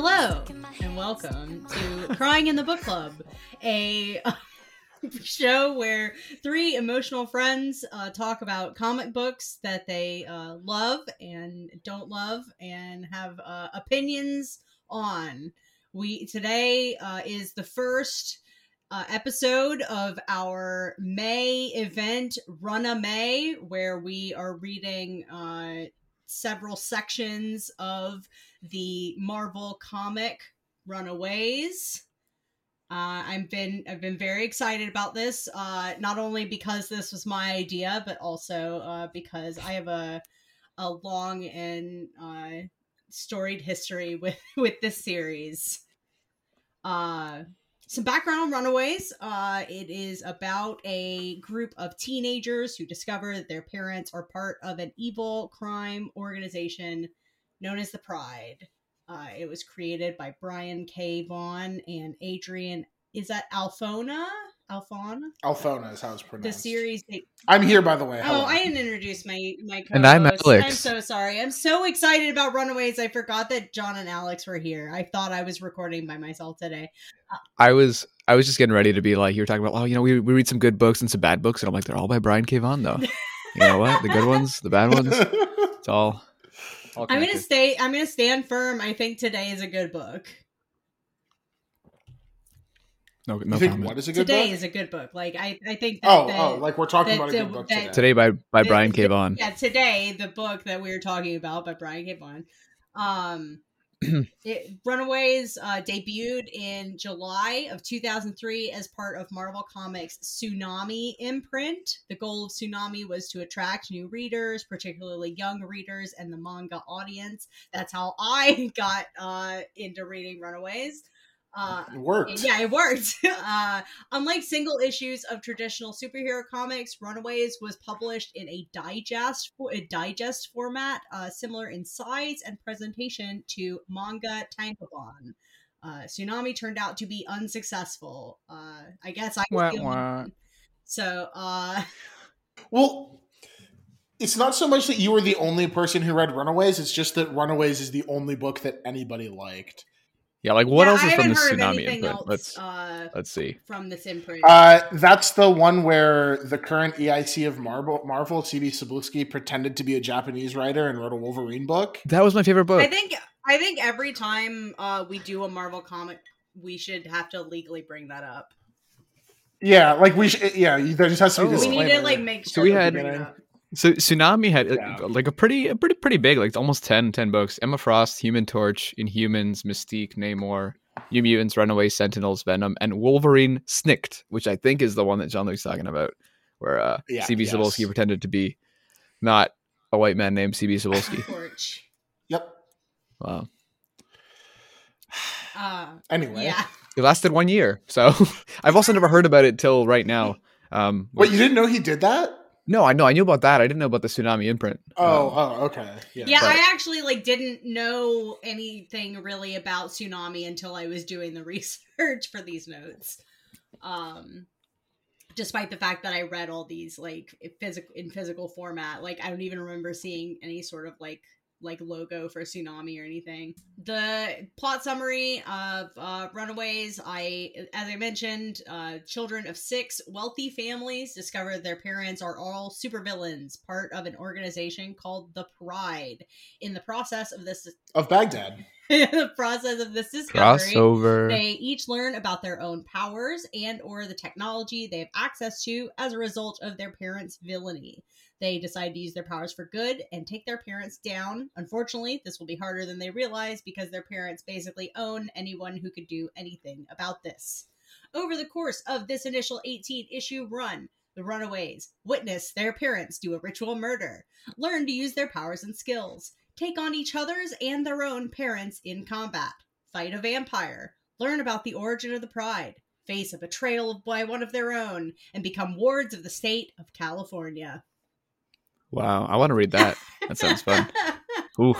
Hello and welcome to Crying in the Book Club, a show where three emotional friends uh, talk about comic books that they uh, love and don't love and have uh, opinions on. We today uh, is the first uh, episode of our May event, Runamay, where we are reading uh, several sections of the Marvel comic Runaways. Uh, I've been I've been very excited about this, uh, not only because this was my idea, but also uh, because I have a a long and uh, storied history with with this series. Uh, some background on Runaways. Uh, it is about a group of teenagers who discover that their parents are part of an evil crime organization known as the Pride. Uh, it was created by Brian K. Vaughan and Adrian. Is that Alphona? Alphon? Alphona is how it's pronounced. The series. They, I'm here, by the way. oh, I didn't introduce my my. And I'm. Alex. I'm so sorry. I'm so excited about Runaways. I forgot that John and Alex were here. I thought I was recording by myself today. I was I was just getting ready to be like you were talking about oh you know we, we read some good books and some bad books and I'm like they're all by Brian K. Vaughan though you know what the good ones the bad ones it's all, all I'm gonna stay. I'm gonna stand firm. I think today is a good book. no you no think comment. what is a good book? today book? is a good book. Like I, I think that, oh, that- oh, like we're talking that- about a good book that- today. today by by the- Brian K. the- Vaughan Yeah, today the book that we were talking about by Brian K. Vaughan. Um, it, Runaways uh, debuted in July of 2003 as part of Marvel Comics Tsunami imprint. The goal of Tsunami was to attract new readers, particularly young readers and the manga audience. That's how I got uh, into reading Runaways. Uh, It worked. yeah, it worked. Uh, unlike single issues of traditional superhero comics, Runaways was published in a digest a digest format, uh, similar in size and presentation to manga tankobon. Uh, Tsunami turned out to be unsuccessful. Uh, I guess I was Wah, wah. So, uh, Well, it's not so much that you were the only person who read Runaways. It's just that Runaways is the only book that anybody liked. Yeah like what yeah, else I is from haven't the heard of tsunami anything else let's uh, let's see from this imprint. Uh, that's the one where the current EIC of Marvel, Marvel CB Cebulski, pretended to be a Japanese writer and wrote a Wolverine book. that was my favorite book I think I think every time uh, we do a Marvel comic, we should have to legally bring that up. Yeah, like we should. Yeah, there just has to be Oh. We need to like make So sure we had- bring it up. So tsunami had Yeah. like a pretty a pretty pretty big like almost 10 10 books Emma Frost Human Torch Inhumans Mystique Namor New Mutants Runaway Sentinels Venom and Wolverine Snikt which I think is the one that John Luke's talking about where uh Yeah, CB yes. Cebulski pretended to be not a white man named CB Cebulski. Torch. Yep. wow. Uh, Anyway, yeah. It lasted one year. So I've also never heard about it till right now. Um Wait, you didn't know he did that? No, I know. I knew about that. I didn't know about the tsunami imprint. Oh, Um, oh, okay. Yeah. Yeah, but- I actually like didn't know anything really about tsunami until I was doing the research for these notes. Um despite the fact that I read all these like physical in physical format, like I don't even remember seeing any sort of like like logo for tsunami or anything. The plot summary of uh, Runaways, I as I mentioned, uh, children of six wealthy families discover their parents are all supervillains, part of an organization called the Pride. In the process of this Of Baghdad. In the process of this discovery, crossover. they each learn about their own powers and or the technology they have access to as a result of their parents' villainy. They decide to use their powers for good and take their parents down. Unfortunately, this will be harder than they realize because their parents basically own anyone who could do anything about this. Over the course of this initial 18 issue run, the Runaways witness their parents do a ritual murder, learn to use their powers and skills, take on each other's and their own parents in combat, fight a vampire, learn about the origin of the Pride, face a betrayal by one of their own, and become wards of the state of California. Wow, I want to read that. That sounds fun. Ooh.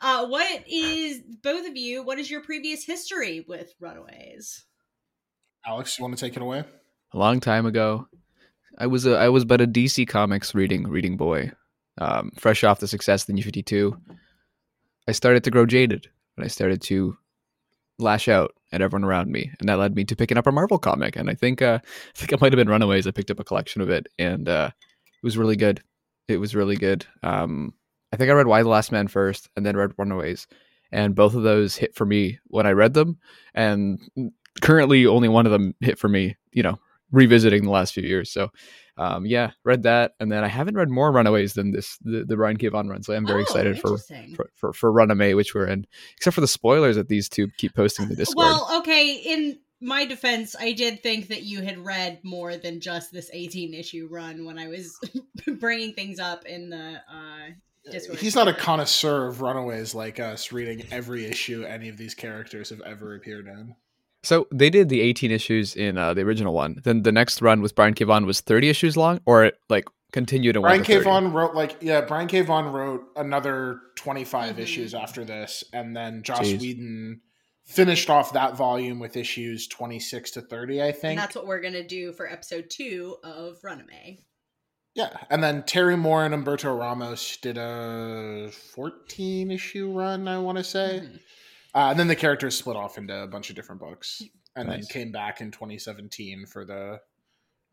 Uh, what is both of you? What is your previous history with Runaways? Alex, you want to take it away? A long time ago, I was a I was but a DC Comics reading reading boy. Um, fresh off the success of the New Fifty Two, I started to grow jaded, and I started to lash out at everyone around me, and that led me to picking up a Marvel comic. And I think uh, I think it might have been Runaways. I picked up a collection of it, and uh, it was really good. It was really good. Um, I think I read Y the Last Man first, and then read Runaways, and both of those hit for me when I read them. And currently, only one of them hit for me. You know, revisiting the last few years. So, um, yeah, read that, and then I haven't read more Runaways than this the, the Brian K. Vaughan run. So I'm very Oh, excited for, for for for Runaway, which we're in, except for the spoilers that these two keep posting in the Discord. Well, okay. In my defense, I did think that you had read more than just this 18 issue run when I was bringing things up in the uh, Discord. He's not a connoisseur of Runaways like us, reading every issue any of these characters have ever appeared in. So they did the 18 issues in uh, the original one. Then the next run with Brian K. Vaughan was 30 issues long, or it like continued and Brian to K. 30? Vaughan wrote like yeah, Brian K. Vaughan wrote another 25 Mhm. issues after this, and then Joss Jeez. Whedon finished off that volume with issues 26 to 30, I think. and that's what we're gonna do for episode two of Runaway. Yeah, and then Terry Moore and Humberto Ramos did a 14 issue run, I want to say. Mhm. Uh, and then the characters split off into a bunch of different books, and Nice. then came back in 2017 for the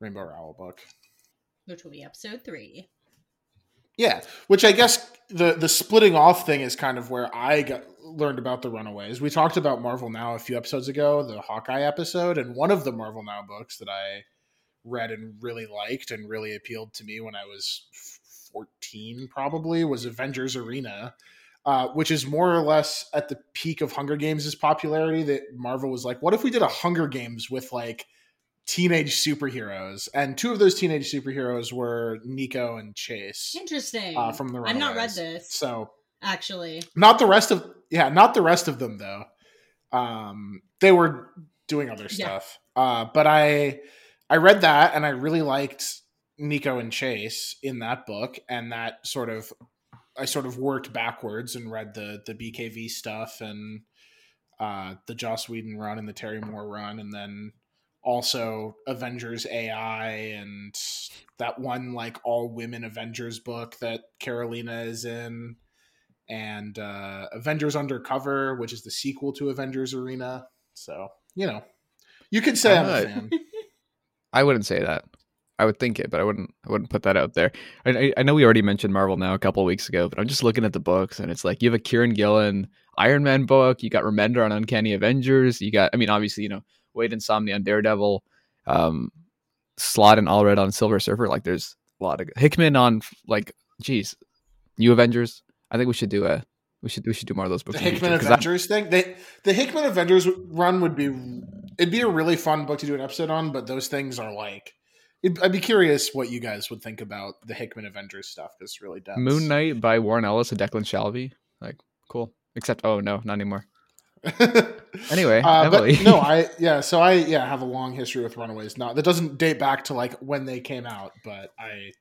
Rainbow Rowell book. Which will be episode three. Yeah, which I guess the the splitting off thing is kind of where I got learned about the Runaways. We talked about Marvel Now a few episodes ago, the Hawkeye episode, and one of the Marvel Now books that I read and really liked and really appealed to me when I was 14 probably was Avengers Arena. Uh, which is more or less at the peak of Hunger Games' popularity. That Marvel was like, "What if we did a Hunger Games with like teenage superheroes?" And two of those teenage superheroes were Nico and Chase Interesting. uh, from the I've not read this So actually. not the rest of yeah, not the rest of them though. Um, they were doing other Yeah. stuff. Uh, but I I read that and I really liked Nico and Chase in that book, and that sort of I sort of worked backwards and read the the BKV stuff and uh, the Joss Whedon run and the Terry Moore run, and then also Avengers AI and that one like all women Avengers book that Carolina is in, and uh, Avengers Undercover, which is the sequel to Avengers Arena. So you know, you could say I'm a fan. I wouldn't say that. I would think it, but I wouldn't. I wouldn't put that out there. I, I, I know we already mentioned Marvel now a couple of weeks ago, but I'm just looking at the books, and it's like you have a Kieron Gillen Iron Man book. You got Remender on Uncanny Avengers. You got, I mean, obviously, you know, Waid and Samnee on Daredevil. Um, Slott and Allred on Silver Surfer. Like, there's a lot of Hickman on like, geez, New Avengers. I think we should do a. We should we should do more of those books. the Hickman future, Avengers thing. They the Hickman Avengers run would be it'd be a really fun book to do an episode on, but those things are like it, I'd be curious what you guys would think about the Hickman Avengers stuff. It's really dense. Moon Knight by Warren Ellis and Declan Shalvey. Like, cool. Except, oh no, not anymore. Anyway, Uh, Emily. but no, I yeah, so I yeah have a long history with Runaways. Not that doesn't date back to like when they came out, but I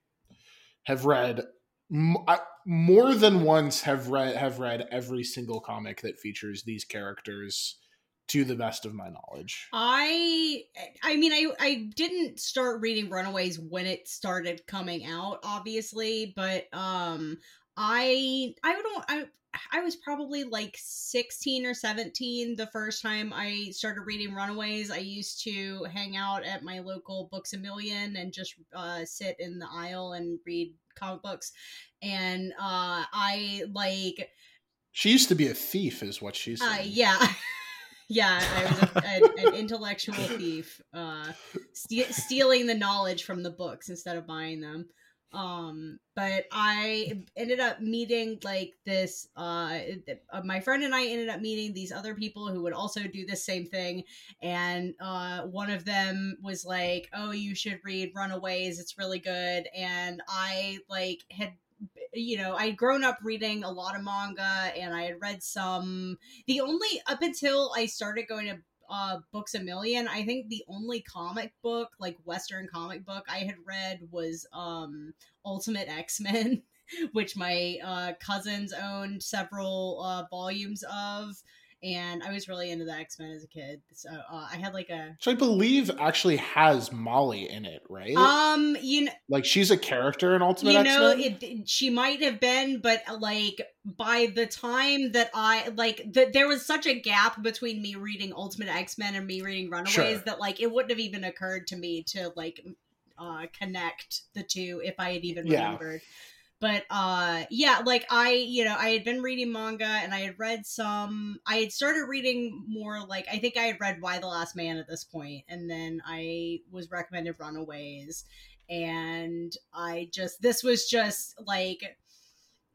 have read m- I, more than once. Have read have read every single comic that features these characters to the best of my knowledge. I I mean I I didn't start reading Runaways when it started coming out obviously but um I I don't I I was probably like 16 or 17 the first time I started reading Runaways. I used to hang out at my local Books a Million and just uh, sit in the aisle and read comic books. And uh, I like She used to be a thief, is what she said. uh, yeah. yeah, I was a, an, an intellectual thief, uh, ste- stealing the knowledge from the books instead of buying them. Um, but I ended up meeting like this. Uh, uh, my friend and I ended up meeting these other people who would also do the same thing. And uh, one of them was like, "Oh, you should read Runaways. It's really good." And I like had you know, I'd grown up reading a lot of manga and I had read some. The only, up until I started going to uh, Books a Million, I think the only comic book, like Western comic book I had read was um, Ultimate X Men, which my uh, cousins owned several uh, volumes of. And I was really into the X Men as a kid. So uh, I had like a So I believe actually has Molly in it, right? um, you know, like she's a character in Ultimate you know, it, she might have been, but like by the time that I like, that, there was such a gap between me reading Ultimate X Men and me reading Runaways Sure. that like it wouldn't have even occurred to me to like uh connect the two if I had even Yeah. remembered. But uh yeah, like I, you know, I had been reading manga and I had read some I had started reading more like I think I had read Y the Last Man at this point and then I was recommended Runaways and I just this was just like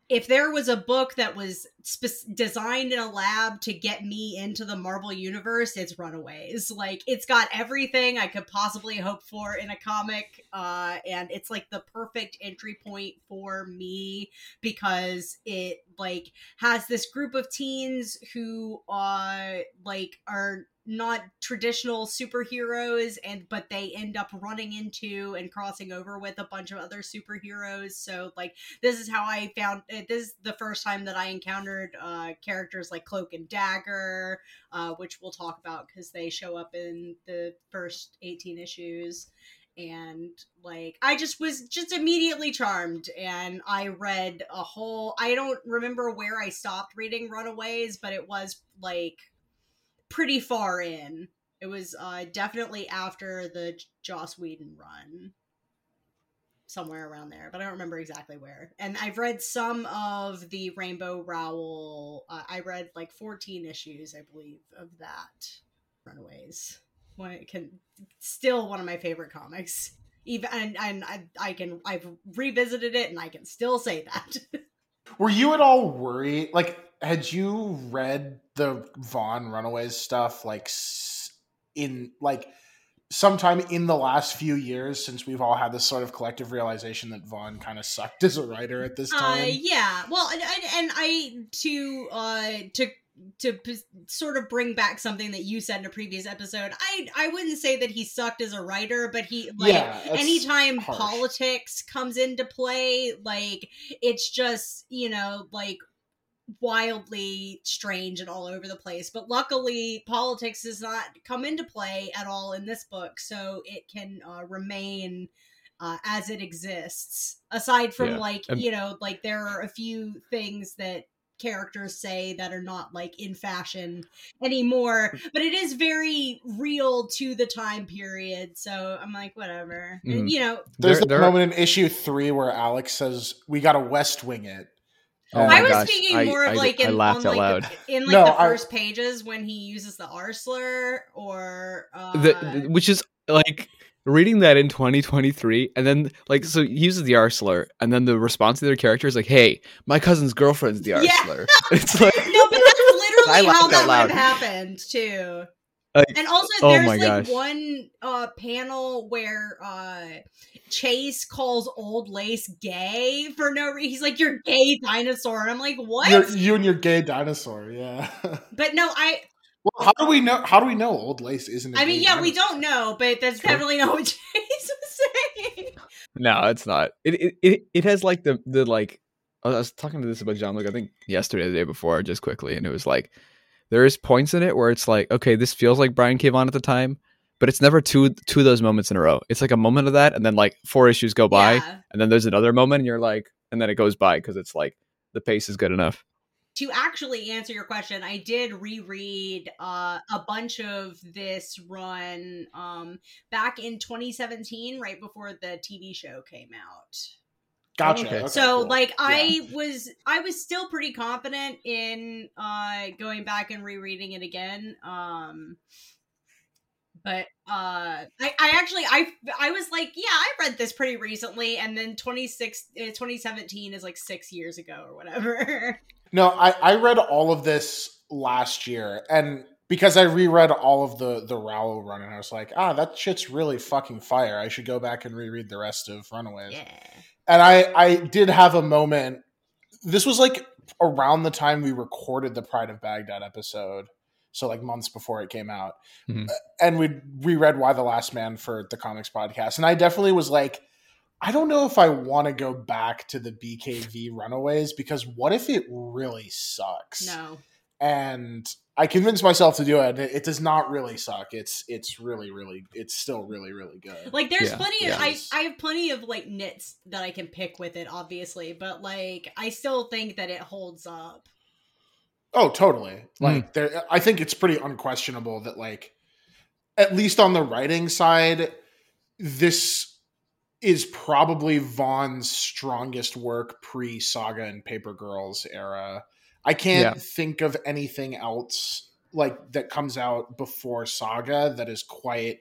if there was a book that was spe- designed in a lab to get me into the Marvel universe, it's Runaways. Like it's got everything I could possibly hope for in a comic, uh, and it's like the perfect entry point for me because it like has this group of teens who uh like are not traditional superheroes and but they end up running into and crossing over with a bunch of other superheroes. So like this is how i found uh, this is the first time that i encountered uh characters like cloak and dagger uh which we'll talk about because they show up in the first 18 issues. And like i just was just immediately charmed and i read a whole i don't remember where i stopped reading runaways but it was like pretty far in. It was uh definitely after the joss whedon run. Somewhere around there but i don't remember exactly where. And i've read some of the rainbow rowell uh, i read like 14 issues i believe of that. Runaways. When it can still one of my favorite comics. Even and, and I, I can i've revisited it and i can still say that. Were you at all worried? Like, had you read the Vaughan Runaways stuff like in like sometime in the last few years since we've all had this sort of collective realization that Vaughan kind of sucked as a writer at this Uh, time? yeah. Well, and, and, and I to uh to to p- sort of bring back something that you said in a previous episode. I I wouldn't say that he sucked as a writer, but he like Yeah, anytime harsh. politics comes into play, like it's just you know like wildly strange and all over the place. But luckily, politics does not come into play at all in this book, so it can uh, remain uh, as it exists. Aside from Yeah. like Um, you know, like there are a few things that characters say that are not like in fashion anymore but it is very real to the time period so i'm like whatever And, Mhm. you know There's There- the there- moment in issue three where Alex says, "We got to West Wing it." Oh my I was gosh, thinking I- more of like I in, laughed on, out like, loud. in like No, the I- first pages when he uses the R slur or uh, the, the- which is like reading that in 2023 and then like so he uses the r slur and then the response to their character is like hey my cousin's girlfriend's the r Yeah. slur it's like no, but that's literally how out that would have happened too. Like, And also, oh there's my like gosh. one uh, panel where uh, Chase calls Old Lace gay for no reason. He's like, "You're gay, dinosaur," and I'm like, "What?" You're, you and your gay dinosaur, yeah. But no, I well, how do we know? How do we know Old Lace isn't? I I mean, yeah, we don't know, but that's True. definitely not what Chase was saying. no it's not it, it it it has like the the like i was talking to this about john luke i think yesterday or the day before just quickly and it was like there is points in it where it's like okay this feels like brian k. vaughan at the time but it's never two two of those moments in a row it's like a moment of that and then like four issues go by Yeah. and then there's another moment and you're like and then it goes by because it's like the pace is good enough to actually answer your question, I did reread uh, a bunch of this run um, back in 2017, right before the TV show came out. Gotcha. Okay. Okay, so cool. like Yeah. i was i was still pretty confident in uh going back and rereading it again um but uh I, I actually i i was like yeah i read this pretty recently and then 26 uh, 2017 is like six years ago or whatever No, I, I read all of this last year, and because I reread all of the the Rowell run, and I was like, ah, that shit's really fucking fire. I should go back and reread the rest of Runaways. yeah And I I did have a moment. This was like around the time we recorded the Pride of Baghdad episode, so like months before it came out, Mhm. and we reread Y the Last Man for the comics podcast, and I definitely was like. I don't know if I want to go back to the BKV Runaways because what if it really sucks? no and I convinced myself to do it. It does not really suck. It's it's really really it's still really really good. Like there's Yeah, plenty of yeah. I I have plenty of like nits that I can pick with it, obviously, but like I still think that it holds up. Oh, totally. Mm. Like there I think it's pretty unquestionable that like at least on the writing side this is probably Vaughan's strongest work pre Saga and Paper Girls era. I can't Yeah. think of anything else like that comes out before Saga that is quite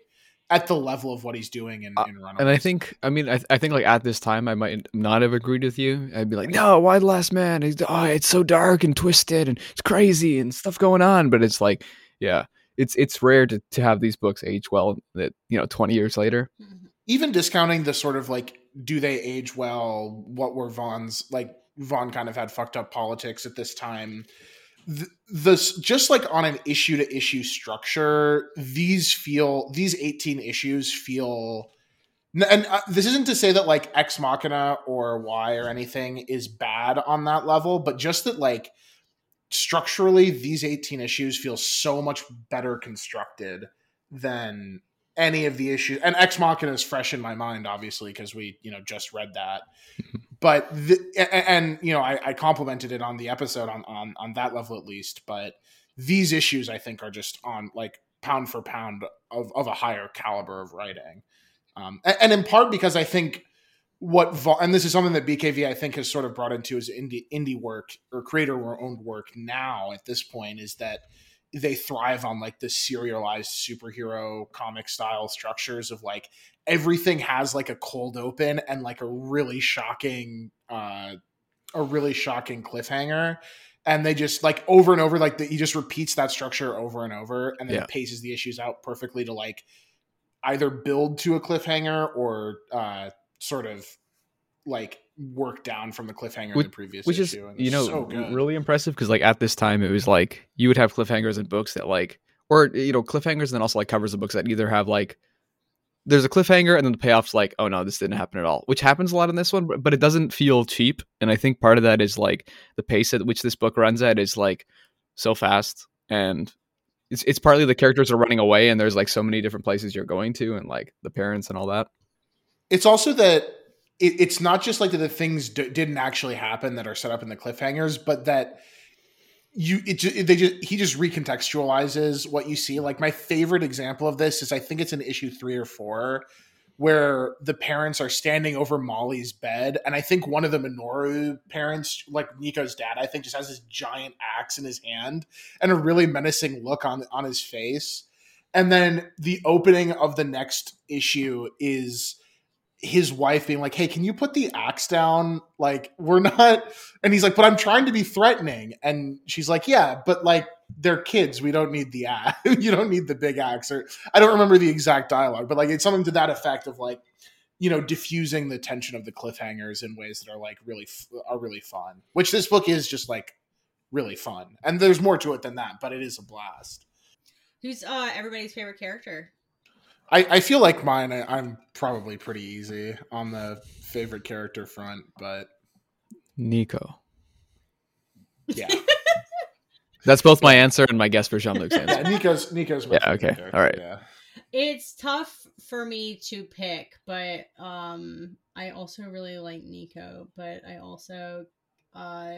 at the level of what he's doing in, Uh, in Runaways. And I think, I mean, I, I think like at this time, I might not have agreed with you. I'd be like, no, y the last man? It's, oh, it's so dark and twisted and it's crazy and stuff going on. But it's like, yeah, it's it's rare to, to have these books age well. That you know, twenty years later. even discounting the sort of like do they age well what were vaughan's like vaughan kind of had fucked up politics at this time. Th- this just like on an issue to issue structure these feel these 18 issues feel and uh, this isn't to say that like ex machina or y or anything is bad on that level but just that like structurally these 18 issues feel so much better constructed than any of the issues and ex machina is fresh in my mind obviously because we you know just read that. But the, a- and, you know I, I complimented it on the episode on, on on that level at least but these issues i think are just on like pound for pound of, of a higher caliber of writing. Um, a- and, in part because i think what and this is something that bkv i think has sort of brought into his indie indie work or creator owned work now at this point is that they thrive on like the serialized superhero comic style structures of like everything has like a cold open and like a really shocking uh a really shocking cliffhanger and they just like over and over like the, he just repeats that structure over and over and then Yeah. paces the issues out perfectly to like either build to a cliffhanger or uh sort of like work down from the cliffhanger in the previous which is issue and you know so really impressive because like at this time it was like you would have cliffhangers in books that like or you know cliffhangers and then also like covers of books that either have like there's a cliffhanger and then the payoff's like oh no this didn't happen at all which happens a lot in this one but, but it doesn't feel cheap and i think part of that is like the pace at which this book runs at is like so fast and it's, it's partly the characters are running away and there's like so many different places you're going to and like the parents and all that. It's also that it, it's not just like that the things d- didn't actually happen that are set up in the cliffhangers, but that you it ju- they just he just recontextualizes what you see. Like my favorite example of this is I think it's in issue three or four where the parents are standing over Molly's bed, and I think one of the Minoru parents, like Nico's dad, I think just has this giant axe in his hand and a really menacing look on on his face. And then the opening of the next issue is his wife being like, "Hey, can you put the axe down? Like, we're not." And he's like, "But I'm trying to be threatening." And she's like, "Yeah, but like they're kids. We don't need the axe. you don't need the big axe." Or I don't remember the exact dialogue, but like it's something to that effect of like, you know, diffusing the tension of the cliffhangers in ways that are like really are really fun. Which this book is just like really fun, and there's more to it than that, but it is a blast. Who's uh everybody's favorite character? I, I feel like mine. I, I'm probably pretty easy on the favorite character front, but nico yeah, that's both my answer and my guess for jean-luc's answer yeah. Nico's Nico's my Yeah, okay. character, All right. Yeah, It's tough for me to pick, but um I also really like Nico, but I also uh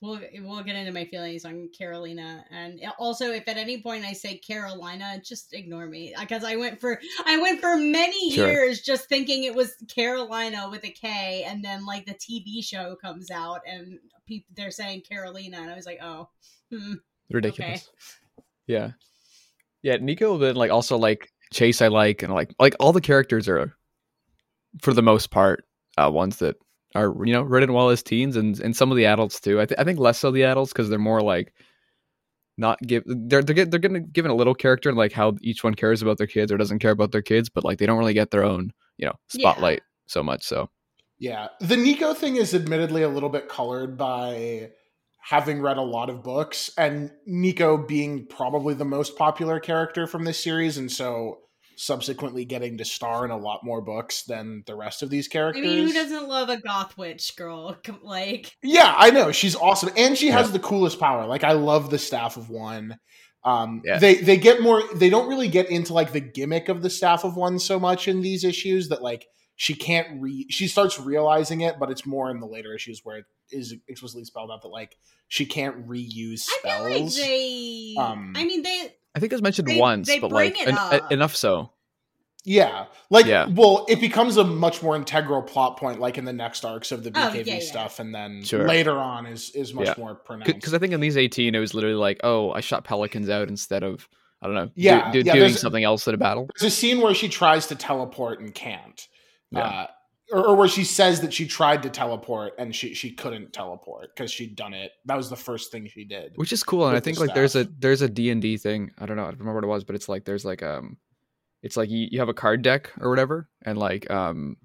we'll we'll get into my feelings on Carolina and also if at any point I say Carolina, just ignore me because I went for I went for many Sure. years just thinking it was Carolina with a K and then like the TV show comes out and people they're saying Carolina and I was like, "Oh." Hmm. ridiculous. Yeah, yeah. Nico, then like also like Chase, I like, and like like all the characters are, for the most part, uh, ones that are you know written well as teens, and and some of the adults too. I, th- I think less so the adults because they're more like not give they're they're get, they're getting given a little character and like how each one cares about their kids or doesn't care about their kids, but like they don't really get their own you know Yeah. spotlight so much. So yeah. The Nico thing is admittedly a little bit colored by having read a lot of books and Nico being probably the most popular character from this series, and so subsequently getting to star in a lot more books than the rest of these characters. I mean, who doesn't love a goth witch girl? Like, Yeah, I know she's awesome, and she has Yeah. the coolest power. Like I love the staff of one. Um, Yeah. They they get more. They don't really get into like the gimmick of the staff of one so much in these issues that like she can't re. She starts realizing it, but it's more in the later issues where it is explicitly spelled out that like she can't reuse spells. I feel like they. Um, I mean, they. I think it was mentioned They- once, they but bring like it en- up. enough so. Yeah, like Yeah. well, it becomes a much more integral plot point, like in the next arcs of the Oh, BKV yeah, yeah. stuff, and then Sure. later on is is much Yeah. more pronounced. Because I think in these 18, it was literally like, oh, I shot pelicans out instead of, I don't know, Yeah, do- yeah, doing something else at a battle. There's a scene where she tries to teleport and can't. Yeah. Uh, or, or where she says that she tried to teleport and she, she couldn't teleport because she'd done it. That was the first thing she did. which is cool and i think like there's a there's a d&d thing i don't know i don't remember what it was but it's like there's like um it's like you, you have a card deck or whatever and like um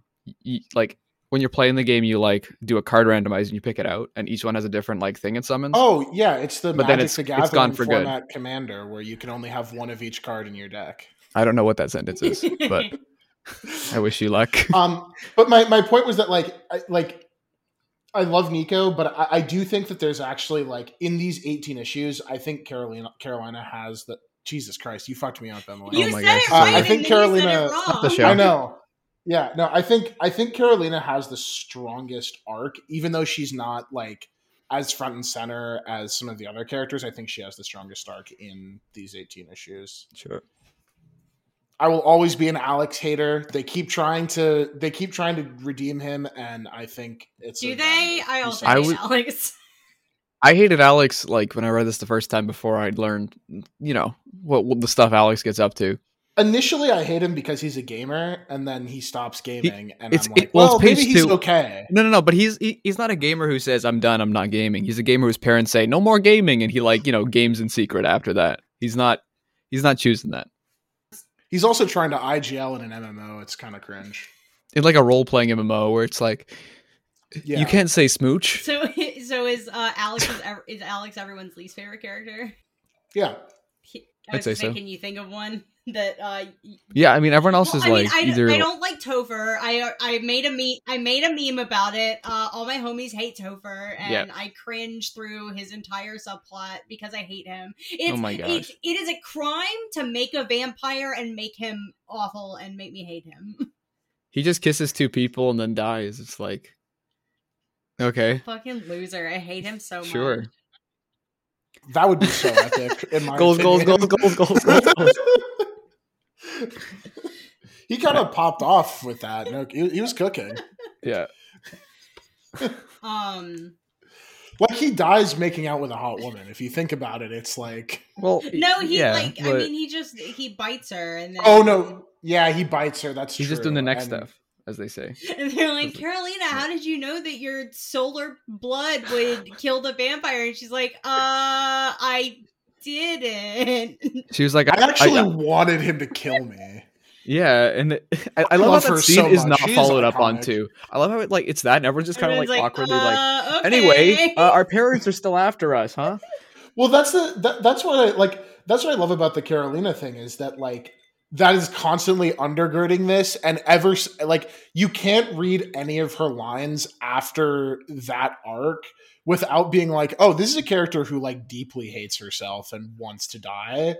y like when you're playing the game you like do a card randomize and you pick it out and each one has a different like thing it summons Oh yeah, it's the But then Magic it's- the it's Gathering gone for good. format commander where you can only have one of each card in your deck. i don't know what that sentence is but i wish you luck um, but my, my point was that like I, like I love Nico, but I, I do think that there's actually like in these 18 issues, I think Carolina Carolina has the Jesus Christ, you fucked me up, Emily. you Oh my said gosh. it Uh, I think then you said Carolina- it Stop wrong. the show. I know. Yeah, no, I think I think Carolina has the strongest arc, even though she's not like as front and center as some of the other characters. I think she has the strongest arc in these 18 issues. sure I will always be an Alex hater. They keep trying to they keep trying to redeem him, and I think it's Do a- they? I he's- also I hate would- Alex. i hated alex like when i read this the first time before i'd learned you know what, what the stuff alex gets up to initially I hate him because he's a gamer, and then he stops gaming, and it's- I'm like, it- well, well, maybe he's two. okay. No, no, no. But he's he, he's not a gamer who says I'm done. I'm not gaming. He's a gamer whose parents say no more gaming, and he like you know games in secret after that. He's not he's not choosing that. He's also trying to IGL in an MMO. It's kind of cringe. In like a role playing MMO where it's like Yeah. you can't say smooch. So, so is uh, Alex is, is Alex everyone's least favorite character? Yeah. He- I'd I was say gonna say, so. can you think of one that? uh Yeah, I mean everyone else Well, is I mean, like I, either I don't like Topher. I I made a me I made a meme about it. Uh, all my homies hate Topher, and Yeah. I cringe through his entire subplot because I hate him. It's, Oh my It's, gosh. it is a crime to make a vampire and make him awful and make me hate him. he just kisses two people and then dies. It's like okay, Fucking loser. I hate him so much. sure. That would be so epic. In my Goals, goals, opinion. goals, goals, goals, goals, goals. he kind of popped off with that. No, he, he was cooking. Yeah. Um. Like he dies making out with a hot woman. If you think about it, it's like, Well, No, he yeah, like. I mean, he just he bites her, and then oh no, yeah, he bites her. That's he's just doing the next And stuff, as they say. And they're like, Carolina, how did you know that your solar blood would kill the vampire? And she's like, uh, I didn't. She was like, I actually I- wanted him to kill me. Yeah, and it, I, I love love how her that scene so is not She is followed up on too. I love how it like it's that, and everyone's just kind of like, Everyone's awkwardly like. uh, okay. Anyway, uh, our parents are still after us, huh? Well, that's the that, that's what I like. That's what I love about the Carolina thing is that like that is constantly undergirding this, and ever like you can't read any of her lines after that arc without being like, oh, this is a character who like deeply hates herself and wants to die,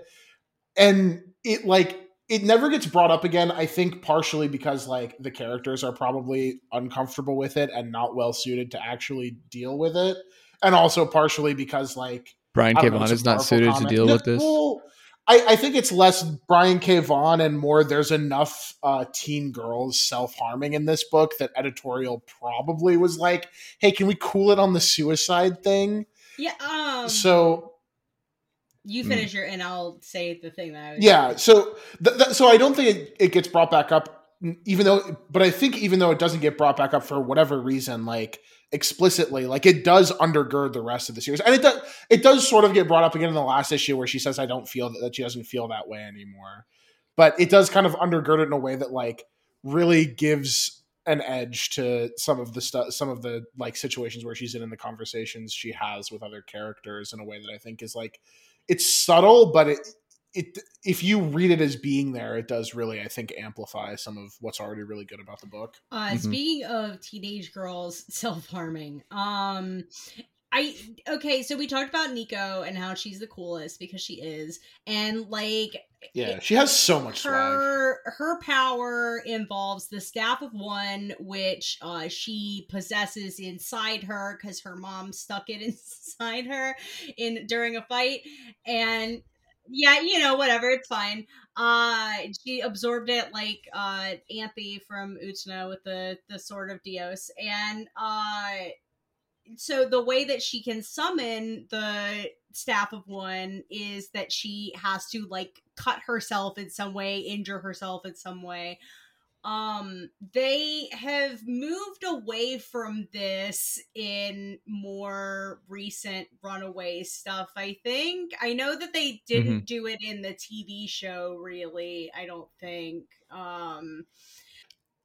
and it like it never gets brought up again. I think partially because like the characters are probably uncomfortable with it and not well suited to actually deal with it, and also partially because like Brian I K. don't know, Vaughan it's a is not suited to deal with this. well, I, I think it's less Brian K. Vaughan and more there's enough uh, teen girls self harming in this book that editorial probably was like, hey, can we cool it on the suicide thing? Yeah. Um. so you Hmm. finish your, and I'll say the thing that I was. yeah, so th- th- so I don't think it, it gets brought back up, even though, but I think even though it doesn't get brought back up for whatever reason, like explicitly, like it does undergird the rest of the series, and it does it does sort of get brought up again in the last issue where she says, "I don't feel that, that she doesn't feel that way anymore," but it does kind of undergird it in a way that like really gives an edge to some of the stuff some of the like situations where she's in in the conversations she has with other characters in a way that i think is like it's subtle but it it if you read it as being there, it does really, I think, amplify some of what's already really good about the book. Uh, Mhm. Speaking of teenage girls self harming, um, I okay. So we talked about Nico and how she's the coolest because she is, and like Yeah, she has so much swag. her her power involves the staff of one which uh she possesses inside her because her mom stuck it inside her in during a fight and yeah you know whatever it's fine. Uh she absorbed it like uh anthy from Utena with the the sword of dios and uh so the way that she can summon the staff of one is that she has to like cut herself in some way injure herself in some way um they have moved away from this in more recent runaway stuff i think. I know that they didn't do it in the tv show really i don't think. Um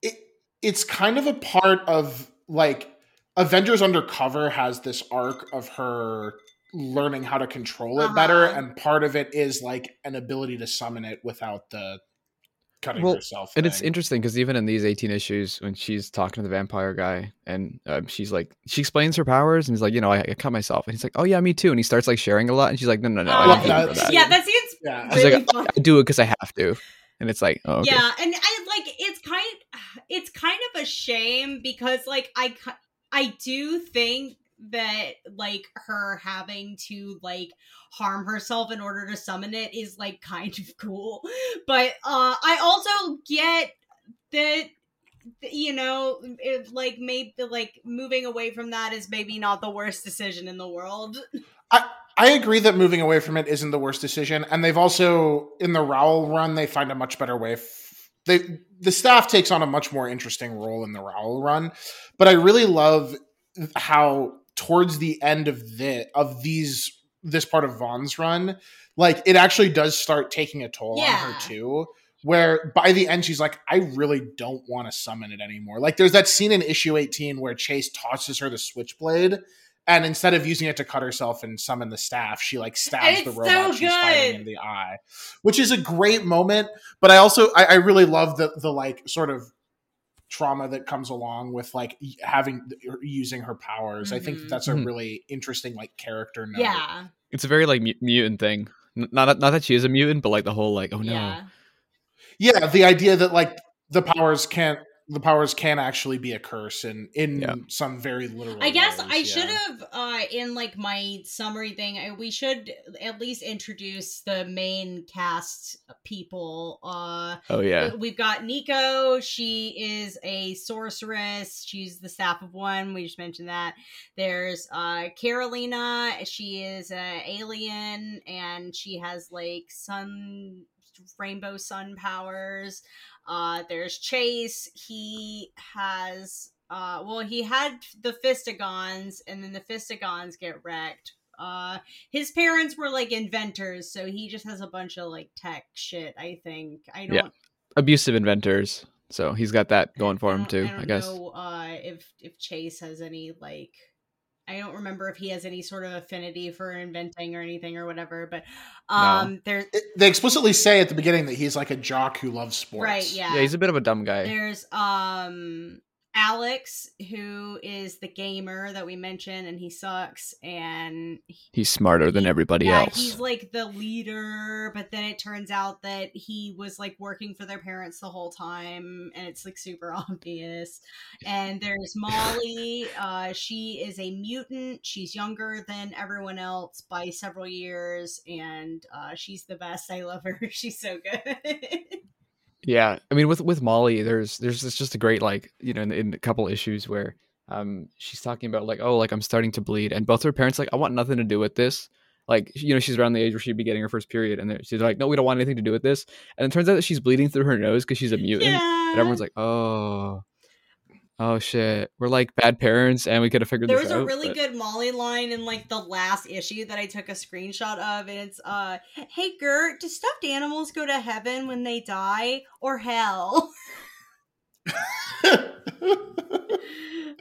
it it's kind of a part of like Avengers Undercover has this arc of her learning how to control it better, Uh-huh. and part of it is like an ability to summon it without the cutting Well, herself. And it's interesting because even in these 18 issues, when she's talking to the vampire guy, and um, she's like, she explains her powers, and he's like, you know, I, I cut myself, and he's like, oh yeah, me too, and he starts like sharing a lot, and she's like, no, no, no, I uh, don't love it that. that. yeah that seems yeah. She's really like, fun. I do it because I have to, and it's like, oh, okay. Yeah, and I like it's kind it's kind of a shame because like I I do think that like her having to like harm herself in order to summon it is like kind of cool. But uh I also get that you know it, like maybe like moving away from that is maybe not the worst decision in the world. I I agree that moving away from it isn't the worst decision, and they've also in the Rowell run they find a much better way. F- they the staff takes on a much more interesting role in the Rowell run, but I really love how towards the end of the of these this part of Vaughan's run, like it actually does start taking a toll on her too. Where by the end she's like, I really don't want to summon it anymore. Like there's that scene in issue 18 where Chase tosses her the switchblade, and instead of using it to cut herself and summon the staff, she like stabs the so robot she's fighting in the eye, which is a great moment. But I also I, I really love the the like sort of trauma that comes along with like having using her powers. I think Mhm. that's a Mhm. really interesting like character note. Yeah. It's a very like mutant thing. N- Not not that she is a mutant, but like the whole like, oh no, Yeah. yeah the idea that like the powers can't the powers can actually be a curse and in Yeah. some very literal I guess ways, I yeah. should have uh in like my summary thing I, we should at least introduce the main cast people uh oh yeah, we've got Nico she is a sorceress she's the staff of one we just mentioned that there's uh Carolina she is a alien and she has like sun rainbow sun powers uh there's Chase he has uh well he had the fistigons and then the fistigons get wrecked uh his parents were like inventors so he just has a bunch of like tech shit i think i don't Yeah. abusive inventors. So he's got that going for him don't- too. I, I guess. know uh if if chase has any like I don't remember if he has any sort of affinity for inventing or anything or whatever, but um there's It- they explicitly say at the beginning that he's like a jock who loves sports. right, yeah. Yeah, he's a bit of a dumb guy. There's um Alex, who is the gamer that we mentioned, and he sucks. And He's smarter than everybody yeah, else. he's like the leader, but then it turns out that he was like working for their parents the whole time, and it's like super obvious. And there's Molly. Uh, she is a mutant. She's younger than everyone else by several years, and uh, she's the best. I love her. She's so good. Yeah, I mean, with with Molly, there's there's this just a great like you know in, in a couple issues where um she's talking about like oh like I'm starting to bleed, and both her parents like I want nothing to do with this. Like you know she's around the age where she'd be getting her first period, and she's like no we don't want anything to do with this. And it turns out that she's bleeding through her nose because she's a mutant, yeah. and everyone's like oh oh shit we're like bad parents and we could have figured there this was a really but- good Molly line in like the last issue that I took a screenshot of, and it's uh, "Hey Gert, do stuffed animals go to heaven when they die or hell?"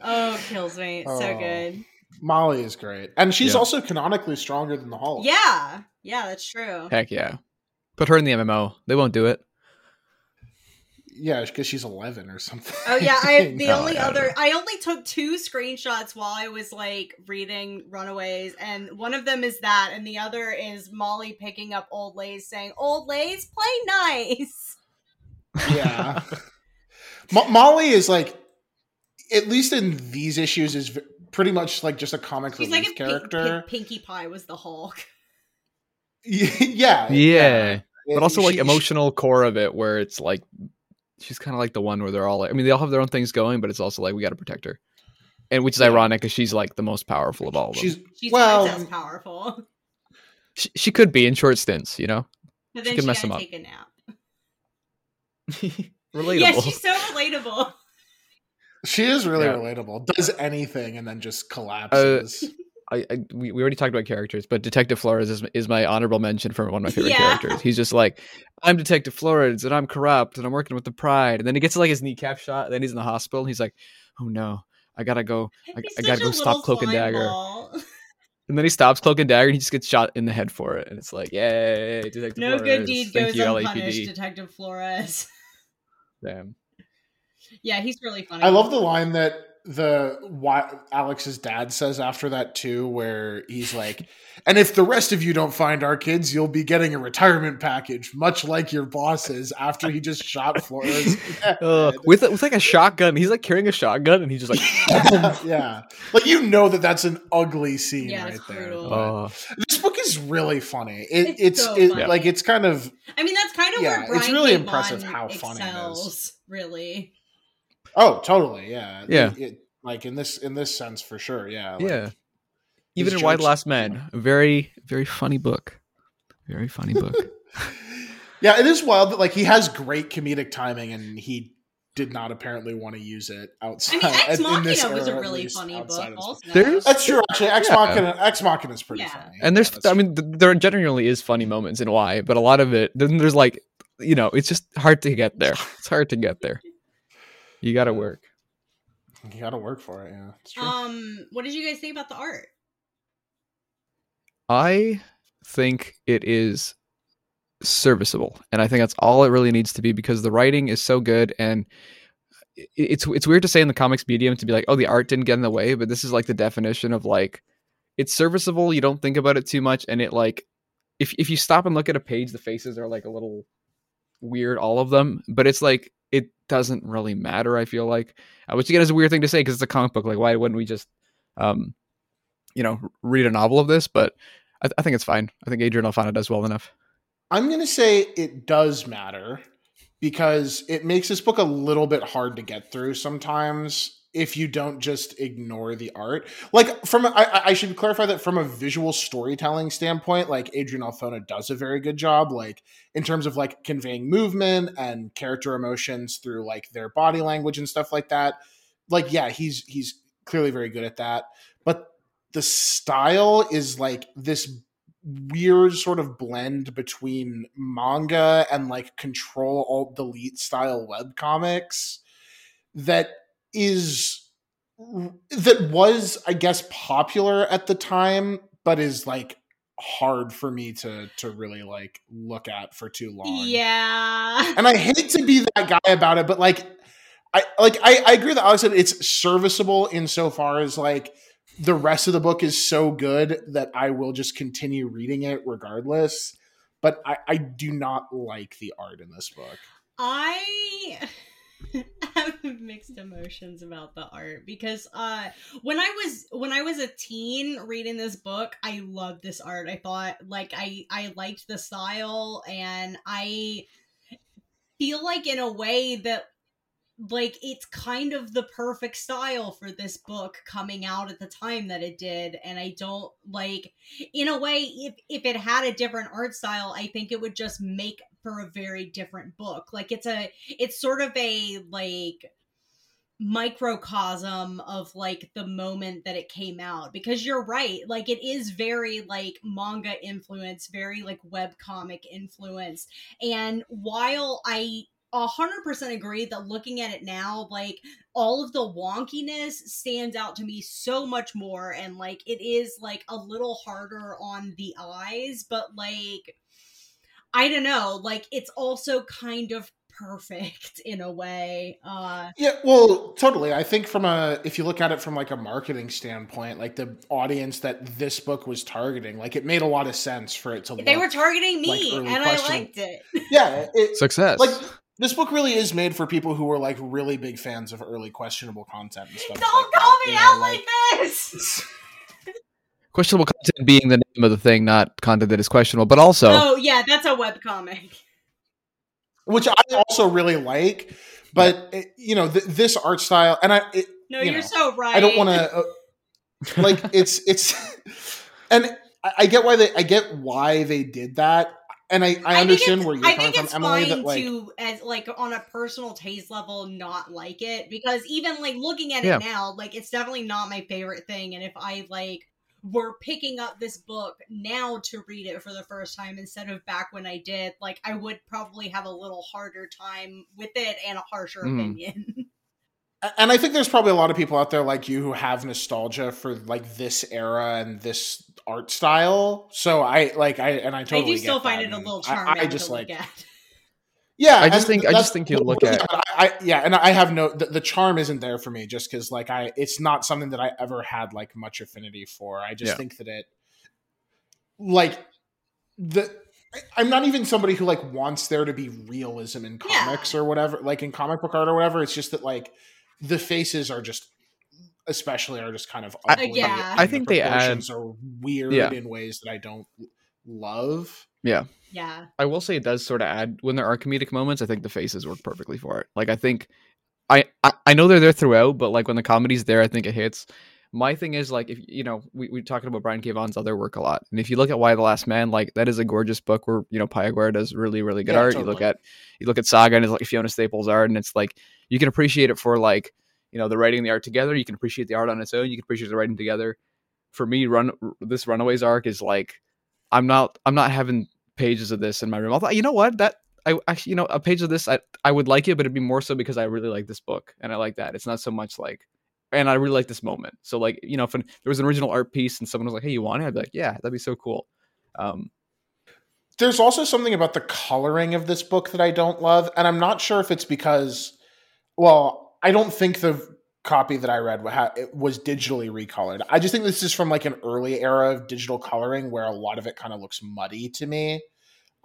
oh, kills me. It's so Oh. good. Molly is great, and she's Yeah. also canonically stronger than the Hulk. Yeah, yeah, that's true. Heck yeah. Put her in the MMO. They won't do it. Yeah, because she's eleven or something. Oh yeah, I the No, only I other know. I only took two screenshots while I was like reading Runaways, and one of them is that, and the other is Molly picking up Old Lace saying, "Old Lace, play nice." yeah. Mo- Molly is like, at least in these issues, is v- pretty much like just a comic She's relief like if Pink- character. Pink- Pinkie Pie was the Hulk. yeah, Yeah. But also like She- she- emotional core of it where it's like she's kind of like the one where they're all like I mean they all have their own things going, but it's also like we got to protect her. And which is Yeah. ironic because she's like the most powerful of all of them. She's She's well, as powerful, She, she could be in short stints, you know. but She then could she, mess them up. take a nap. Relatable. Yeah, she's so relatable. she is really Yeah. relatable. Does anything and then just uh, collapses. I, I we, we already talked about characters, but Detective Flores is, is my honorable mention for one of my favorite Yeah. characters. He's just like, I'm Detective Flores and I'm corrupt and I'm working with the Pride. And then he gets like his kneecap shot. And then he's in the hospital. And he's like, oh no, I gotta go. I, I gotta go stop little Cloak and Dagger. ball. And then he stops Cloak and Dagger and he just gets shot in the head for it. And it's like, yay, Detective No Flores. good deed Thank goes you, unpunished, LAPD. Detective Flores. Damn. Yeah, he's really funny. I love the line that the why Alex's dad says after that too, where he's like, "And if the rest of you don't find our kids, you'll be getting a retirement package, much like your bosses." After he just shot Flores, Uh, with with like a shotgun. He's like carrying a shotgun and he's just like, yeah, like you know that that's an ugly scene Yeah, right it's there. brutal. but oh, This book is really funny. It, It's it's so it, funny. like it's kind of I mean, that's kind of Yeah, where Brian it's really impressive Vaughan how funny it is. Really. Oh totally yeah Yeah. It- it- like in this in this sense for sure yeah like, yeah. Even in White jokes- Last Men, a very very funny book. Very funny book. Yeah, it is wild that like he has great comedic timing and he did not apparently want to use it outside. I outside. mean, Ex in this Machina was a really least, funny book. Also, There's- That's true. Actually, Ex Yeah. Machina, Ex Machina is pretty Yeah. funny. and there's Yeah, i mean th- there genuinely is funny moments in why but a lot of it then there's like you know it's just hard to get there it's hard to get there you gotta work you got to work for it. Yeah, it's true. um, what did you guys think about the art? i think it is serviceable and i think that's all it really needs to be because the writing is so good and it's it's weird to say in the comics medium to be like oh the art didn't get in the way but this is like the definition of like it's serviceable you don't think about it too much and it like if if you stop and look at a page the faces are like a little weird all of them but it's like it doesn't really matter i feel like uh, which again is a weird thing to say because it's a comic book like why wouldn't we just um you know read a novel of this? But i, I think it's fine. I think adrian alphona does well enough. I'm to say it does matter because it makes this book a little bit hard to get through sometimes if you don't just ignore the art. Like from I should clarify that from a visual storytelling standpoint, like Adrian Alphona does a very good job, like in terms of like conveying movement and character emotions through like their body language and stuff like that. Like yeah, he's he's clearly very good at that, but the style is like this weird sort of blend between manga and like control alt delete style web comics that is that was i guess popular at the time but is like hard for me to to really like look at for too long Yeah. and I hate to be that guy about it, but like, I like I, I agree that Alex said it's serviceable insofar as like the rest of the book is so good that I will just continue reading it regardless. But I, I do not like the art in this book. I have mixed emotions about the art because uh when I was when I was a teen reading this book, I loved this art. I thought like I I liked the style and I feel like in a way that like it's kind of the perfect style for this book coming out at the time that it did and i don't like in a way if if it had a different art style i think it would just make for a very different book. Like it's a it's sort of a like microcosm of like the moment that it came out. Because you're right like it is very like manga influence very like web comic influence. And while i a hundred percent agree that looking at it now, like all of the wonkiness stands out to me so much more, and like it is like a little harder on the eyes, but like I don't know, like it's also kind of perfect in a way. Uh Yeah, well, totally. I think from a if you look at it from like a marketing standpoint, like the audience that this book was targeting, like it made a lot of sense for it to. they look- were targeting me like early and I liked it. yeah, it, Success. like this book really is made for people who were like really big fans of early questionable content and stuff. Don't like call that, me you know, out like this. questionable content being the name of the thing, not content that is questionable, but also Oh yeah, that's a webcomic. which I also really like. But it, you know, th- this art style, and I, it, No, you you are know, so right. I don't want to uh, like it's it's, and I, I get why they I get why they did that, and I I, understand where you're I coming think it's from, Emily. fine That like to, as like on a personal taste level, not like it because even like looking at Yeah. it now, like it's definitely not my favorite thing. And if I like were picking up this book now to read it for the first time instead of back when I did, like I would probably have a little harder time with it and a harsher Mm. opinion. and I think there's probably a lot of people out there like you who have nostalgia for like this era and this art style. So I like I and I totally I do get still find it a little I- charming I, just to like at. Yeah. I just think- I just think you'll look at- I, I yeah, and I have no the, the charm isn't there for me just because like I it's not something that I ever had like much affinity for. I just Yeah. think that it like the I- I'm not even somebody who like wants there to be realism in Yeah. comics or whatever, like in comic book art or whatever. It's just that like the faces are just, especially, are just kind of I- ugly. Yeah. and I the think they add- are weird Yeah. in ways that I don't love. Yeah. Yeah. I will say it does sort of add when there are comedic moments. I think the faces work perfectly for it. Like I think, I I, I know they're there throughout, but like when the comedy's there, I think it hits. My thing is like if you know we we talking about Brian K. Vaughan's other work a lot, and if you look at Y the Last Man, like that is a gorgeous book where you know Pia Guerra does really really good Yeah, art. You look at you look at Saga and it's like Fiona Staples art, and it's like you can appreciate it for like you know the writing and the art together. You can appreciate the art on its own. You can appreciate the writing together. For me, run this Runaways arc is like I'm not I'm not having pages of this in my room. I thought, you know what, that I actually, you know, a page of this, I I would like it, but it'd be more so because I really like this book and I like that. It's not so much like, and I really like this moment. So like, you know, if an, there was an original art piece and someone was like, hey, you want it? I'd be like, yeah, that'd be so cool. Um, There's also something about the coloring of this book that I don't love, and I'm not sure if it's because, well, I don't think the copy that I read it was digitally recolored. I just think this is from like an early era of digital coloring where a lot of it kind of looks muddy to me.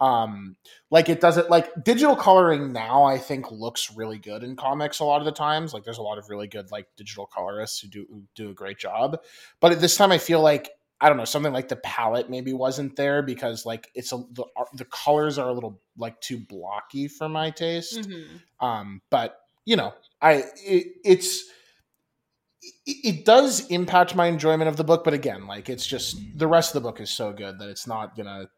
Um, like it doesn't like digital coloring now. I think looks really good in comics a lot of the times. Like there's a lot of really good like digital colorists who do who do a great job, but at this time I feel like I don't know something like the palette maybe wasn't there because like it's a the the colors are a little like too blocky for my taste. Mhm. Um, but you know, I it, it's it, it does impact my enjoyment of the book, but again, like it's just the rest of the book is so good that it's not gonna.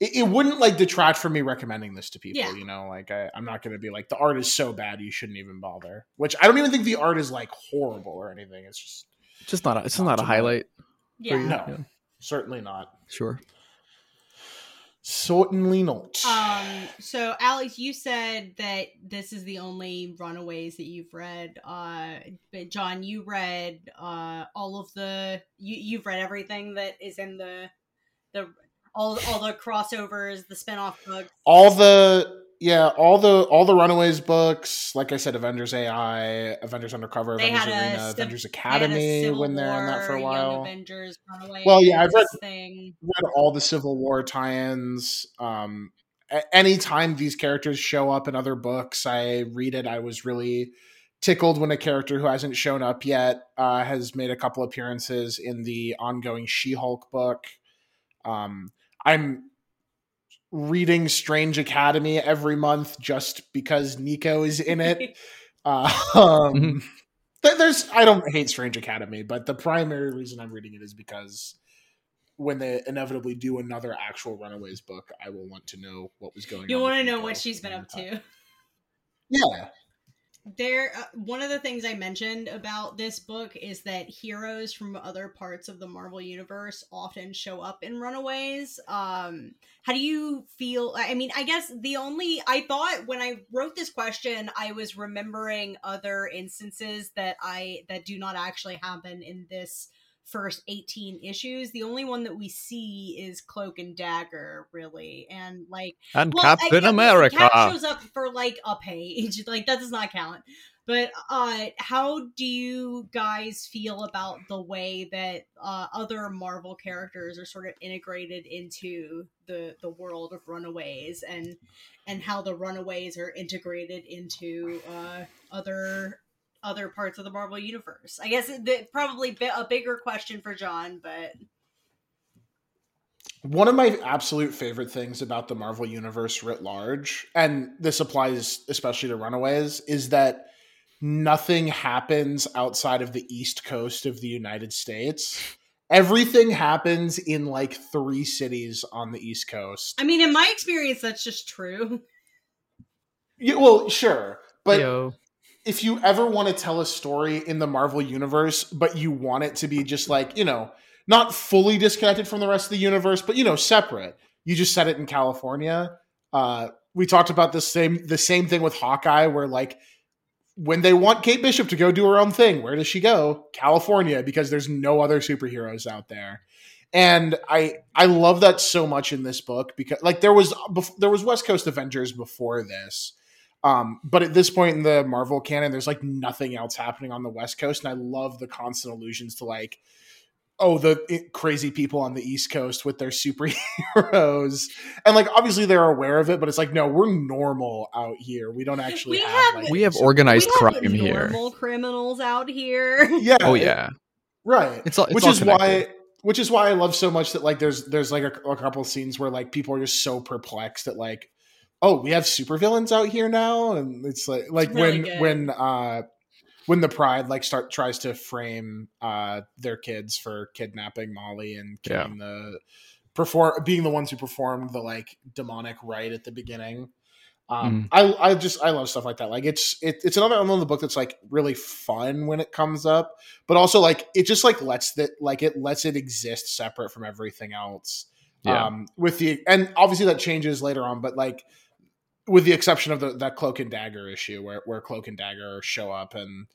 It, it wouldn't like detract from me recommending this to people. Yeah. You know, like I, I'm not gonna be like the art is so bad you shouldn't even bother. Which I don't even think the art is like horrible or anything. It's just just not, a, it's Not not a too bad. highlight. Yeah. no, Yeah. certainly not. Sure. Certainly not. Um. So, Alex, you said that this is the only Runaways that you've read. Uh, but John, you read uh all of the you you've read everything that is in the the all all the crossovers, the spin-off books. all the yeah all the all the runaways books like i said avengers ai avengers undercover They avengers a arena civ- avengers academy when they're in that for a while Avengers, Runaways. Well, yeah, I've read- thing. read all the civil war tie-ins um a- anytime these characters show up in other books i read it i was really tickled when a character who hasn't shown up yet uh, has made a couple appearances in the ongoing she-hulk book um i'm reading strange academy every month just because nico is in it Uh, um, th- there's I don't hate Strange Academy, but the primary reason I'm reading it is because when they inevitably do another actual Runaways book, I will want to know what was going You on. You want to know what she's been up to. Yeah, there uh, one of the things i mentioned about this book is that heroes from other parts of the marvel universe often show up in runaways. Um how do you feel i mean i guess the only i thought when i wrote this question i was remembering other instances that i that do not actually happen in this first 18 issues. The only one that we see is Cloak and Dagger, really. And like And well, Captain I- America. Cap shows up for like a page. Like that does not count. But uh how do you guys feel about the way that uh other Marvel characters are sort of integrated into the the world of Runaways and and how the Runaways are integrated into uh other other parts of the Marvel universe? I guess the, probably a bigger question for John, but One of my absolute favorite things about the Marvel Universe writ large, and this applies especially to Runaways, is that nothing happens outside of the East Coast of the United States. Everything happens in like three cities on the East Coast. I mean in my experience that's just true. Yeah, well, sure. But Yo. If you ever want to tell a story in the Marvel universe, but you want it to be just like, you know, not fully disconnected from the rest of the universe, but you know, separate. You just set it in California. Uh, we talked about the same the same thing with Hawkeye, where like when they want Kate Bishop to go do her own thing, where does she go? California, because there's no other superheroes out there. And I I love that so much in this book because like there was there was West Coast Avengers before this, um, but at this point in the Marvel canon, there's like nothing else happening on the West Coast, and I love the constant allusions to like, oh, the crazy people on the East Coast with their superheroes, and like obviously they're aware of it, but it's like, no, we're normal out here. We don't actually We have, have- like, We have super- organized we have crime here. normal criminals out here. yeah, Oh yeah. right. It's all it's which all is connected. why which is why I love so much that like there's there's like a, a couple scenes where like people are just so perplexed that like oh we have supervillains out here now and it's like like really when good. when uh when the pride like start tries to frame uh their kids for kidnapping Molly and Yeah. the perform being the ones who performed the like demonic rite at the beginning um, I I just I love stuff like that. Like it's it, it's another another book that's like really fun when it comes up, but also like it just like lets that like it lets it exist separate from everything else. Yeah. Um, with the and obviously that changes later on, but like with the exception of the that cloak and dagger issue where where cloak and dagger show up and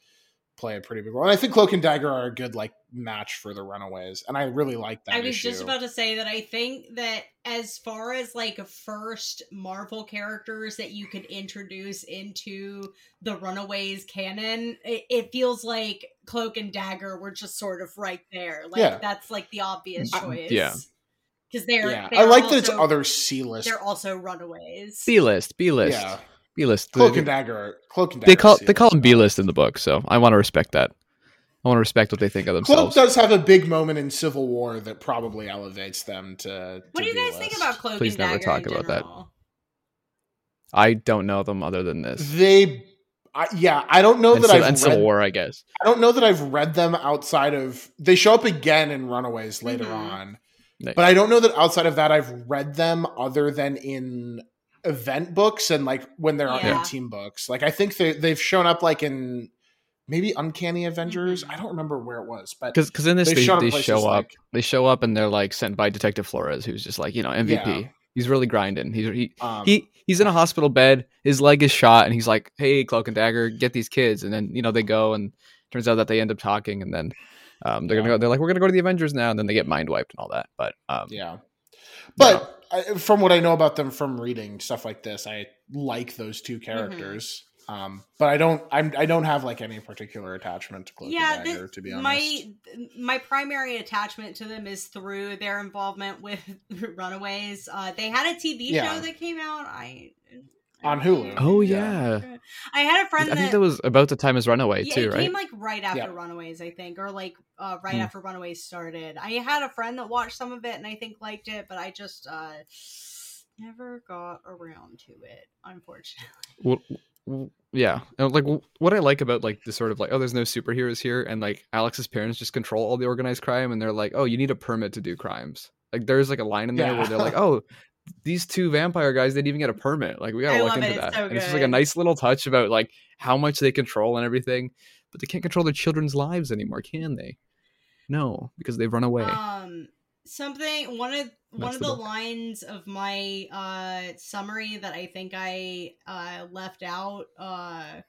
play a pretty big role. And I think cloak and dagger are a good like match for the Runaways, and I really like that. I was issue. just about to say that I think that as far as like first Marvel characters that you could introduce into the Runaways canon, it, it feels like Cloak and Dagger were just sort of right there. Like Yeah. that's like the obvious I- choice. yeah. Because they're, yeah, they're I like that it's other C list. They're also Runaways. B list, B list, Yeah, B list. cloak and dagger. Cloak and dagger. They call C they call them B list in the book, so I want to respect that. I want to respect what they think of themselves. Cloak does have a big moment in Civil War that probably elevates them to. What do you guys think B-list. about Cloak Please and never Dagger talk in about that. I don't know them other than this. They, I, yeah, I don't know and, that Civ- I've and Civil read. War, I guess. I don't know that I've read them outside of. They show up again in Runaways later Mhm. on, Nice. but I don't know that outside of that I've read them other than in event books and like when they're on Yeah. team books. Like I think they they've shown up like in maybe Uncanny Avengers. Mhm. I don't remember where it was, but Because because in this They've they, they show up like- they show up and they're like sent by Detective Flores, who's just like you know MVP. Yeah. He's really grinding. He's he, um, he he's in a hospital bed. His leg is shot, and he's like, "Hey, Cloak and Dagger, get these kids." And then you know they go, and turns out that they end up talking, and then um, they're gonna go. They're like, "We're gonna go to the Avengers now," and then they get mind wiped and all that. But um, Yeah. But I, from what I know about them from reading stuff like this, I like those two Mm-hmm. characters. Um, but I don't. I'm. I don't have like any particular attachment to Cloak yeah, and thi- Dagger. to be honest, my my primary attachment to them is through their involvement with Runaways. Uh, they had a TV Yeah. show that came out. I On Hulu. Oh, Yeah. yeah. I had a friend think that, that was about the time as Runaway yeah, too, it right? came like right after Yeah. Runaways, I think, or like uh, right Hmm. after Runaways started. I had a friend that watched some of it and I think liked it, but I just uh, never got around to it, unfortunately. well, yeah and like what i like about like the sort of like oh there's no superheroes here and like alex's parents just control all the organized crime and they're like oh you need a permit to do crimes like there's like a line in there where they're like oh these two vampire guys didn't even get a permit. Like we gotta I look into it, it's that. so it's just like a nice little touch about like how much they control and everything but they can't control their children's lives anymore can they? No because they've run away. Um, something one of one of the the lines of my uh summary that I think I uh left out uh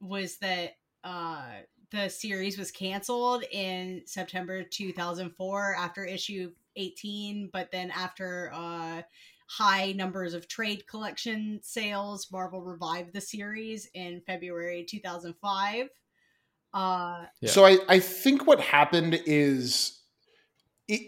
was that uh the series was canceled in September 2004 after issue 18, but then after uh, high numbers of trade collection sales, Marvel revived the series in February 2005. Uh, Yeah. So I, I think what happened is it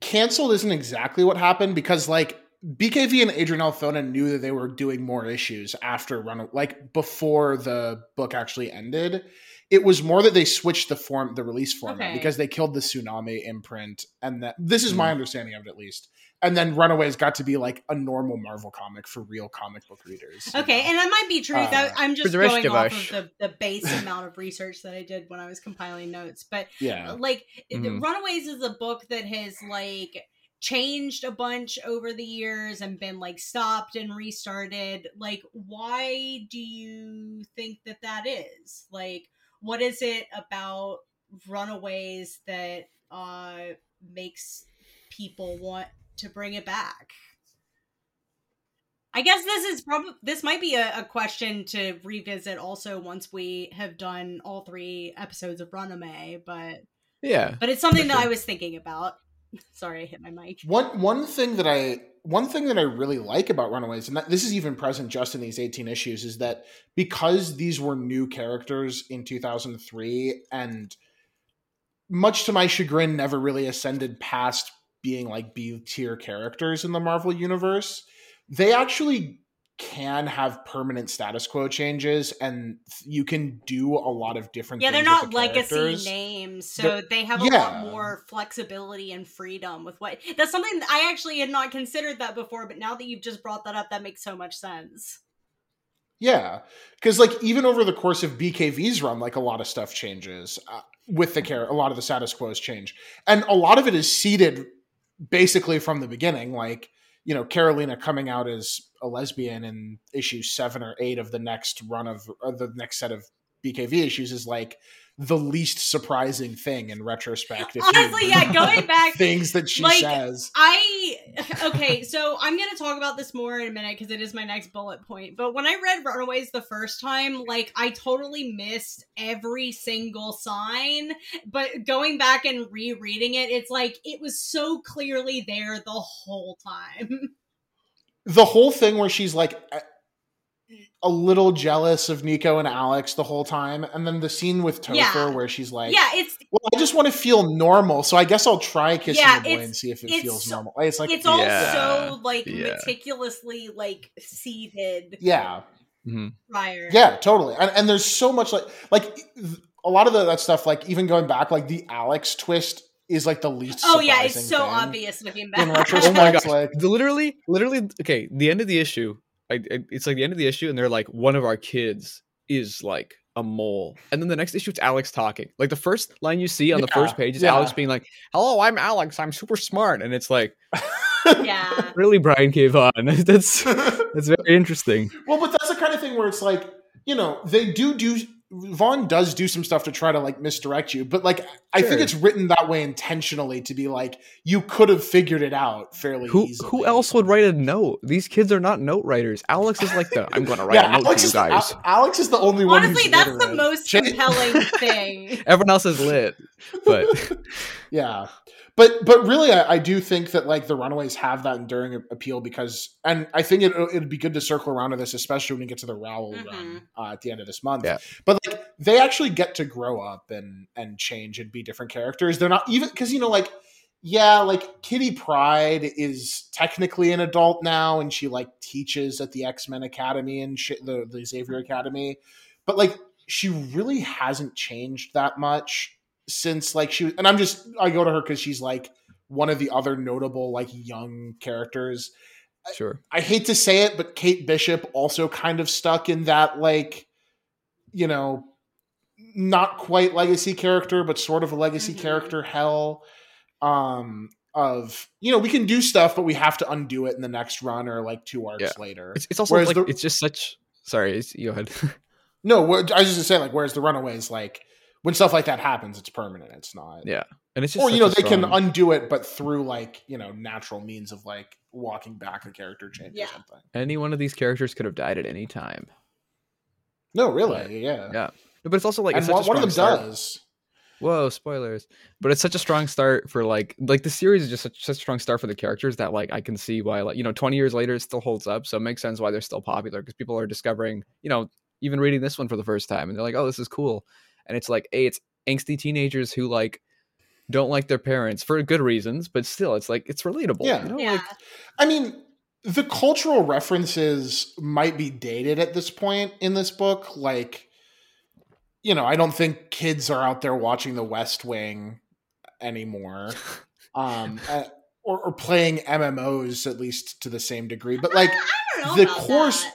canceled isn't exactly what happened because like BKV and Adrian Alphona knew that they were doing more issues after run like before the book actually ended. It was more that they switched the form the release format Okay. because they killed the tsunami imprint and that this is my Mhm. understanding of it at least. And then Runaways got to be like a normal Marvel comic for real comic book readers. okay, know? and that might be true. Uh, I'm just going of off us. of the, the base amount of research that I did when I was compiling notes. But yeah. like the Mhm. runaways is a book that has like changed a bunch over the years and been like stopped and restarted like why do you think that that is like what is it about runaways that uh makes people want to bring it back I guess this is probably this might be a, a question to revisit also once we have done all three episodes of Runamay, but Yeah. but it's something that I was thinking about. Sorry, I hit my mic. One one thing that I one thing that I really like about Runaways, and this is even present just in these 18 issues, is that because these were new characters in 2003, and much to my chagrin, never really ascended past being like B tier characters in the Marvel universe, they actually can have permanent status quo changes, and you can do a lot of different. Yeah, they're not the legacy names, so They're- they have a yeah. lot more flexibility and freedom with what. That's something that I actually had not considered that before, but now that you've just brought that up, that makes so much sense. Yeah, because like even over the course of BKV's run, like a lot of stuff changes uh, with the care. A lot of the status quos change, and a lot of it is seeded basically from the beginning. Like you know, Carolina coming out as a lesbian in issue seven or eight of the next run of the next set of BKV issues is like the least surprising thing in retrospect. Honestly, yeah, going back, things that she like, says. I okay, so I'm gonna talk about this more in a minute because it is my next bullet point. But when I read Runaways the first time, like I totally missed every single sign. But going back and rereading it, it's like it was so clearly there the whole time. the whole thing where she's like a, a little jealous of Nico and Alex the whole time, and then the scene with Topher Yeah. where she's like, yeah, it's well, I just want to feel normal, so I guess I'll try kissing Yeah, a boy and see if it feels so- normal. It's like, it's all Yeah. so like Yeah. meticulously like seeded yeah, Mhm. prior. yeah, totally. And, and there's so much like, like a lot of the, that stuff, like even going back, like the Alex twist is like the least. Oh yeah, it's so obvious looking In back. retrospect, Oh my gosh. like literally, literally. Okay, the end of the issue. I, I- it's like the end of the issue, and they're like, one of our kids is like a mole, and then the next issue it's Alex talking. Like the first line you see on the Yeah, first page is yeah. Alex being like, "Hello, I'm Alex. I'm super smart," and it's like, yeah. really, Brian K. Vaughan. that's that's very interesting. Well, but that's the kind of thing where it's like, you know, they do do Vaughan does do some stuff to try to like misdirect you, but like I think it's written that way intentionally to be like you could have figured it out fairly Who easily. who else would write a note? These kids are not note writers. Alex is like the I'm going to write Yeah, a note Alex to you is, guys. Al- Alex is the only one. Honestly, who's that's the most compelling thing. Everyone else is lit, but Yeah, but but really, I, I do think that like the Runaways have that enduring appeal because, and I think it it'd be good to circle around to this, especially when we get to the Rowell Mhm. run uh, at the end of this month. Yeah. But like they actually get to grow up and and change and be different characters. They're not even because you know like yeah, like Kitty Pryde is technically an adult now, and she like teaches at the X Men Academy and shit, the the Xavier Academy, but like she really hasn't changed that much since like she and I'm just I go to her because she's like one of the other notable like young characters. sure. I hate to say it, but Kate Bishop also kind of stuck in that like, you know, not quite legacy character, but sort of a legacy Mhm. character hell. Um, of you know, we can do stuff, but we have to undo it in the next run or like two arcs Yeah. later. It's, it's also Whereas like the- it's just such. Sorry, it's, you go ahead. no, I was just gonna say like, whereas the Runaways, like when stuff like that happens, it's permanent. It's not. Yeah, and it's just or you know a they can undo it, but through like you know natural means of like walking back a character change Yeah. or something. any one of these characters could have died at any time. No, really, yeah. Yeah. but it's also like it's such one, a one of them start. does. Whoa, spoilers! But it's such a strong start for like like the series is just such, such a strong start for the characters that like I can see why like you know twenty years later it still holds up. So it makes sense why they're still popular because people are discovering you know even reading this one for the first time and they're like oh this is cool, and it's like a it's angsty teenagers who like don't like their parents for good reasons, but still it's like it's relatable. Yeah. you know, Yeah. like I mean, the cultural references might be dated at this point in this book. Like, you know, I don't think kids are out there watching The West Wing anymore, um, uh, or, or playing MMOs at least to the same degree. But like, I don't know the course- that.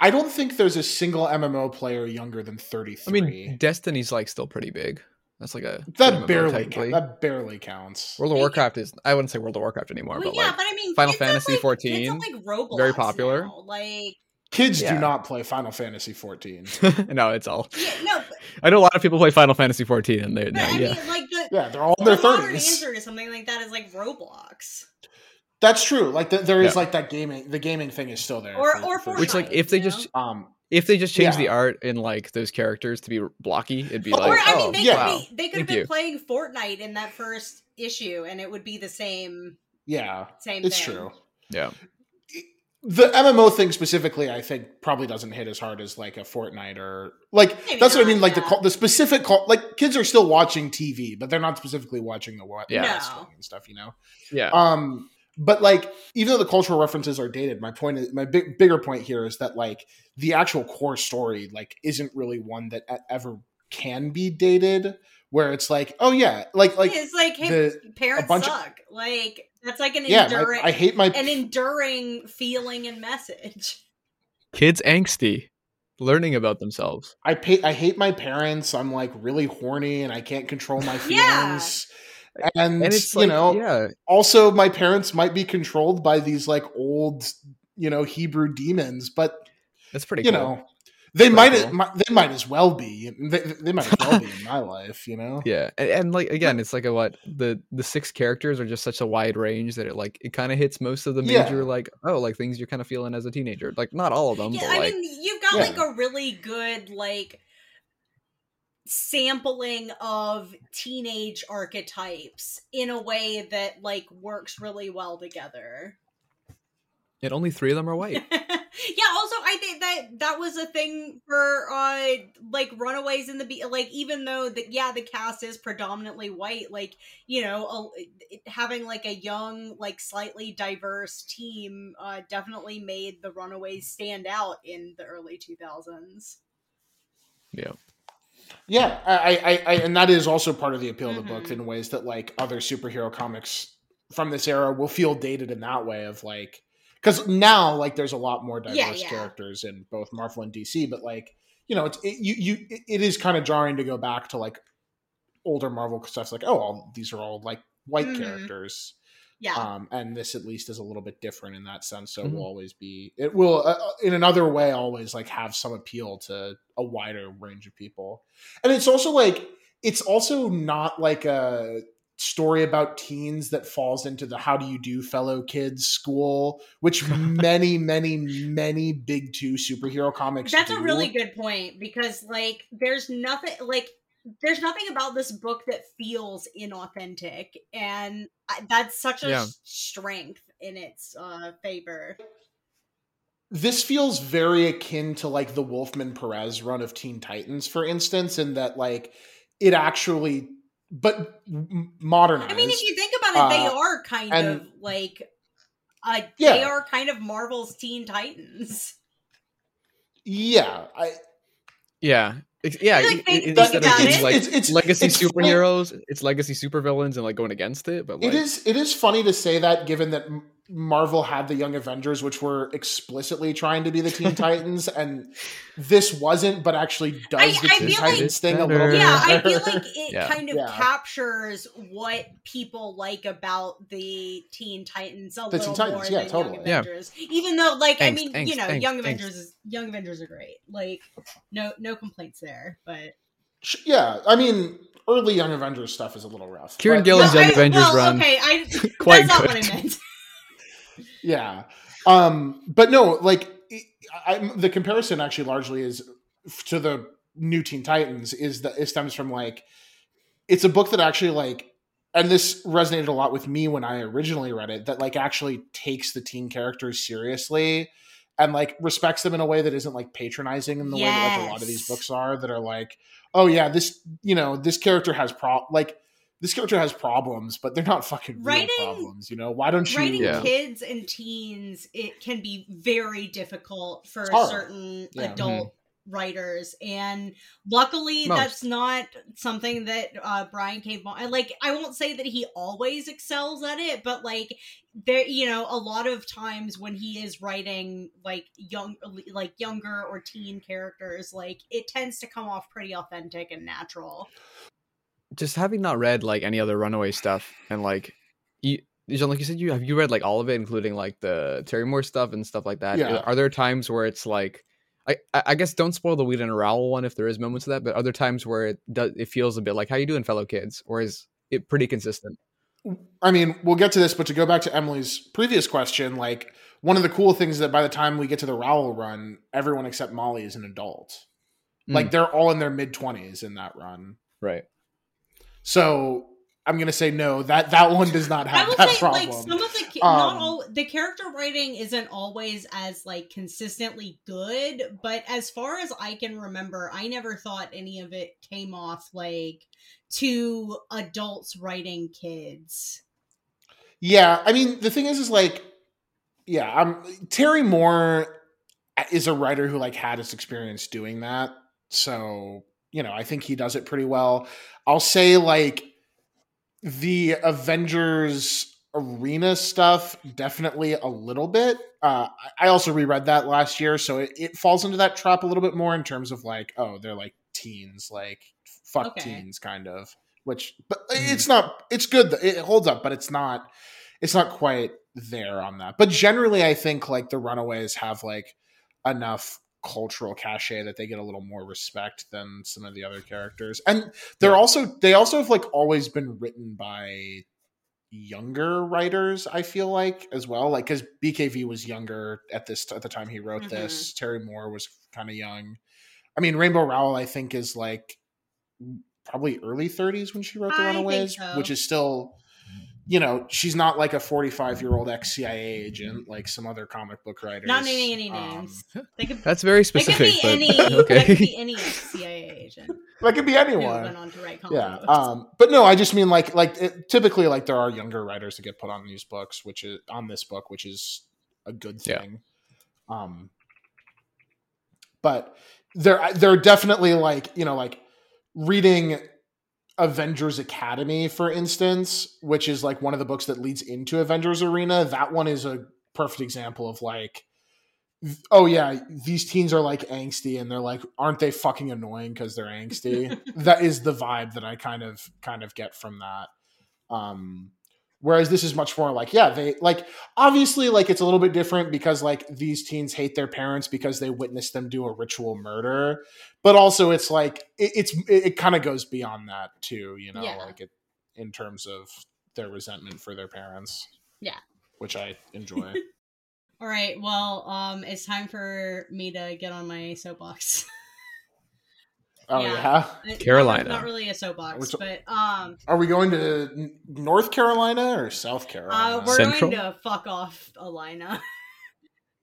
I don't think there's a single MMO player younger than 33. I mean Destiny's like still pretty big. That's like a that MMO barely ca- that barely counts. World of Warcraft is I wouldn't say World of Warcraft anymore, Well, but yeah, like but I mean, Final Fantasy like, 14, like Roblox very popular. now. Like, Kids Yeah. do not play Final Fantasy fourteen. no, it's all. yeah, no, but, I know a lot of people play Final Fantasy 14, and they but no, I yeah. mean, like the, yeah, they're all in the their thirties. answer to something like that is like Roblox That's true. Like the, there is Yeah. like that gaming. The gaming thing is still there. or for- or for Which like sure. if they just um if they just change Yeah. the art in like those characters to be blocky, it'd be Or, like or I oh mean, they yeah. could be they could Thank have been you. playing Fortnite in that first issue, and it would be the same yeah, same. it's thing. true. Yeah, The MMO thing specifically, I think, probably doesn't hit as hard as like a Fortnite or like Maybe that's what I mean. Like the yeah. cul- the specific cul- like kids are still watching TV, but they're not specifically watching the what Yeah. No. and stuff. You know. yeah. Um, but like, even though the cultural references are dated, my point is my big bigger point here is that like the actual core story like isn't really one that ever can be dated. Where it's like, oh yeah, like like it's like hey, the parents bunch of- like that's like an yeah, my- enduring, I hate my an enduring feeling and message. Kids angsty, learning about themselves. I pay, I hate my parents. I'm like really horny and I can't control my Yeah. Feelings. And, And it's you like, know, yeah, also my parents might be controlled by these like old, you know, Hebrew demons, but that's pretty you cool. know, they Pretty might, cool. mi- they might as well be. They, they might as well be in my life, you know. Yeah, and, and like again, it's like a what the the six characters are just such a wide range that it like it kind of hits most of the Yeah. major like oh like things you're kind of feeling as a teenager. Like not all of them, Yeah, but I like mean, you've got Yeah. like a really good like sampling of teenage archetypes in a way that like works really well together. and only three of them are white. yeah, also I think that that was a thing for uh like Runaways in the Be like even though the yeah the cast is predominantly white like you know a, having like a young like slightly diverse team uh definitely made the Runaways stand out in the early 2000s. yeah, Yeah, I, I, I, and that is also part of the appeal of the book Mhm. in ways that like other superhero comics from this era will feel dated in that way of like because now like there's a lot more diverse Yeah, yeah. characters in both Marvel and DC, but like you know it's it, you you it is kind of jarring to go back to like older Marvel stuff like oh all, these are all like white Mhm. characters. Yeah. Um, and this at least is a little bit different in that sense. So it Mhm. will always be, it will, uh, uh, in another way, always like have some appeal to a wider range of people. And it's also like, it's also not like a story about teens that falls into the how do you do fellow kids school, which many, many, many big two superhero comics That's a really good point because like there's nothing like there's nothing about this book that feels inauthentic and that's such a Yeah. strength in its uh favor. this feels very akin to like the Wolfman Perez run of Teen Titans, for instance, in that like it actually, but m- modernized. I mean if you think about it they Uh, are kind and- of like uh Yeah. they are kind of Marvel's Teen Titans. yeah, I, yeah, Ex- yeah. Like, i- think- i- instead of being it. like It's- it's- legacy it's- superheroes, it's legacy supervillains and like going against it. But like, it is it is funny to say that given that M- Marvel had the Young Avengers, which were explicitly trying to be the Teen Titans, and this wasn't, but actually does I- the I Teen Titans like- thing a little bit. Yeah, I feel like it Yeah. kind of Yeah. captures what people like about the Teen Titans a The little Teen Titans, more yeah, than totally. Young Yeah. Avengers. Even though, like, I mean, angst, you know, angst, Young angst. Avengers is Young Avengers are great. Like, no, no complaints there. But yeah, I mean, early Young Avengers stuff is a little rough. Kieron but- Gillen's Young I- Avengers well, run Okay, I quite that's not good. what I meant. Yeah. Um but no like I, the comparison actually largely is to the new Teen Titans is that it stems from like it's a book that actually like and this resonated a lot with me when I originally read it that like actually takes the teen characters seriously and like respects them in a way that isn't like patronizing in the way that like a lot of these books are that are like oh yeah this you know this character has pro like this character has problems but they're not fucking real Writing- problems you know why don't you writing Yeah. kids and teens it can be very difficult for It's certain Yeah. adult writers and luckily Most. that's not something that uh brian k Vaughan- like i won't say that he always excels at it but like there you know a lot of times when he is writing like young like younger or teen characters like it tends to come off pretty authentic and natural just having not read like any other runaway stuff and like you John, like you said you have you read like all of it including like the terry moore stuff and stuff like that Yeah. are there times where it's like I, I guess don't spoil the weed and Rowell one if there is moments of that, but other times where it does it feels a bit like how you doing, fellow kids, or is it pretty consistent? I mean, we'll get to this, but to go back to Emily's previous question, like one of the cool things is that by the time we get to the Rowell run, everyone except Molly is an adult. Mm. Like they're all in their mid twenties in that run. Right. So I'm gonna say no. That that one does not I have will that say, problem. like some of the ca- not Um, all the character writing isn't always as like consistently good, but as far as I can remember, I never thought any of it came off like two adults writing kids. Yeah, I mean the thing is, is like, yeah, I'm Terry Moore is a writer who like had his experience doing that, so you know I think he does it pretty well. I'll say like the Avengers arena stuff definitely a little bit. Uh, I I also reread that last year, so it, it falls into that trap a little bit more in terms of like, oh, they're like teens, like fuck Okay. teens, kind of. Which, but it's not. It's good. It holds up, but it's not. It's not quite there on that. But generally, I think like the Runaways have like enough cultural cachet that they get a little more respect than some of the other characters, and they're Yeah. also they also have like always been written by younger writers i feel like as well like because bkv was younger at this at the time he wrote Mhm. this terry moore was kind of young i mean rainbow rowell i think is like probably early 30s when she wrote the I runaways so. which is still you know she's not like a 45 year old ex cia agent like some other comic book writers Not naming any Um, names. They could. That's very They could specific. be but, any. That could okay. be any CIA agent that could be who anyone went on to write comic yeah books. um but no i just mean like like it, typically like there are younger writers that get put on these books which is on this book which is a good Yeah. thing um but they're they're definitely like you know like reading avengers academy for instance which is like one of the books that leads into avengers arena that one is a perfect example of like oh yeah these teens are like angsty and they're like aren't they fucking annoying because they're angsty? That is the vibe that i kind of kind of get from that. Um whereas this is much more like yeah they like obviously like it's a little bit different because like these teens hate their parents because they witnessed them do a ritual murder but also it's like it, it's it, it kind of goes beyond that too you know Yeah. like it in terms of their resentment for their parents Yeah. which i enjoy All right. Well, um, it's time for me to get on my soapbox. oh Yeah. yeah, Carolina. Not, really a soapbox, We're but um, are we going to north carolina or south uh, carolina we're Central? going to fuck off Alina.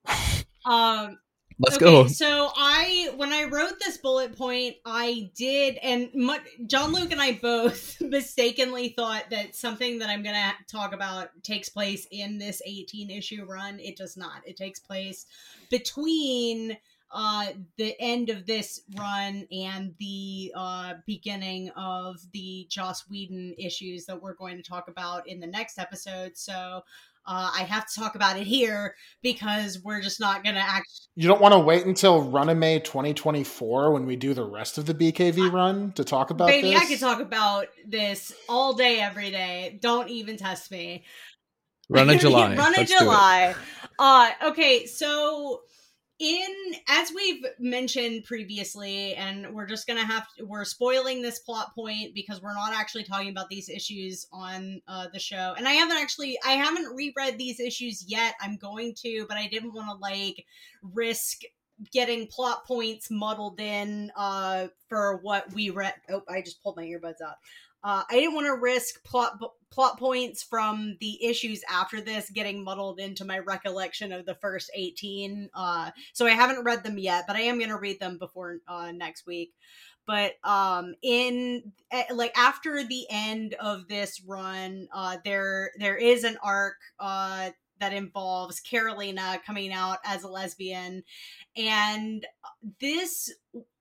um, Let's okay, go. So I, when I wrote this bullet point, I did, and mu- John Luke and I both mistakenly thought that something that I'm going to talk about takes place in this 18 issue run. It does not. It takes place between uh the end of this run and the uh beginning of the Joss Whedon issues that we're going to talk about in the next episode. So uh, I have to talk about it here because we're just not gonna act. You don't want to wait until Runamay 2024 when we do the rest of the BKV run to talk about Baby, this? I could talk about this all day, every day. Don't even test me. Run a July. Run a Let's do it. July. Uh, okay, so in as we've mentioned previously, and we're just gonna have we're spoiling this plot point because we're not actually talking about these issues on uh, the show. And I haven't actually I haven't reread these issues yet. I'm going to, but I didn't want to like risk getting plot points muddled in uh for what we read oh i just pulled my earbuds out uh, I didn't want to risk plot plot points from the issues after this getting muddled into my recollection of the first 18. Uh, so I haven't read them yet, but I am going to read them before uh, next week. But um, in eh, like after the end of this run, uh, there there is an arc uh, that involves Carolina coming out as a lesbian and this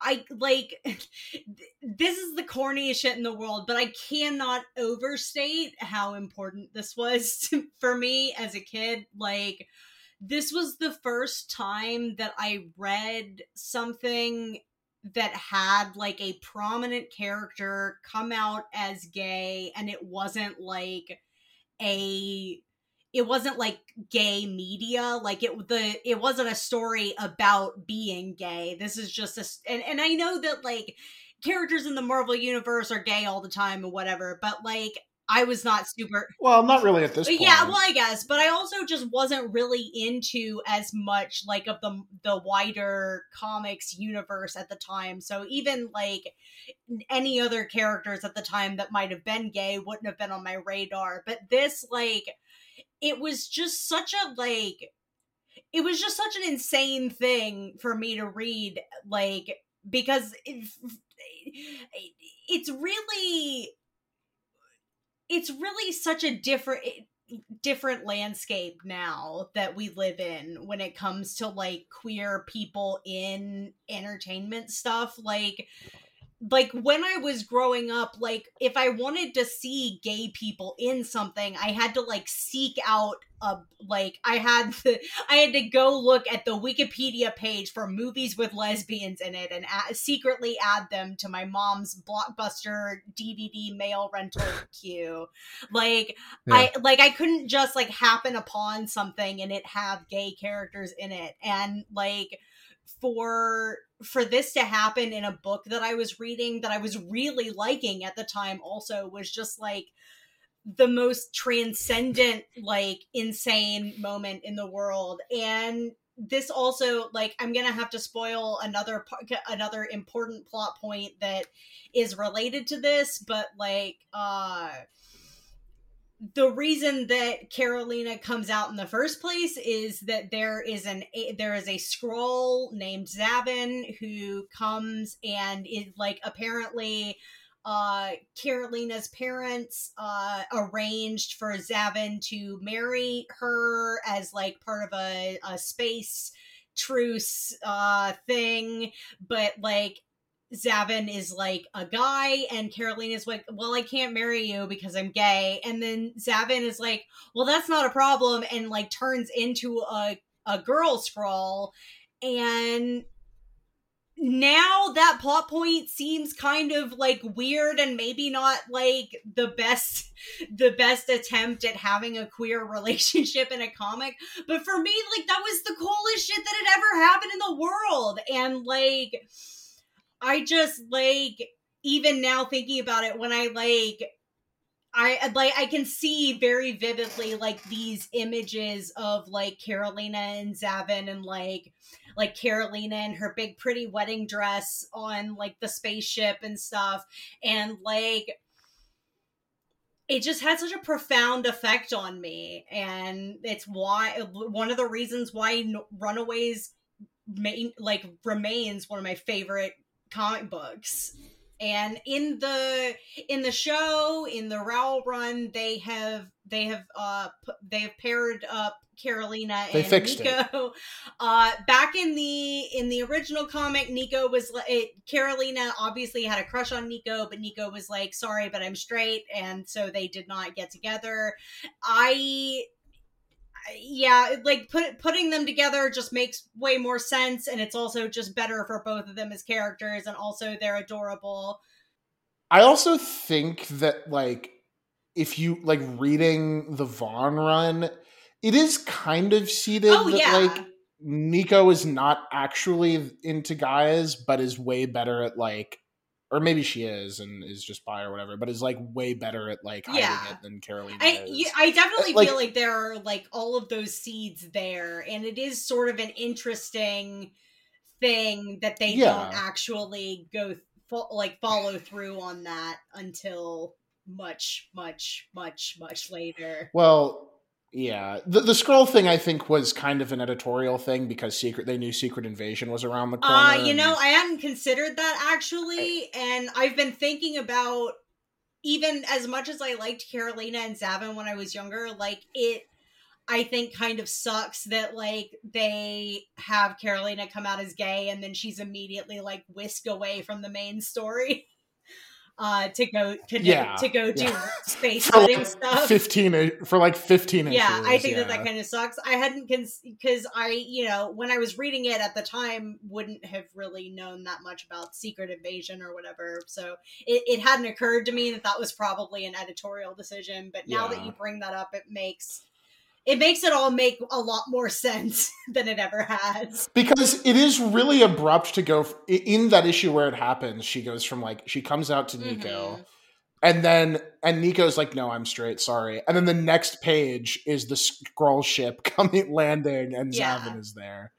I like this is the corniest shit in the world, but I cannot overstate how important this was to, for me as a kid. Like this was the first time that I read something that had like a prominent character come out as gay and it wasn't like a it wasn't like gay media like it the it wasn't a story about being gay this is just a and, and i know that like characters in the marvel universe are gay all the time and whatever but like I was not super. Well, not really at this. point. Yeah, well, I guess, but I also just wasn't really into as much like of the the wider comics universe at the time. So even like any other characters at the time that might have been gay wouldn't have been on my radar. But this, like, it was just such a like it was just such an insane thing for me to read like because it, it's really it's really such a different eh, different landscape now that we live in when it comes to like queer people in entertainment stuff like like when I was growing up, like if I wanted to see gay people in something, I had to like seek out a like I had to I had to go look at the Wikipedia page for movies with lesbians in it and a- secretly add them to my mom's blockbuster DVD mail rental queue. Like yeah. I like I couldn't just like happen upon something and it have gay characters in it and like for for this to happen in a book that I was reading that I was really liking at the time also was just like the most transcendent like insane moment in the world. And this also like i'm gonna have to spoil another another important plot point that is related to this but like uh the reason that Karolina comes out in the first place is that there is an a, there is a Skrull named Xavin who comes and is like apparently uh Karolina's parents uh arranged for Xavin to marry her as like part of a, a space truce uh thing. But like Xavin is like a guy, and Caroline is like, Well, I can't marry you because I'm gay. And then Xavin is like, Well, that's not a problem, and like turns into a, a girl Skrull. And now that plot point seems kind of like weird and maybe not like the best the best attempt at having a queer relationship in a comic but for me like that was the coolest shit that had ever happened in the world and like I just like even now thinking about it when I like I uh, like I can see very vividly like these images of like Karolina and Xavin and like like Karolina and her big pretty wedding dress on like the spaceship and stuff. And like it just had such a profound effect on me. And it's why uh, one of the reasons why runaways main like remains one of my favorite comic books and in the in the show in the Rowell run they have they have uh they have paired up Karolina they and Nico. Uh back in the in the original comic Nico was it Karolina obviously had a crush on Nico but Nico was like sorry but I'm straight and so they did not get together. I yeah, like put, putting them together just makes way more sense, and it's also just better for both of them as characters, and also they're adorable. I also think that like if you like reading the Vaughan run, it is kind of seeded oh, that yeah. like Nico is not actually into guys, but is way better at like or maybe she is and is just bi or whatever, but is like way better at like hiding yeah. it than Karolina I. I definitely uh, like, feel like there are like all of those seeds there, and it is sort of an interesting thing that they Yeah. don't actually go fo- like follow through on that until much, much, much, much later. Well, yeah, the the Skrull thing I think was kind of an editorial thing because secret they knew Secret Invasion was around the corner. Uh, you know, I hadn't considered that actually, and I've been thinking about even as much as I liked Karolina and Xavin when I was younger, like it I think kind of sucks that like they have Karolina come out as gay and then she's immediately like whisked away from the main story. Uh, to go to, Yeah, to go do yeah. space for like stuff. fifteen for like fifteen. yeah i think that that kind of sucks i hadn't because i you know when i was reading it at the time wouldn't have really known that much about secret invasion or whatever so it, it hadn't occurred to me that that was probably an editorial decision but now that you bring that up it makes it makes it all make a lot more sense than it ever has because it is really abrupt to go f- in that issue where it happens. She goes from like she comes out to Nico, Mhm. and then and Nico's like, "No, I'm straight, sorry." And then the next page is the Skrull ship coming landing, and Yeah. Xavin is there.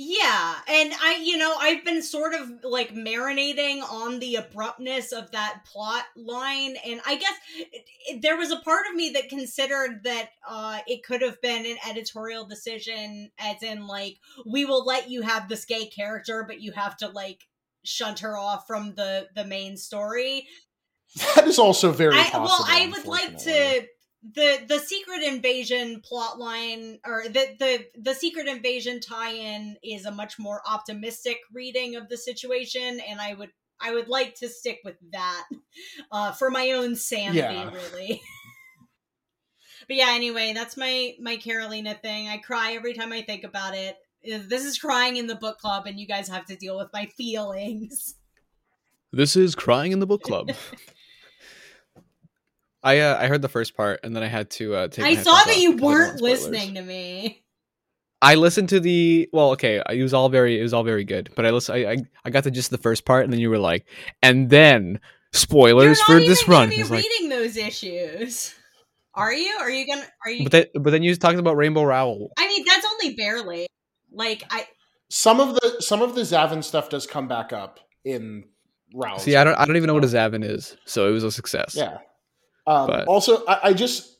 Yeah, and I, you know, I've been sort of like marinating on the abruptness of that plot line, and I guess it, it- there was a part of me that considered that uh, it could have been an editorial decision, as in like we will let you have this gay character, but you have to like shunt her off from the the main story. That is also very I, well, I would like to the the secret invasion plot line or the the the secret invasion tie-in is a much more optimistic reading of the situation and I would I would like to stick with that uh for my own sanity Yeah. really. but yeah, anyway, that's my my Karolina thing. I cry every time I think about it. This is crying in the book club and you guys have to deal with my feelings. This is crying in the book club. I uh, I heard the first part and then I had to uh, take. I saw that off you 'cause I don't weren't listening to me. I listened to the well, okay. It was all very, it was all very good. But I listen, I, I, I got to just the first part, and then you were like, and then spoilers You're for not this run. Gonna be It's like, reading those issues. Are you? Are you gonna? Are you? but then, but then you talked about Rainbow Rowell. I mean, that's only barely. Like I. some of the some of the Xavin stuff does come back up in Rowell's. See, I don't, I don't even know what a Xavin is, so it was a success. Yeah. Um, But- Also, I, I just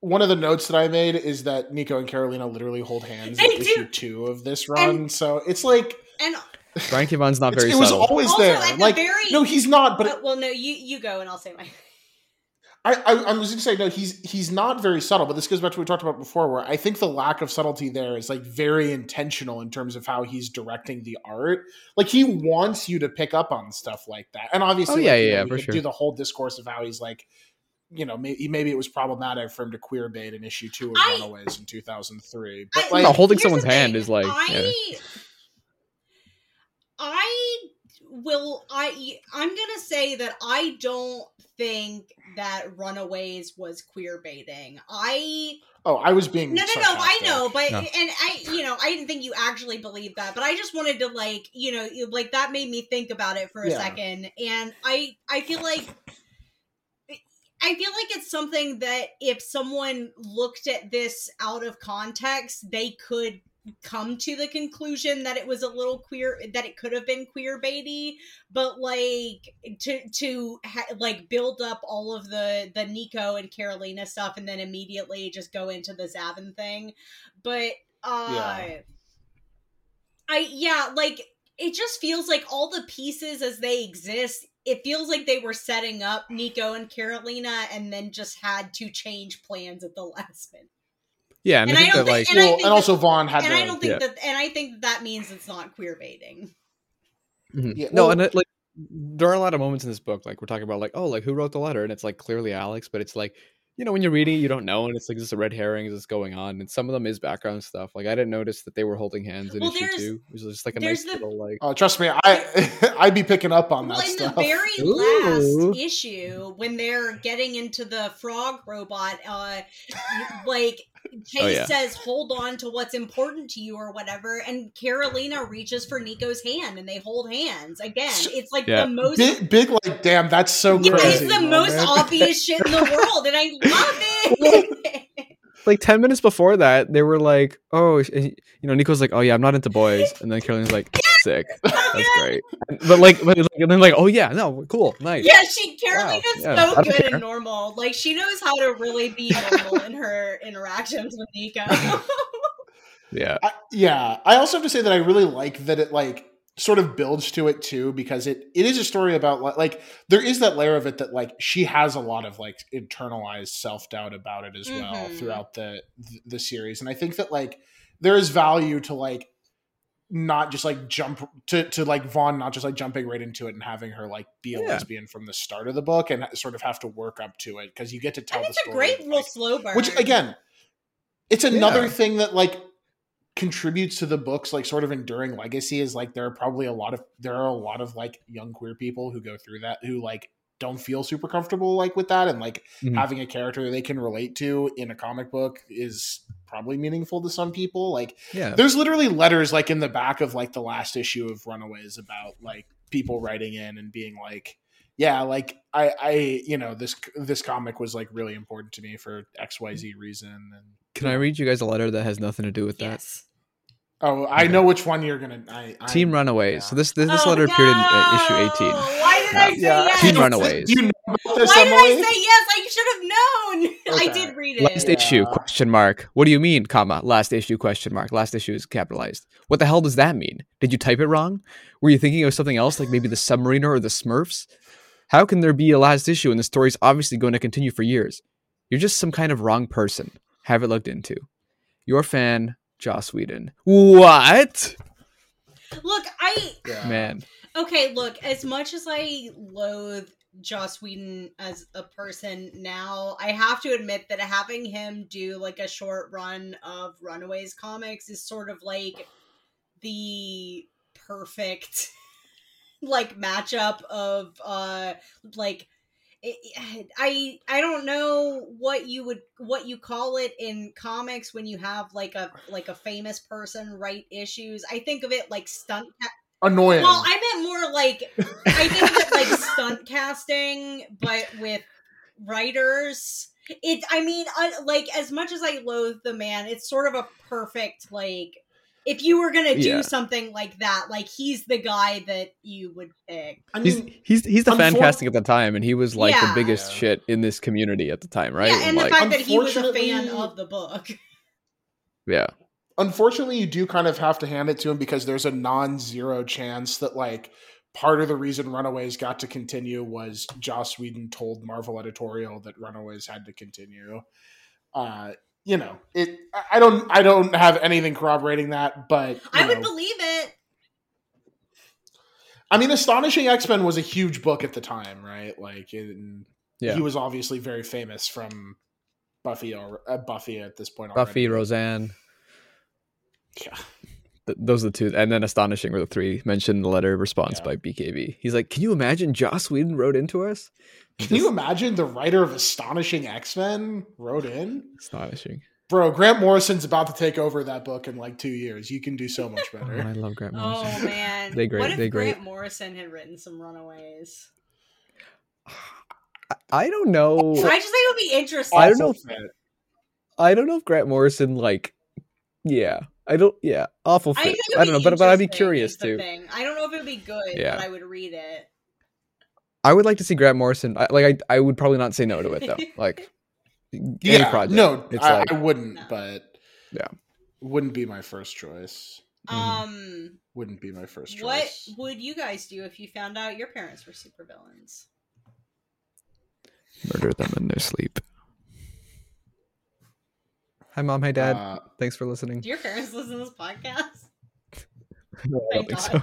one of the notes that I made is that Nico and Karolina literally hold hands They in do. issue two of this run. so it's like And Brian K. Vaughan's not very it was subtle. always also there. at the Like very. no, he's not. But uh, well, no, you you go and I'll say my. I, I, I was going to say no. He's he's not very subtle. But this goes back to what we talked about before, where I think the lack of subtlety there is like very intentional in terms of how he's directing the art. Like he wants you to pick up on stuff like that. And obviously, Oh, yeah, like, you yeah, know, yeah, we for sure. do the whole discourse of how he's like. You know, maybe, maybe it was problematic for him to queer bait in issue two of I- Runaways in 2003. I- But like, No, holding someone's hand is like, I. yeah. I will. I. I'm gonna say that I don't think that Runaways was queer baiting. I oh, I was being No, no, no. I know, but No. and I, you know, I didn't think you actually believed that, but I just wanted to like, you know, like that made me think about it for a Yeah. second, and I, I feel like. I feel like it's something that if someone looked at this out of context, they could come to the conclusion that it was a little queer, that it could have been queer baity, but like to to ha- like build up all of the the Nico and Karolina stuff and then immediately just go into the Xavin thing. But uh Yeah. I yeah, like it just feels like all the pieces as they exist, it feels like they were setting up Nico and Karolina and then just had to change plans at the last minute. yeah, and, and I I don't that think- like and well, think and also Vaughan had And to. I don't think yeah. that and I think that, that means it's not queer baiting. Mhm. Yeah, no, well- and it, like there are a lot of moments in this book, like we're talking about, like oh, like who wrote the letter, and it's like clearly Alex, but it's like you know when you're reading, it, you don't know, and it's like just a red herring is what's going on, and some of them is background stuff. Like I didn't notice that they were holding hands in Well, issue two. It was just like a nice the- little like. Oh, trust me, I I'd be picking up on Well, that in stuff. the very Ooh. last issue, when they're getting into the frog robot, uh, like Chase Oh, yeah. says, "Hold on to what's important to you" or whatever, and Karolina reaches for Nico's hand, and they hold hands again. It's like Yeah. the most. big, big, like, damn, that's so yeah, crazy. it's the most moment. obvious shit in the world, and I love it. like 10 minutes before that, they were like, oh, eh, you know, Nico's like, oh yeah, I'm not into boys. And then Caroline's like, sick. That's great. But like, but like, and then like, oh yeah, no, cool, nice. Yeah, she Caroline Wow, is yeah, so good care. and normal. Like she knows how to really be normal in her interactions with Nico. Yeah. I, yeah, I also have to say that I really like that it like sort of builds to it too because it it is a story about like there is that layer of it that like she has a lot of like internalized self doubt about it as well Mhm. throughout the the series, and I think that like there is value to like not just like jump to to like Vaughan not just like jumping right into it and having her like be a Yeah. lesbian from the start of the book and sort of have to work up to it because you get to tell and the it's a story great little like, slow burn. which again it's another Yeah. thing that like contributes to the book's like sort of enduring legacy is like there are probably a lot of there are a lot of like young queer people who go through that who like don't feel super comfortable like with that and like Mhm. having a character they can relate to in a comic book is probably meaningful to some people like Yeah. there's literally letters like in the back of like the last issue of runaways about like people writing in and being like yeah like i i you know this this comic was like really important to me for xyz reason and Can I read you guys a letter that has nothing to do with that? yes. Oh i Okay. know which one you're gonna i, I Team Runaways. yeah. So this this, this Oh, letter appeared in uh, issue 18. Why did I say yeah yes? Teen Runaways. do you know about Why this did I say yes? I should have known. I did read it. Last Yeah. issue question mark. What do you mean, comma? Last issue question mark. Last issue is capitalized. What the hell does that mean? Did you type it wrong? Were you thinking of something else, like maybe the Submariner or the Smurfs? How can there be a last issue and the story's obviously going to continue for years? You're just some kind of wrong person. Have it looked into. Your fan, Joss Whedon. What? Look, I Yeah. Man. okay. Look, as much as I loathe Joss Whedon as a person now, I have to admit that having him do like a short run of Runaways comics is sort of like the perfect like matchup of uh like it- I I don't know what you would what you call it in comics when you have like a like a famous person write issues. I think of it like stunt. Ca- annoying well, I meant more like I think of it like stunt casting, but with writers. It. I mean, I, like as much as I loathe the man, it's sort of a perfect like. If you were gonna do Yeah. something like that, like he's the guy that you would pick. I He's mean, he's he's the fan casting at the time, and he was like Yeah. the biggest Yeah. shit in this community at the time, right? Yeah, and the like, fact that he was a fan of the book. yeah. unfortunately you do kind of have to hand it to him because there's a non-zero chance that like part of the reason runaways got to continue was joss whedon told marvel editorial that runaways had to continue uh you know it I- i don't i don't have anything corroborating that but I would know, believe it. i mean astonishing x-men was a huge book at the time right like it, Yeah. he was obviously very famous from buffy or uh, buffy at this point Buffy, already. Roseanne. Yeah. Th- those are the two, and then astonishing were the three mentioned in the letter of response Yeah. by BKV. He's like, "Can you imagine Joss Whedon wrote into us?" Can you imagine the writer of Astonishing X Men wrote in? Astonishing. Bro, Grant Morrison's about to take over that book in like two years. You can do so much Oh, better. I love Grant oh, Morrison. Oh man, They great, What if they Grant. Morrison had written some Runaways? I- I don't know. I just think it would be interesting. I don't know if- I don't know if Grant Morrison like. Yeah, I don't. Yeah, awful I, fit. think I, don't know, but but I'd be curious is too. thing. I don't know if it would be good, Yeah. but I would read it. I would like to see Grant Morrison. I, like I, I would probably not say no to it though. Like any Yeah, project. no, it's I, like I wouldn't, No. but Yeah. wouldn't be my first choice. Mhm. Um, Wouldn't be my first choice. what would you guys do if you found out your parents were supervillains? murder them in their sleep. Hi, mom. Hi, dad. Uh, Thanks for listening. Do your parents listen to this podcast? No, I don't think so.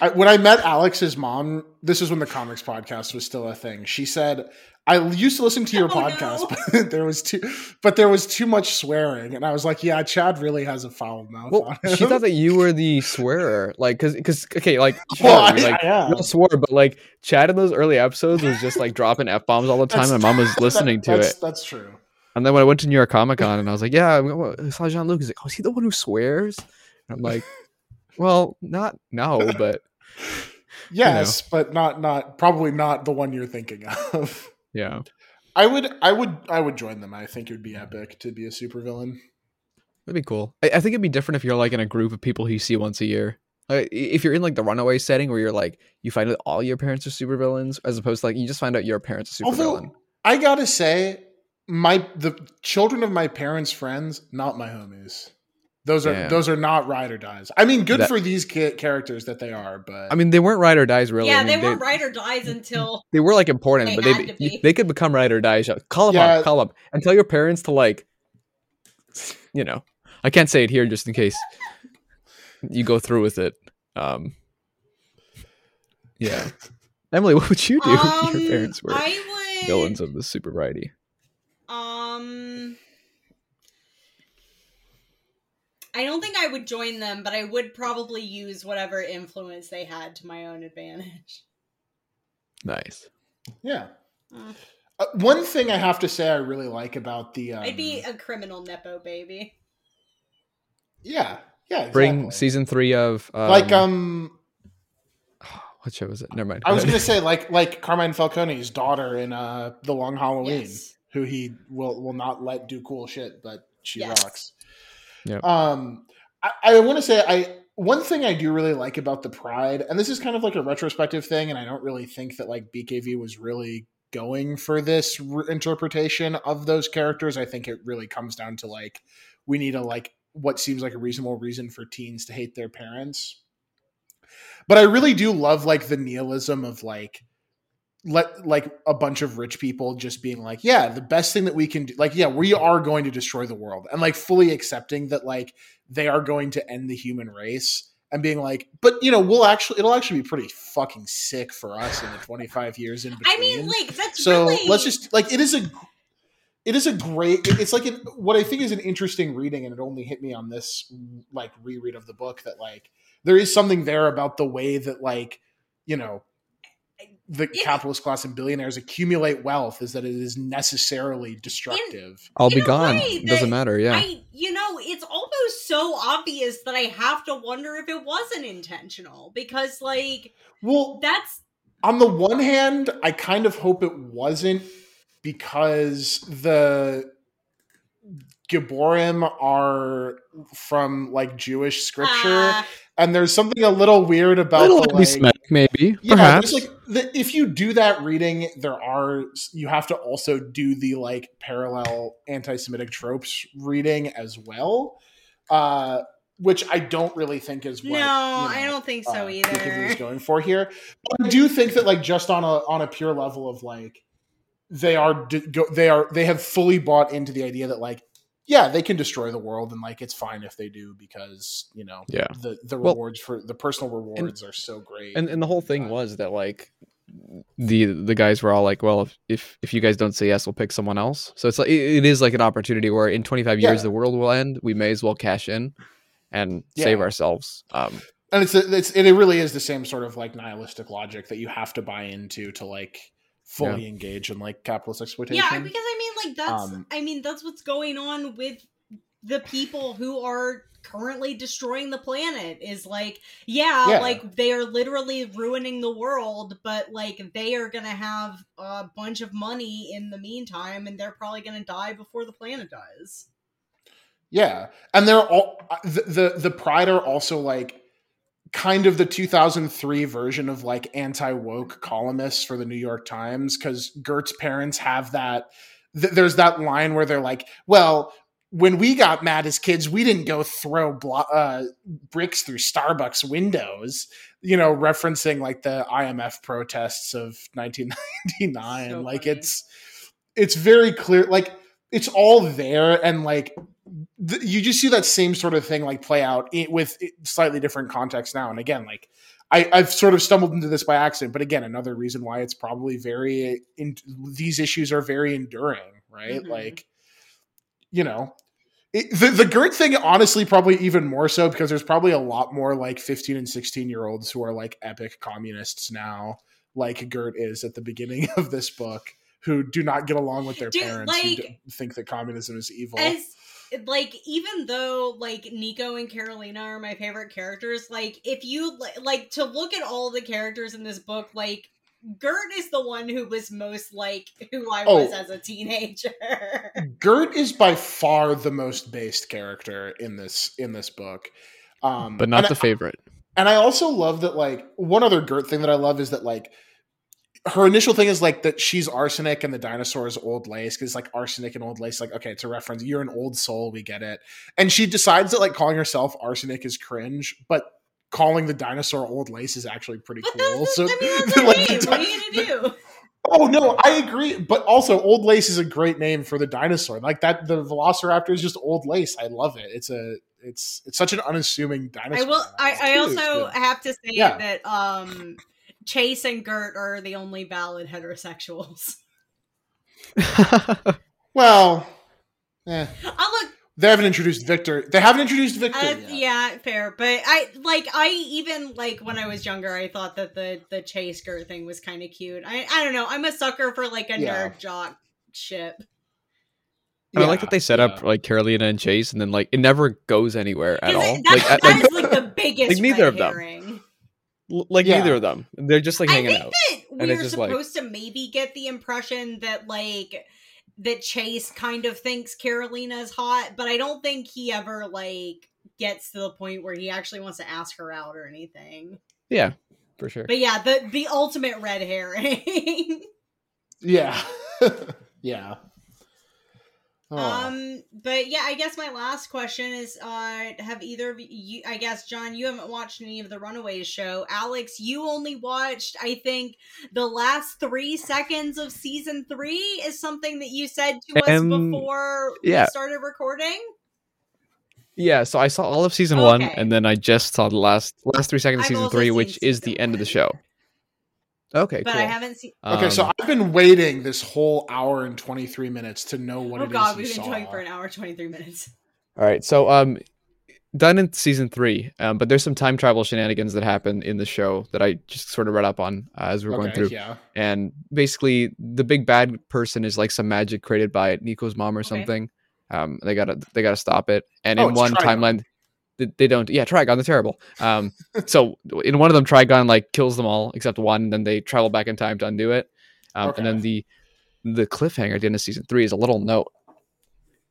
I, when I met Alex's mom, this is when the comics podcast was still a thing. She said, "I used to listen to your Oh, podcast, no. but there was too, but there was too much swearing." And I was like, "Yeah, Chad really has a foul mouth." Well, on him. she thought that you were the swearer, like, cause, cause, okay, like, sure, Well, we, I- like, I am. all swore, but like, Chad in those early episodes was just like dropping f bombs all the time. and mom was listening that- to that's, it, That's true. And then when I went to New York Comic Con, and I was like, "Yeah, I saw Jean Luc." He's like, "Oh, is he the one who swears?" And I'm like, "Well, not no, but Yes, but not not probably not the one you're thinking of. yeah." I would, I would, I would join them. I think it would be epic to be a supervillain. That'd be cool. I, I think it'd be different if you're like in a group of people who you see once a year. Like, if you're in like the runaway setting where you're like you find out all your parents are supervillains, as opposed to like you just find out your parents are supervillain. I gotta say, my the children of my parents' friends, not my homies. Those are Yeah. those are not ride or dies. I mean, good That- for these ki- characters that they are, but I mean, they weren't ride or dies really. yeah, I mean, they weren't ride or dies until They were like important, They but had they to be. they could become ride or die. Call them Yeah. up, call them up, and tell your parents to like, you know, I can't say it here just in case you go through with it. Um, yeah, Emily, what would you do if um, your parents were I would villains of the super variety? I don't think I would join them, but I would probably use whatever influence they had to my own advantage. Nice. yeah. Uh, Uh, one thing I have to say I really like about the um, I'd be a criminal nepo baby. yeah yeah Bring season three of um, like um what show was it? Never mind. I was gonna say like like Carmine Falcone's daughter in uh the Long Halloween, Yes. who he will will not let do cool shit, but she Yes. rocks. Yep. Um, I, I want to say I one thing I do really like about the Pride, and this is kind of like a retrospective thing, and I don't really think that like BKV was really going for this re- interpretation of those characters. I think it really comes down to like we need a like what seems like a reasonable reason for teens to hate their parents. But I really do love like the nihilism of like let like a bunch of rich people just being like, yeah, the best thing that we can do, like, yeah, we are going to destroy the world, and like fully accepting that like they are going to end the human race, and being like, but you know, we'll actually, it'll actually be pretty fucking sick for us in the twenty five years in between. I mean, like that's so really let's just like it is a. It is a great. It's like an, what I think is an interesting reading, and it only hit me on this like reread of the book that like there is something there about the way that like you know the Yeah. capitalist class and billionaires accumulate wealth is that it is necessarily destructive. I'll in be gone. It doesn't matter. Yeah. I, you know, it's almost so obvious that I have to wonder if it wasn't intentional because, like, well, that's on the one hand, I kind of hope it wasn't because the Gibborim are from like Jewish scripture, uh, and there's something a little weird about little the, like, maybe. yeah, Perhaps. there's like the, if you do that reading, there are you have to also do the like parallel anti-Semitic tropes reading as well, uh, which I don't really think is what. no, you know, I don't think so uh, is either. going for here. But I do think that like just on a on a pure level of like they are they are they have fully bought into the idea that like yeah they can destroy the world and like it's fine if they do because you know Yeah. the the Well- rewards for the personal rewards are so great and and the whole thing Uh, was that like the the guys were all like, well, if if, if you guys don't say yes, we'll pick someone else. So it's like it, it is like an opportunity where in 25 years Yeah. the world will end. We may as well cash in and save ourselves. Um, and it's it's it really is the same sort of like nihilistic logic that you have to buy into to like fully engage in like capitalist exploitation. Yeah, because I mean, like that's Um, I mean that's what's going on with the people who are currently destroying the planet is like yeah, Yeah. like they are literally ruining the world but like they are going to have a bunch of money in the meantime and they're probably going to die before the planet dies Yeah, and they're all the, the the Pride are also like kind of the 2003 version of like anti woke columnists for the New York Times because Gert's parents have that. Th- there's that line where they're like, "Well, when we got mad as kids, we didn't go throw blo- uh, bricks through Starbucks windows." You know, referencing like the IMF protests of 1999. So like funny. it's it's very clear. Like it's all there, and like th- you just see that same sort of thing like play out i with slightly different context now and again like I, I've sort of stumbled into this by accident, but again, another reason why it's probably very in, these issues are very enduring, right? Mhm. Like, you know, it, the the Gert thing, honestly, probably even more so because there's probably a lot more like 15 and 16 year olds who are like epic communists now, like Gert is at the beginning of this book, who do not get along with their Dude, parents, who like- d- think that communism is evil. as like even though like Nico and Karolina are my favorite characters, like if you li- like to look at all the characters in this book, like Gert is the one who was most like who I Oh. was as a teenager. Gert is by far the most based character in this in this book. Um, but not and the favorite. and I also love that like one other Gert thing that I love is that like her initial thing is like that she's arsenic and the dinosaur is old lace because like arsenic and old lace like okay it's a reference you're an old soul we get it and she decides that like calling herself arsenic is cringe but calling the dinosaur old lace is actually pretty But cool so I mean, that's like, the What are you gonna do? Oh no, I agree. But also, Old Lace is a great name for the dinosaur. Like that, the Velociraptor is just Old Lace. I love it. It's a, it's, it's such an unassuming dinosaur. I will. I, I also have to say Yeah. that um, Chase and Gert are the only valid heterosexuals. well, eh. Oh look, they haven't introduced Victor. They haven't introduced Victor. uh, yet. yeah, fair. But I like I even like when I was younger, I thought that the the Chase Gert thing was kind of cute. I I don't know. I'm a sucker for like a Yeah. nerd jock ship. And I like that they set up like Karolina and Chase, and then like it never goes anywhere at all. it- That's, like, at- that like, is like the biggest like, neither red of them. herring. L- like Yeah. neither of them. They're just like I hanging think out. that And it's we're just like- supposed to maybe get the impression that like that Chase kind of thinks Karolina's hot, but I don't think he ever like gets to the point where he actually wants to ask her out or anything. Yeah, for sure. But yeah, the the ultimate red herring. yeah, yeah. Oh. Um, but yeah, I guess my last question is: uh, Have either of you? I guess John, you haven't watched any of the Runaways show. Alex, you only watched, I think, the last three seconds of season three. Is something that you said to us Um, before yeah. we started recording. Yeah, so I saw all of season one, and then I just saw the last last three seconds of season three, which is the end of the show. Okay, But cool. I haven't seen. okay, so Um, I've been waiting this whole hour and twenty three minutes to know what Oh it is God, you we've been saw. talking for an hour twenty three minutes. All right, so um, done in season three, um, but there's some time travel shenanigans that happen in the show that I just sort of read up on uh, as we we're going through. yeah. And basically, the big bad person is like some magic created by Nico's mom or Okay. something. Um, they gotta they gotta stop it. And Oh, in one Trigon. timeline, they, don't. Yeah, Trigon, they're terrible. Um, so in one of them, Trigon like kills them all except one. and Then they travel back in time to undo it. Um, And then the the cliffhanger at the end of season three is a little note.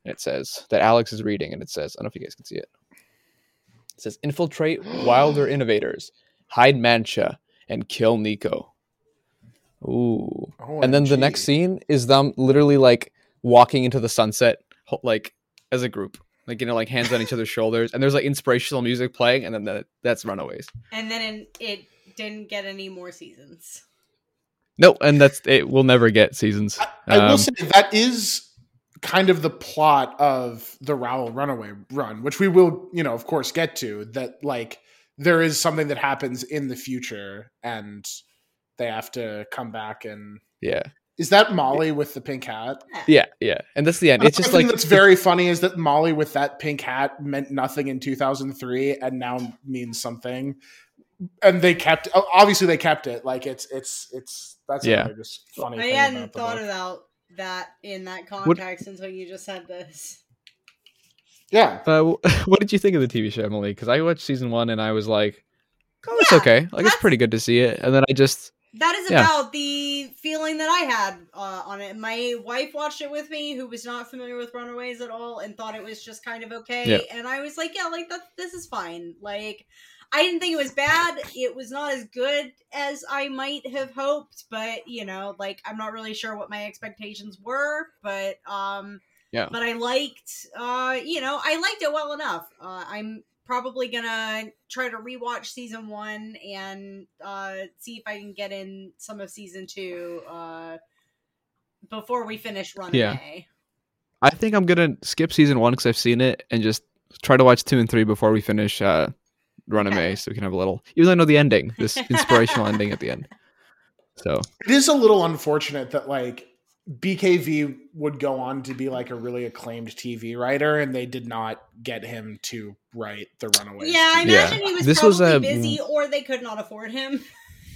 It says that Alex is reading, and it says, I don't know if you guys can see it. It says, "Infiltrate Wilder innovators, hide Mancha, and kill Nico." Ooh. And then the next scene is them literally like walking into the sunset, like as a group, like you know, like hands on each other's shoulders, and there's like inspirational music playing, and then the, that's Runaways. And then it didn't get any more seasons. No, and that's it. We'll never get seasons. I will Um, say that is kind of the plot of the Rowell Runaway run, which we will, you know, of course, get to. That like there is something that happens in the future, and they have to come back and. yeah, Is that Molly with the pink hat? yeah, yeah, and that's the end. It's just like that's very funny is that Molly with that pink hat meant nothing in 2003 and now means something. And they kept obviously they kept it like it's it's it's that's Yeah. just funny. I hadn't about thought book. about that in that What- context until you just said this. Yeah, Uh, what did you think of the TV show, Emily? Because I watched season one and I was like, "Oh, it's okay. Like it's pretty good to see it." And then I just, That is Yeah. about the feeling that I had uh, on it. My wife watched it with me, who was not familiar with Runaways at all, and thought it was just kind of okay. Yeah. And I was like, "Yeah, like that. This is fine." Like, I didn't think it was bad. It was not as good as I might have hoped, but you know, like I'm not really sure what my expectations were, but um, Yeah. But I liked, uh, you know, I liked it well enough. Uh, I'm probably gonna try to rewatch season one and uh, see if I can get in some of season two uh, before we finish Runamay. Yeah. I think I'm gonna skip season one because I've seen it and just try to watch two and three before we finish uh, Runamay, Okay. so we can have a little. Even though I know the ending, this inspirational ending at the end. So it is a little unfortunate that like BKV would go on to be like a really acclaimed TV writer, and they did not get him to write the Runaways. Yeah, I TV. Yeah. imagine he was This probably was, uh, busy, or they could not afford him.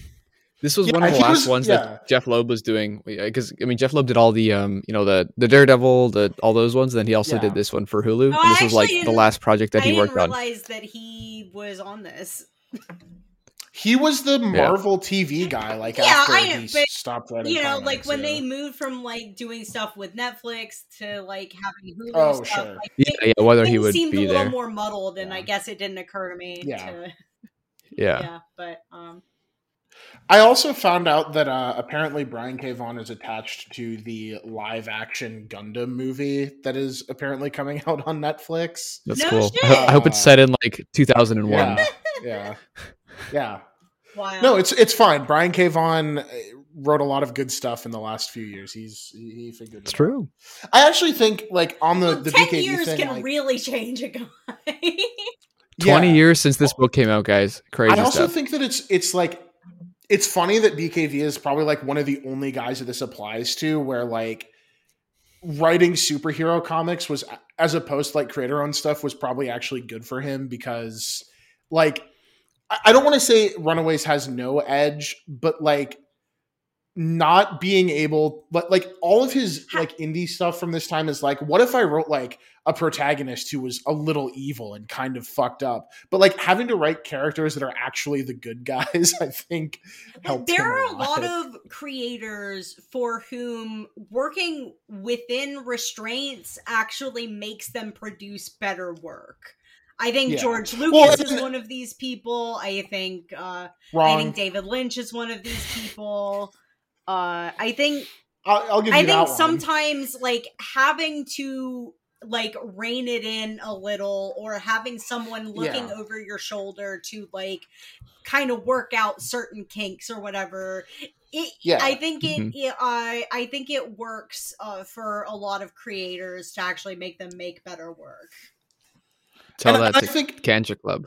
this was Yeah, one of the last was- ones yeah. that Jeph Loeb was doing because I mean Jeph Loeb did all the um you know the the Daredevil the all those ones. Then he also Yeah. did this one for Hulu. Oh, and this was like the last project that I he didn't worked on. realize that he was on this. He was the Marvel TV guy, like Yeah, after I he but, stopped writing. you know, comics, like when yeah. they moved from like doing stuff with Netflix to like having Hulu Oh, stuff, sure. like, Yeah, it- yeah, whether he things would seemed a little there. more muddled, and I guess it didn't occur to me. Yeah. to, Yeah. yeah, but um, I also found out that uh, apparently Brian K. Vaughan is attached to the live action Gundam movie that is apparently coming out on Netflix. That's No cool. shit. I, ho- I hope it's set in like 2001. Yeah, yeah, yeah. wow. No, it's it's fine. Brian K. Vaughan uh, wrote a lot of good stuff in the last few years. He's he, he figured It's it true. I actually think like on the Well, the ten BKV years thing, can like, really change a guy. 20 yeah. years since this book came out, guys. Crazy I also stuff. think that it's it's like it's funny that BKV is probably like one of the only guys that this applies to where like writing superhero comics was as opposed to like creator owned stuff was probably actually good for him because like I- don't want to say Runaways has no edge, but like not being able but like all of his like indie stuff from this time is like what if I wrote like a protagonist who was a little evil and kind of fucked up but like having to write characters that are actually the good guys i think there are a lot of creators for whom working within restraints actually makes them produce better work. I think Yeah. George Lucas Well, is one of these people. I think uh, I think David Lynch is one of these people. Uh, I think I'll, I'll give you I think one. sometimes like having to like rein it in a little or having someone looking Yeah. over your shoulder to like kind of work out certain kinks or whatever it, Yeah. I think it, Mhm. it I I think it works uh, for a lot of creators to actually make them make better work. Tell and, that and I to think Kanja Club.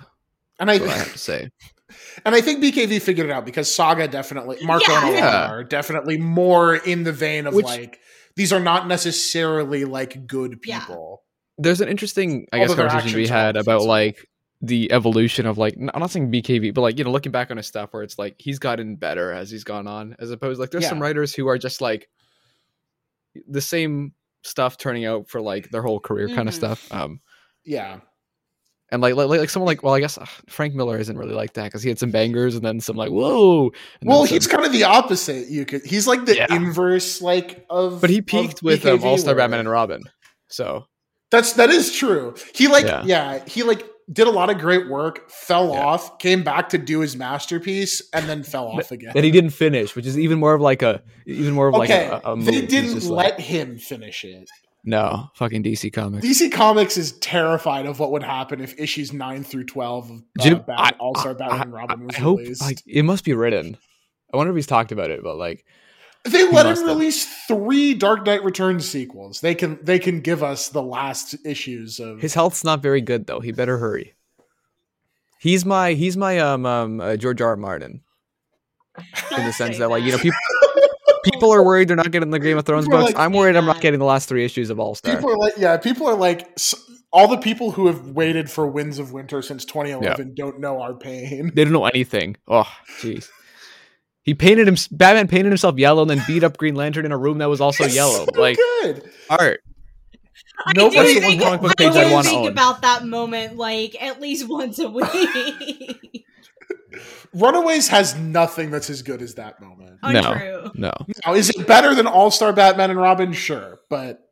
and I, what I have to say. and I think BKV figured it out because Saga definitely Marco Yeah. and Yeah. Are definitely more in the vein of Which- like these are not necessarily like good Yeah. people. There's an interesting, I guess, Although their conversation we had about like the evolution of like n- I'm not saying BKV, but like you know, looking back on his stuff where it's like he's gotten better as he's gone on, as opposed like there's some writers who are just like the same stuff turning out for like their whole career kind of Mhm. stuff. Um, Yeah. And like like, like someone like well, I guess uh, Frank Miller isn't really like that because he had some bangers and then some like whoa. Well, some- he's kind of the opposite. You could he's like the Yeah. inverse like of but he peaked with um, All Star where- Batman and Robin. So That's that is true. He like Yeah. yeah. he like did a lot of great work, fell Yeah. off, came back to do his masterpiece, and then fell off again. that he didn't finish, which is even more of like a even more of like okay, a, a move. they didn't let like, him finish it. No fucking DC Comics. DC Comics is terrified of what would happen if issues nine through twelve of Do you- uh, Bat- I- All Star I- Batman and Robin was I hope released. like it must be written. I wonder if he's talked about it, but like they let must him have. release three Dark Knight Returns sequels. They can they can give us the last issues of his health's not very good though. He better hurry. He's my he's my um um uh, George R. R. Martin in the sense that like you know people people are worried they're not getting the Game of Thrones books. like, I'm worried I'm not getting the last three issues of All Star. People are like, yeah, people are like, all the people who have waited for Winds of Winter since 2011 don't know our pain. They don't know anything. Oh, jeez. He painted him. Batman painted himself yellow and then beat up Green Lantern in a room that was also It's yellow. so like good. art. I Nobody- do That's the think, one comic book I page I'd wanna think own. about that moment like at least once a week. Runaways has nothing that's as good as that moment. Oh, no. Untrue. No. Now, is it better than All Star Batman and Robin? Sure, but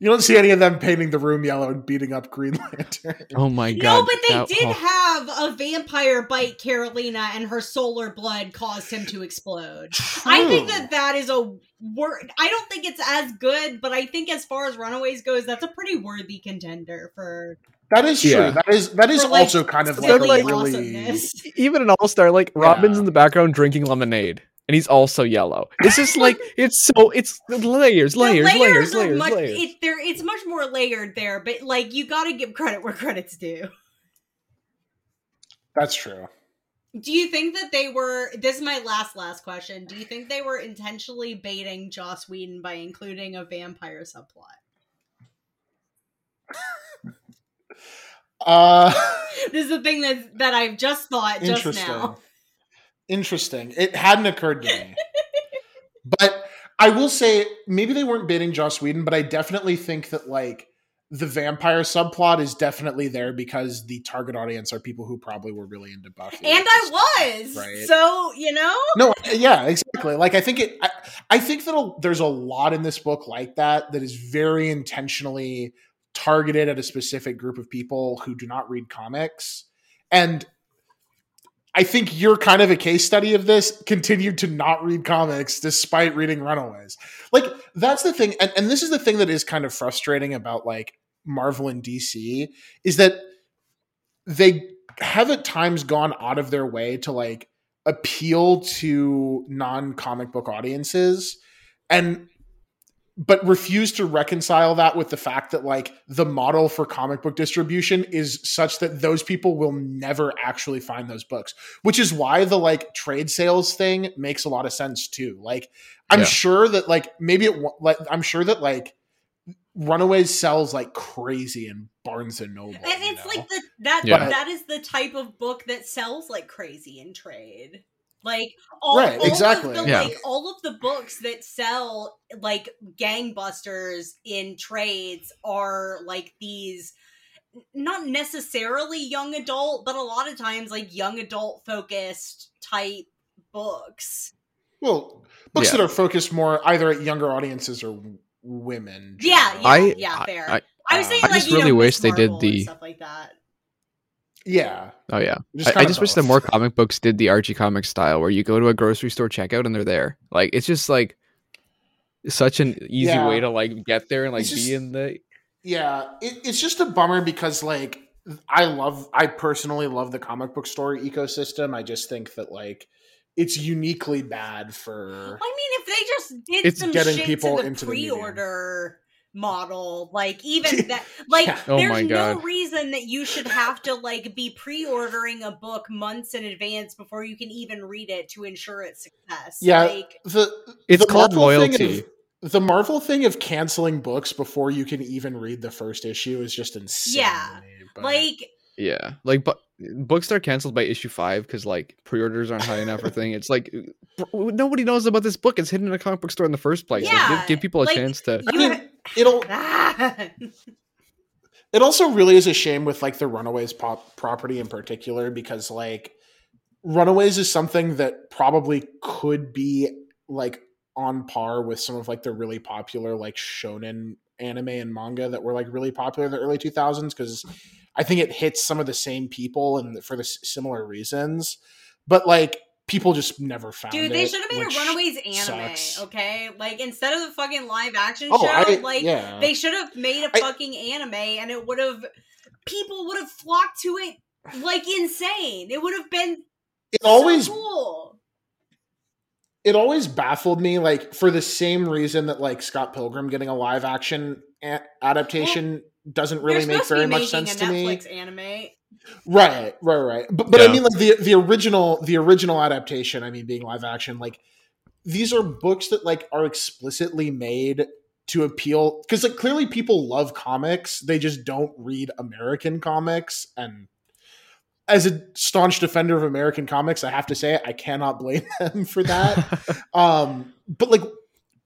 you don't see any of them painting the room yellow and beating up Green Lantern. Oh my god. No, but they that- did oh. have a vampire bite Karolina, and her solar blood caused him to explode. I think that that is a word. I don't think it's as good, but I think as far as Runaways goes, that's a pretty worthy contender for that is true. Yeah. That is that is like, also kind of like silly a really even an all star like Robin's Yeah. in the background drinking lemonade, and he's also yellow. It's just like it's so it's layers, The layers, layers, layers, much, layers. It, there, it's much more layered there, but like you got to give credit where credit's due. that's true. Do you think that they were? This is my last last question. Do you think they were intentionally baiting Joss Whedon by including a vampire subplot? Uh, This is the thing that that I've just thought just interesting. now. Interesting. It hadn't occurred to me, but I will say maybe they weren't baiting Joss Whedon, but I definitely think that like the vampire subplot is definitely there because the target audience are people who probably were really into Buffy. And I was. Right. So, you know? No, yeah, exactly. Like I think it I, I think that there's a lot in this book like that that is very intentionally targeted at a specific group of people who do not read comics. And I think you're kind of a case study of this, continued to not read comics despite reading Runaways. Like, that's the thing. And, and this is the thing that is kind of frustrating about like Marvel and DC is that they have at times gone out of their way to like appeal to non comic book audiences. And but refuse to reconcile that with the fact that like the model for comic book distribution is such that those people will never actually find those books which is why the like trade sales thing makes a lot of sense too like i'm Yeah. sure that like maybe it wa- like i'm sure that like runaways sells like crazy in barnes and noble And you it's know? like the that Yeah. that is the type of book that sells like crazy in trade. Like all, Right, all exactly. of the Yeah. like all of the books that sell like gangbusters in trades are like these not necessarily young adult, but a lot of times like young adult focused type books. well books Yeah. that are focused more either at younger audiences or women Yeah, generally. yeah, I- yeah, I- fair. I- I, was uh, saying I like just you really know, wish Miss they did and the- stuff like that. Yeah Oh yeah. Just I, I kinda just wish that more comic books did the Archie comic style where you go to a grocery store checkout and they're there. Like it's just like such an easy Yeah. way to like get there and like It's be in the Yeah, it, it's just a bummer because like I love, I personally love the comic book store ecosystem. I just think that like it's uniquely bad for. I mean, if they just did It's some getting shit people to the into the medium. pre-order model, like even that, like Yeah. Oh there's my no reason that you should have to like be pre-ordering a book months in advance before you can even read it to ensure its success. Yeah, like, the It's the called Marvel loyalty. of- the Marvel thing of canceling books before you can even read the first issue is just insane. Yeah, me, but- like Yeah, like but books are canceled by issue five because like pre-orders aren't high enough or thing. It's like bro, nobody knows about this book. It's hidden in a comic book store in the first place. Like, Yeah, give, give people a like, chance to. I mean, it'll Ah! it also really is a shame with like the runaways pop property in particular because like runaways is something that probably could be like on par with some of like the really popular like shonen anime and manga that were like really popular in the early 2000s because i think it hits some of the same people and for the s- similar reasons but like people just never found Dude, they should have made a Runaways anime, sucks. okay? Like instead of the fucking live action oh show, I, like yeah They should have made a fucking anime and it would have people would have flocked to it like insane. It would have been it always cool. it always baffled me like for the same reason that like scott pilgrim getting a live action a- adaptation doesn't really make very much sense to me Netflix anime. Right right right. But, but i mean like the the original the original adaptation i mean being live action like these are books that like are explicitly made to appeal because like clearly people love comics. They just don't read american comics. And as a staunch defender of american comics i have to say i cannot blame them for that. Um but like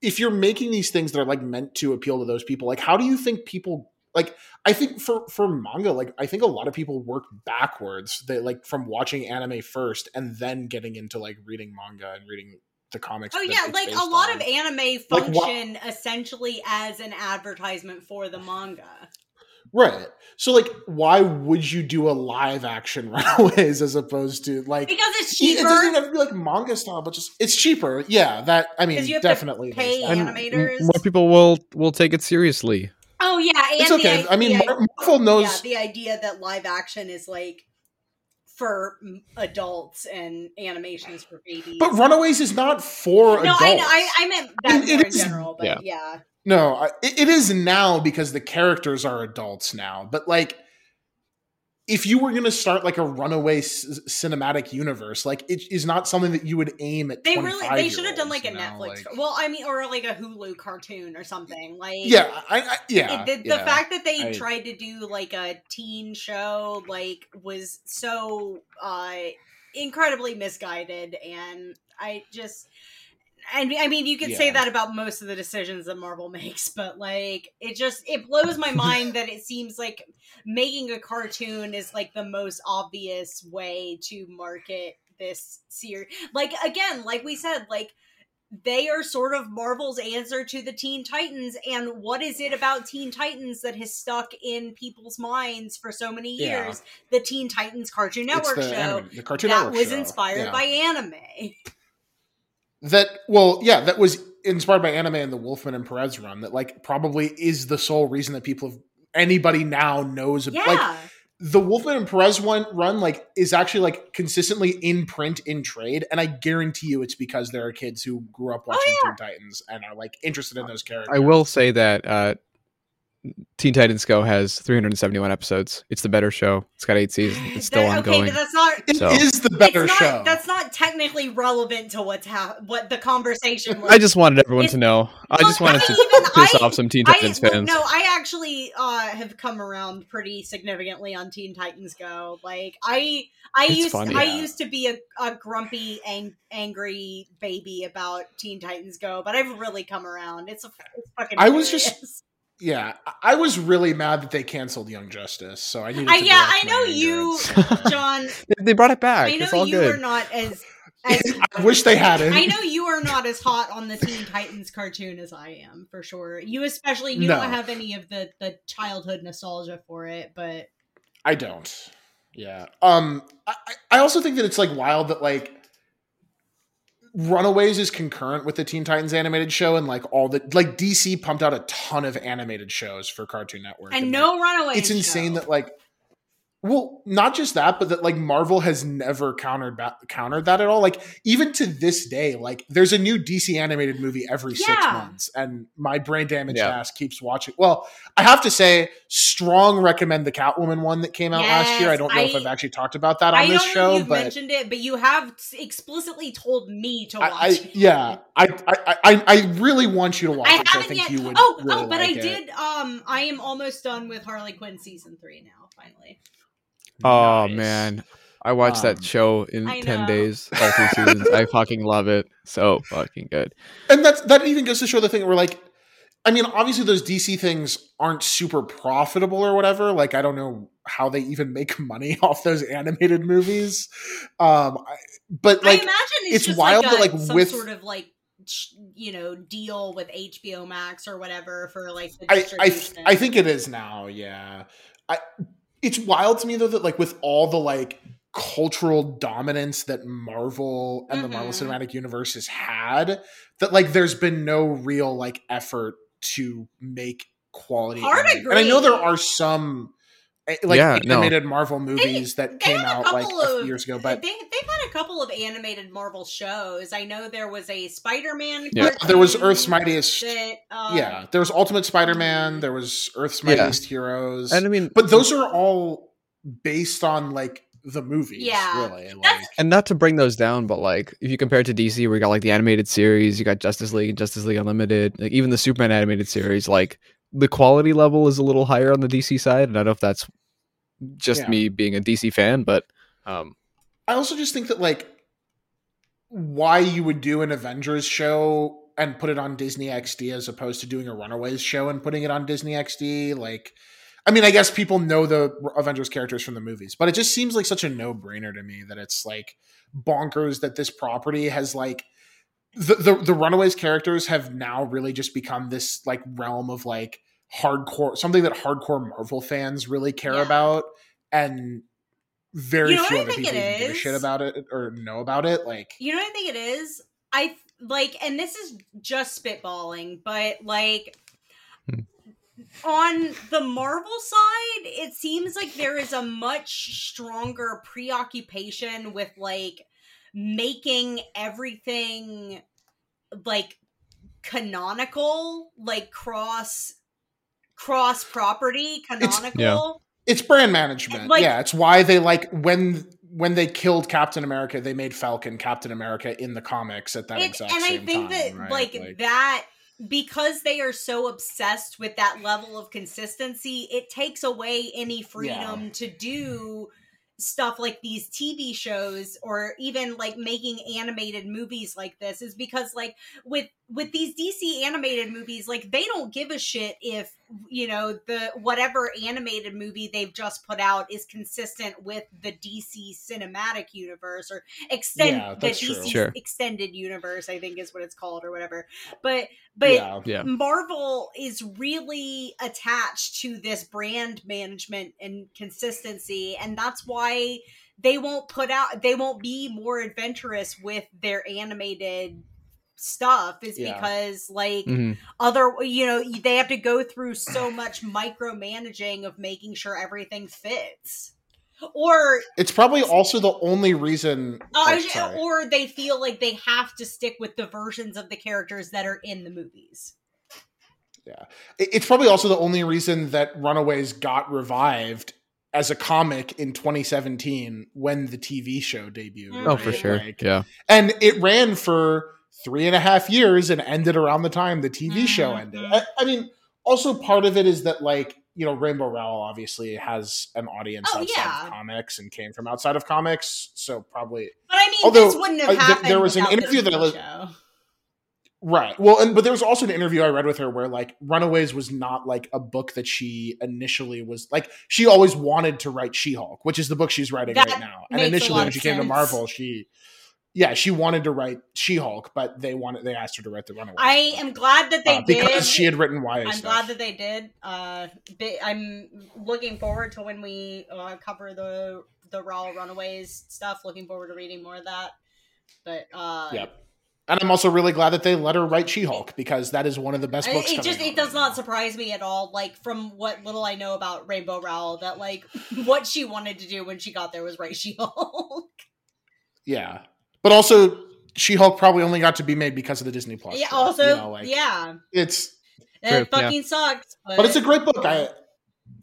if you're making these things that are like meant to appeal to those people like how do you think people like i think for for manga like i think a lot of people work backwards they like from watching anime first and then getting into like reading manga and reading the comics Oh yeah, like a lot on. of anime Like, wha- function essentially as an advertisement for the manga. right so like why would you do a live action runaways as opposed to like Because it's cheaper. it doesn't even have to be like manga style but just it's cheaper yeah that i mean you have to definitely pay there's and animators. more people will will take it seriously. Oh yeah, and it's okay i- i mean the marvel knows yeah, the idea that live action is like for adults and animation is for babies. But Runaways is not for no, adults. No, I, know- I I meant that I mean, in is- general, but yeah. yeah. no, it is now because the characters are adults now. But like, if you were going to start like a Runaway c- cinematic universe, like it is not something that you would aim at. They really they should have done like a you Netflix. like- well, I mean, or like a Hulu cartoon or something. Like yeah, I, I yeah, it, the, the fact that they I- tried to do like a teen show like was so uh incredibly misguided and i just And I mean, you could say that about most of the decisions that Marvel makes, but like, it just it blows my mind that it seems like making a cartoon is like the most obvious way to market this series. Like again, like we said, like they are sort of Marvel's answer to the Teen Titans, and what is it about Teen Titans that has stuck in people's minds for so many Yeah. years? The Teen Titans Cartoon Network the, show anime- the Cartoon that Network was show. inspired Yeah. by anime. that well yeah that was inspired by anime and the wolfman and perez run that like probably is the sole reason that people have anybody now knows Yeah. like the wolfman and perez one run like is actually like consistently in print in trade and i guarantee you it's because there are kids who grew up watching Oh, teen titans and are like interested in those characters I will say that uh, Teen Titans Go has 371 episodes. It's the better show. It's got eight seasons. It's still That- Okay, ongoing. but that's not. It So- is the better not, show That's not technically relevant to what's ha- what the conversation was. I just wanted everyone It's- to know. I just wanted I to even- piss I- off some Teen I Titans well, fans. no, I actually uh, have come around pretty significantly on Teen Titans Go. Like I, I It's used funny. I Yeah. used to be a, a grumpy, ang- angry baby about Teen Titans Go, but I've really come around. It's a it's fucking. I was just- hilarious. Yeah I- i was really mad that they canceled young justice so i needed I- to yeah, I know you- John. they brought it back. I it's know all you good. are not as. as i wish they hadn't I know you are not as hot on the Teen Titans cartoon as I am, for sure. You especially you No. don't have any of the the childhood nostalgia for it, but I don't. Yeah. Um. I, I- I also think that it's like wild that like Runaways is concurrent with the Teen Titans animated show, and like all the like DC pumped out a ton of animated shows for Cartoon Network, and like, no Runaways. it's insane show. that like. Well, not just that, but that like Marvel has never countered ba- countered that at all. Like even to this day, like there's a new DC animated movie every six months, and my brain damaged Yeah. ass keeps watching. Well, I have to say, strong recommend the Catwoman one that came out last year. I don't know if I- I've actually talked about that on I this don't show, you've but mentioned it, but you have explicitly told me to watch I, I yeah, I, I I I really want you to watch I it. 'cause I haven't think yet. you would. oh, really oh, but like I it. did. Um, I am almost done with Harley Quinn season three now. Finally, Oh Nice. man, I watched Um, that show in I ten know. days, all three seasons. I fucking love it. So fucking good. and that's that even goes to show the thing where like i mean obviously those dc things aren't super profitable or whatever like i don't know how they even make money off those animated movies um I, but I like imagine it's, it's just wild like, that, like, some with- sort of like you know deal with HBO Max or whatever for like the I, I. I think it is now yeah i it's wild to me though that like with all the like cultural dominance that marvel and the marvel Mhm. cinematic universe has had that like there's been no real like effort to make quality Hard and i know there are some like Yeah, no. animated marvel movies that they came had a out like couple a few of- years ago but they they've had a couple of animated Marvel shows. I know there was a Spider-Man. Yeah. there was earth's mightiest That, um, yeah there was ultimate spider-man there was earth's Yeah. mightiest heroes And I mean, but those are all based on like the movies Yeah. really like and not to bring those down, but like if you compare it to DC, where you got like the animated series, you got Justice League and Justice League Unlimited, like even the Superman animated series, like the quality level is a little higher on the DC side. And I don't know if that's just Yeah. me being a DC fan, but um, i also just think that like why you would do an avengers show and put it on disney xd as opposed to doing a runaways show and putting it on disney xd like i mean i guess people know the avengers characters from the movies but it just seems like such a no-brainer to me that it's like bonkers that this property has like the, the the runaways characters have now really just become this like realm of like hardcore something that hardcore marvel fans really care Yeah. about and very You know few other people give a shit about it or know about it like You know what I think it is? I like, and this is just spitballing, but like Hmm. on the Marvel side, it seems like there is a much stronger preoccupation with like making everything like canonical, like cross cross property canonical. it's brand management Like- yeah it's why they like when when they killed captain america they made falcon captain america in the comics at that It- exact and I same think time that right? like, that because they are so obsessed with that level of consistency, it takes away any freedom to do stuff like these TV shows or even like making animated movies like this is because like with with these DC animated movies like they don't give a shit if you know the whatever animated movie they've just put out is consistent with the DC cinematic universe or extend Yeah, the. DC Sure. extended universe I think is what it's called or whatever but but yeah. Yeah. Marvel is really attached to this brand management and consistency, and that's why they won't put out, they won't be more adventurous with their animated stuff, is Yeah. because, like, Mhm. other, you know, they have to go through so much micromanaging of making sure everything fits. Or It's probably also the only reason. uh, oh, or they feel like they have to stick with the versions of the characters that are in the movies. yeah It's probably also the only reason that Runaways got revived as a comic in 2017 when the TV show debuted. Oh, Oh, right? for sure. Like, yeah. and it ran for three and a half years and ended around the time the TV show Mhm. ended. I, I mean, also part of it is that like you know Rainbow Rowell obviously has an audience Oh, outside yeah. of comics and came from outside of comics, so probably But I mean, Although, this wouldn't have uh, happened. there was an interview that I show. right. Well, and but there was also an interview I read with her where like Runaways was not like a book that she initially was like she always wanted to write She-Hulk, which is the book she's writing That right now. And initially when she came to. Marvel, she yeah, she wanted to write She-Hulk, but they wanted they asked her to write the Runaways. I am glad that they Uh, did. because she had written YA I'm stuff. glad that they did. Uh, I'm looking forward to when we uh, cover the the Raw Runaways stuff. Looking forward to reading more of that. But uh, Yep. And I'm also really glad that they let her write She-Hulk because that is one of the best books. it just it does not surprise me at all. Like from what little I know about Rainbow Rowell, that like what she wanted to do when she got there was write She-Hulk. Yeah, but also She-Hulk probably only got to be made because of the Disney Plus. yeah. show, Also, you know, like, yeah, it's it True, yeah. fucking sucks. But, but it's a great book. I,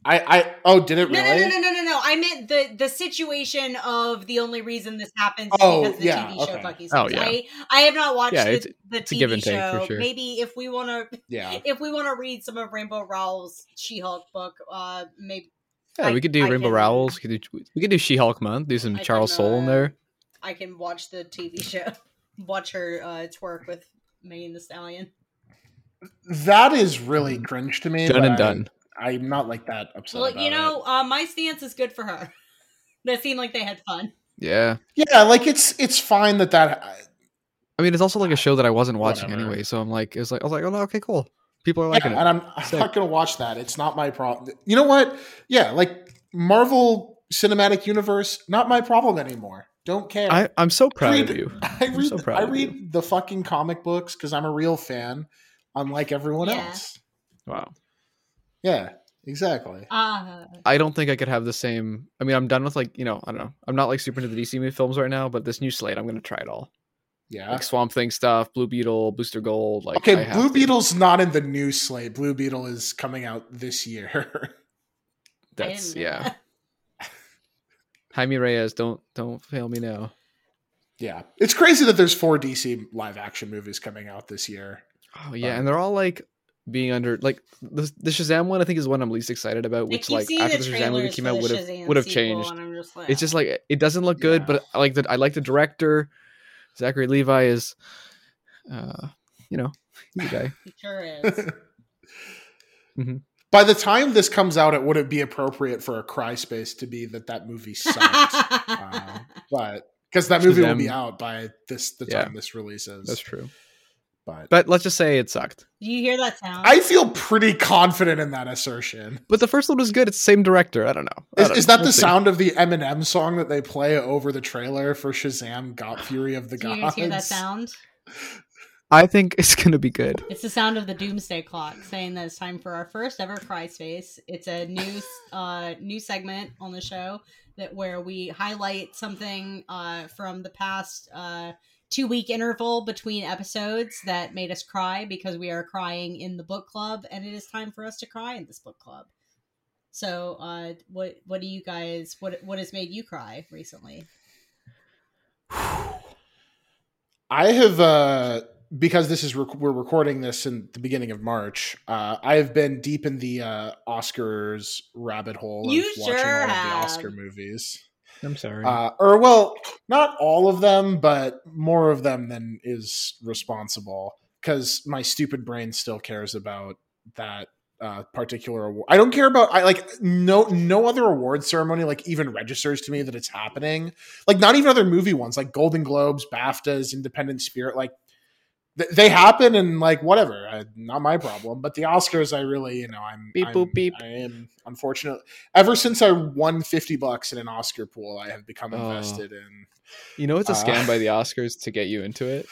I, I. Oh, did it No, really? no, no, no, no, no, no. I meant the the situation of the only reason this happens is Oh, because the yeah, TV show okay. fucking Oh, yeah. I I have not watched Yeah, the, it's- the it's TV give and take, show. for sure. Maybe if we want to Yeah, if we want to read some of Rainbow Rowell's She-Hulk book, uh, maybe Yeah, I- we could do I Rainbow can- Rowells. We could do, do She-Hulk month. Do some I Charles can, Soule in uh, there. I can watch the TV show, watch her uh, twerk with Megan Thee Stallion. that is really cringe to me. Done and done. I'm not like that upset. Well, about you know, it. uh, my stance is good for her. that seemed like they had fun. Yeah. yeah, like it's it's fine that that. I mean, it's also like a show that I wasn't watching Whatever. anyway. So I'm like, it's like, I was like, oh, no, okay, cool. People are liking yeah, it. and I'm, I'm not gonna watch that. It's not my problem. You know what? Yeah, like Marvel Cinematic Universe, not my problem anymore. Don't care. I, I'm so proud read- of you. I I'm read so proud I of read you. the fucking comic books because I'm a real fan, unlike everyone Yeah. else. Wow. Yeah, exactly. Uh, I don't think I could have the same. I mean, I'm done with like, you know, I don't know. I'm not like super into the DC movie films right now, but this new slate, I'm going to try it all. Yeah. Like Swamp Thing stuff, Blue Beetle, Booster Gold. Like, okay, have Blue to. Beetle's not in the new slate. Blue Beetle is coming out this year. That's, didn't yeah. That. Jaime Reyes, don't don't fail me now. yeah, it's crazy that there's four DC live action movies coming out this year. Oh yeah, But- and they're all like being under like the, the Shazam one. I think is one I'm least excited about. Which like after the the Shazam movie came out would have would have changed. just like, It's just like it doesn't look good, Yeah. but I like the I like the director. Zachary Levi is, uh, you know, he's a guy. he sure is. Mhm. By the time this comes out, it wouldn't be appropriate for a cry space to be that that movie sucked. uh, but because that movie will be out by this the Yeah. time this releases. That's true. But But let's just say it sucked. Do you hear that sound? I feel pretty confident in that assertion. But the first one was good. It's the same director. I don't know. I Is, don't is know. that We'll the see. sound of the Eminem song that they play over the trailer for Shazam: Got Fury of the Gods? Do you guys hear that sound? I think it's gonna be good. It's the sound of the doomsday clock saying that it's time for our first ever cry space. It's a new uh new segment on the show that where we highlight something uh from the past uh two week interval between episodes that made us cry because we are crying in the book club and it is time for us to cry in this book club. So uh what what do you guys what what has made you cry recently? I have uh because this is rec- we're recording this in the beginning of March. Uh, I have been deep in the uh, Oscars rabbit hole. Of You watching sure all of have. the Oscar movies. I'm sorry. Uh, or well, not all of them, but more of them than is responsible. Because my stupid brain still cares about that uh, particular award. I don't care about I like no no other award ceremony like even registers to me that it's happening. Like not even other movie ones like Golden Globes, BAFTAs, Independent Spirit. Like th- they happen and like whatever, I, not my problem. But the Oscars, I really you know I'm Beep, I'm- boop, beep. I am unfortunate. Ever since I won fifty bucks in an Oscar pool, I have become Oh. invested in you know it's a uh, scam by the Oscars to get you into it.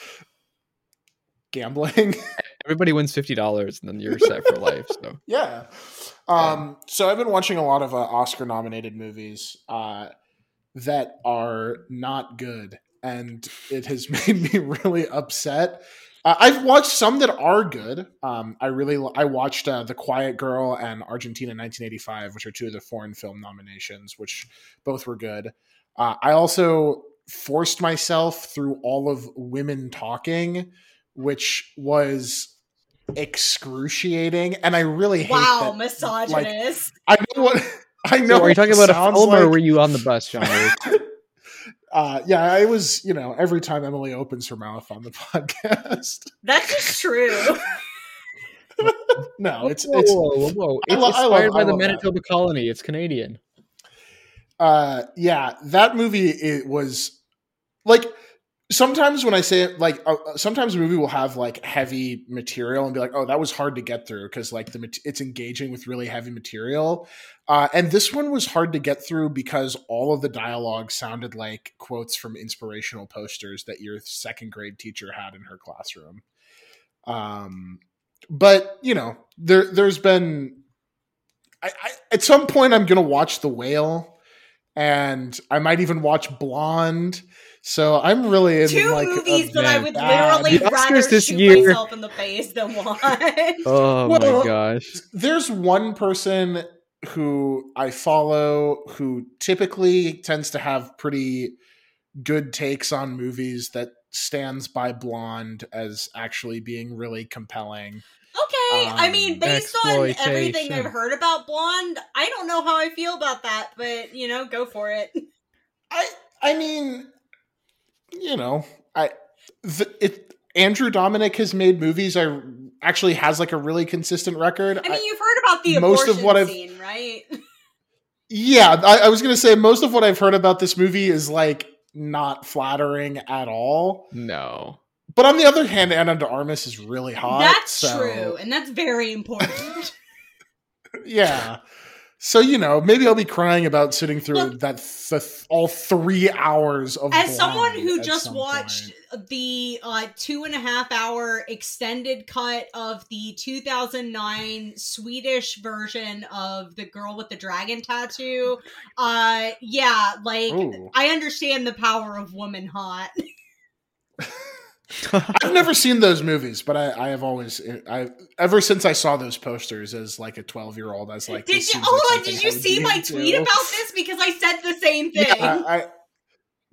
gambling. Everybody wins fifty dollars, and then you're set for life. So Yeah. Um, so I've been watching a lot of uh, Oscar nominated movies uh, that are not good, and it has made me really upset. Uh, I've watched some that are good. Um, I really I watched uh, The Quiet Girl and Argentina 1985, which are two of the foreign film nominations, which both were good. Uh, I also forced myself through all of Women Talking, which was excruciating, and I really hate Wow, that- misogynist. I know what I know. So are you talking about a sounds film, or were you on the bus, John? Luke? Uh, yeah, I was. You know, every time Emily opens her mouth on the podcast. That's just true. No, it's whoa, it's whoa, whoa, whoa. I It's lo- inspired love- by the love that. Manitoba colony. It's Canadian. uh yeah that movie it was like sometimes when i say it like uh, sometimes a movie will have like heavy material and be like oh that was hard to get through because like the it's engaging with really heavy material uh and this one was hard to get through because all of the dialogue sounded like quotes from inspirational posters that your second grade teacher had in her classroom um but you know there there's been I, I at some point i'm gonna watch the whale and I might even watch Blonde. So I'm really in Two like movies that I would bad- literally The Oscars rather this shoot year- myself in the face than watch. Oh Well- my gosh. There's one person who I follow who typically tends to have pretty good takes on movies that stands by Blonde as actually being really compelling. Okay, I Um, mean, based on everything. I've heard about Blonde, I don't know how I feel about that, but you know, go for it. I I mean, you know, I the, it Andrew Dominik has made movies. I actually has like a really consistent record. I mean, you've heard about the most of what I've- scene, right? Yeah, I, I was gonna say most of what I've heard about this movie is like not flattering at all. No. But on the other hand, Ana de Armas is really hot. That's so- true, and that's very important. Yeah. So you know, maybe I'll be crying about sitting through Look- that th- all three hours of. As someone who just some watched point. the uh, two and a half hour extended cut of the 2009 Swedish version of The Girl with the Dragon Tattoo, uh, yeah, like, Ooh. I understand the power of woman hot. I've never seen those movies, but I, I have always, I ever since I saw those posters as like a twelve year old, I was like, did you? Hold oh, like did you see my into. tweet about this? Because I said the same thing. Yeah, I,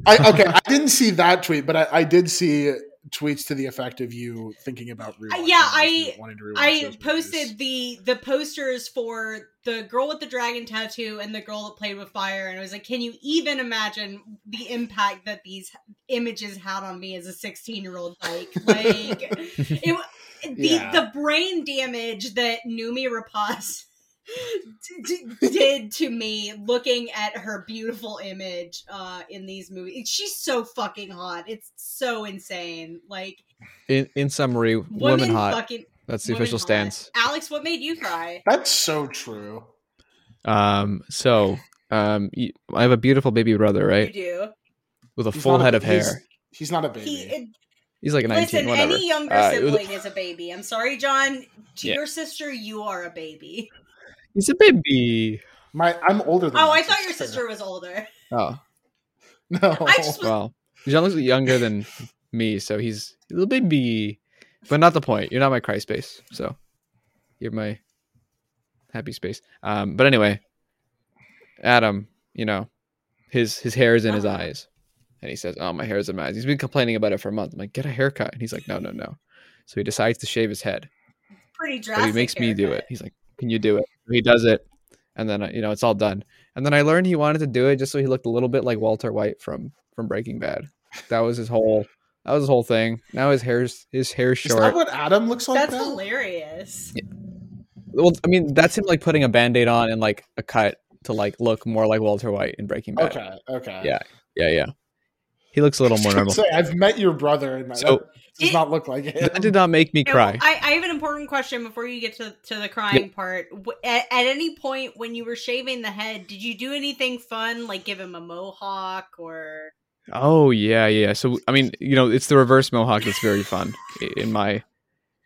I, okay, I didn't see that tweet, but I, I did see tweets to the effect of you thinking about rewatching. yeah, I- wanting to rewatch I posted movies. the the posters for the girl with the dragon tattoo and the girl that played with fire, and I was like, "Can you even imagine the impact that these images had on me as a sixteen year old Like, Like, it, the Yeah. the brain damage that Noomi Rapace d- d- did to me looking at her beautiful image uh in these movies. She's so fucking hot. It's so insane. Like, In in summary, women, women hot. fucking That's the official hot. stance. Alex, what made you cry? That's so true. Um. So, um, y- I have a beautiful baby brother, right, You do. with a He's full not a- head of he's- hair. He's not a baby. He, He's like 19, listen, whatever. any younger Uh, it was- sibling is a baby. I'm sorry, John. To Yeah. your sister, you are a baby. He's a baby. My, I'm older than. Oh, my I thought your sister was older. Oh, No, I just- well, Jean looks younger than me, so he's a little baby. But not the point. You're not my cry space, so you're my happy space. Um, but anyway, Adam, you know, his his hair is in his Uh-huh. eyes, and he says, "Oh, my hair is in my eyes." He's been complaining about it for a month. I'm like, "Get a haircut," and he's like, "No, no, no." So he decides to shave his head, Pretty but he makes me do it. He's like, "Can you do it?" So he does it, and then uh, you know it's all done. And then I learned he wanted to do it just so he looked a little bit like Walter White from from Breaking Bad. That was his whole that was his whole thing. Now his hair's his hair's Is that short. what Adam looks like? That's now? hilarious. Well, I mean, that's him like putting a band-aid on and like a cut to like look more like Walter White in Breaking Bad. Okay, okay. Yeah. Yeah, yeah. He looks a little more normal. Say, I've met your brother, and So- that does not look like it. That did not make me cry. I, I have an important question before you get to, to the crying part. At, at any point when you were shaving the head, did you do anything fun, like give him a mohawk or? Oh yeah, yeah. So I mean, you know, it's the reverse mohawk that's very fun in my in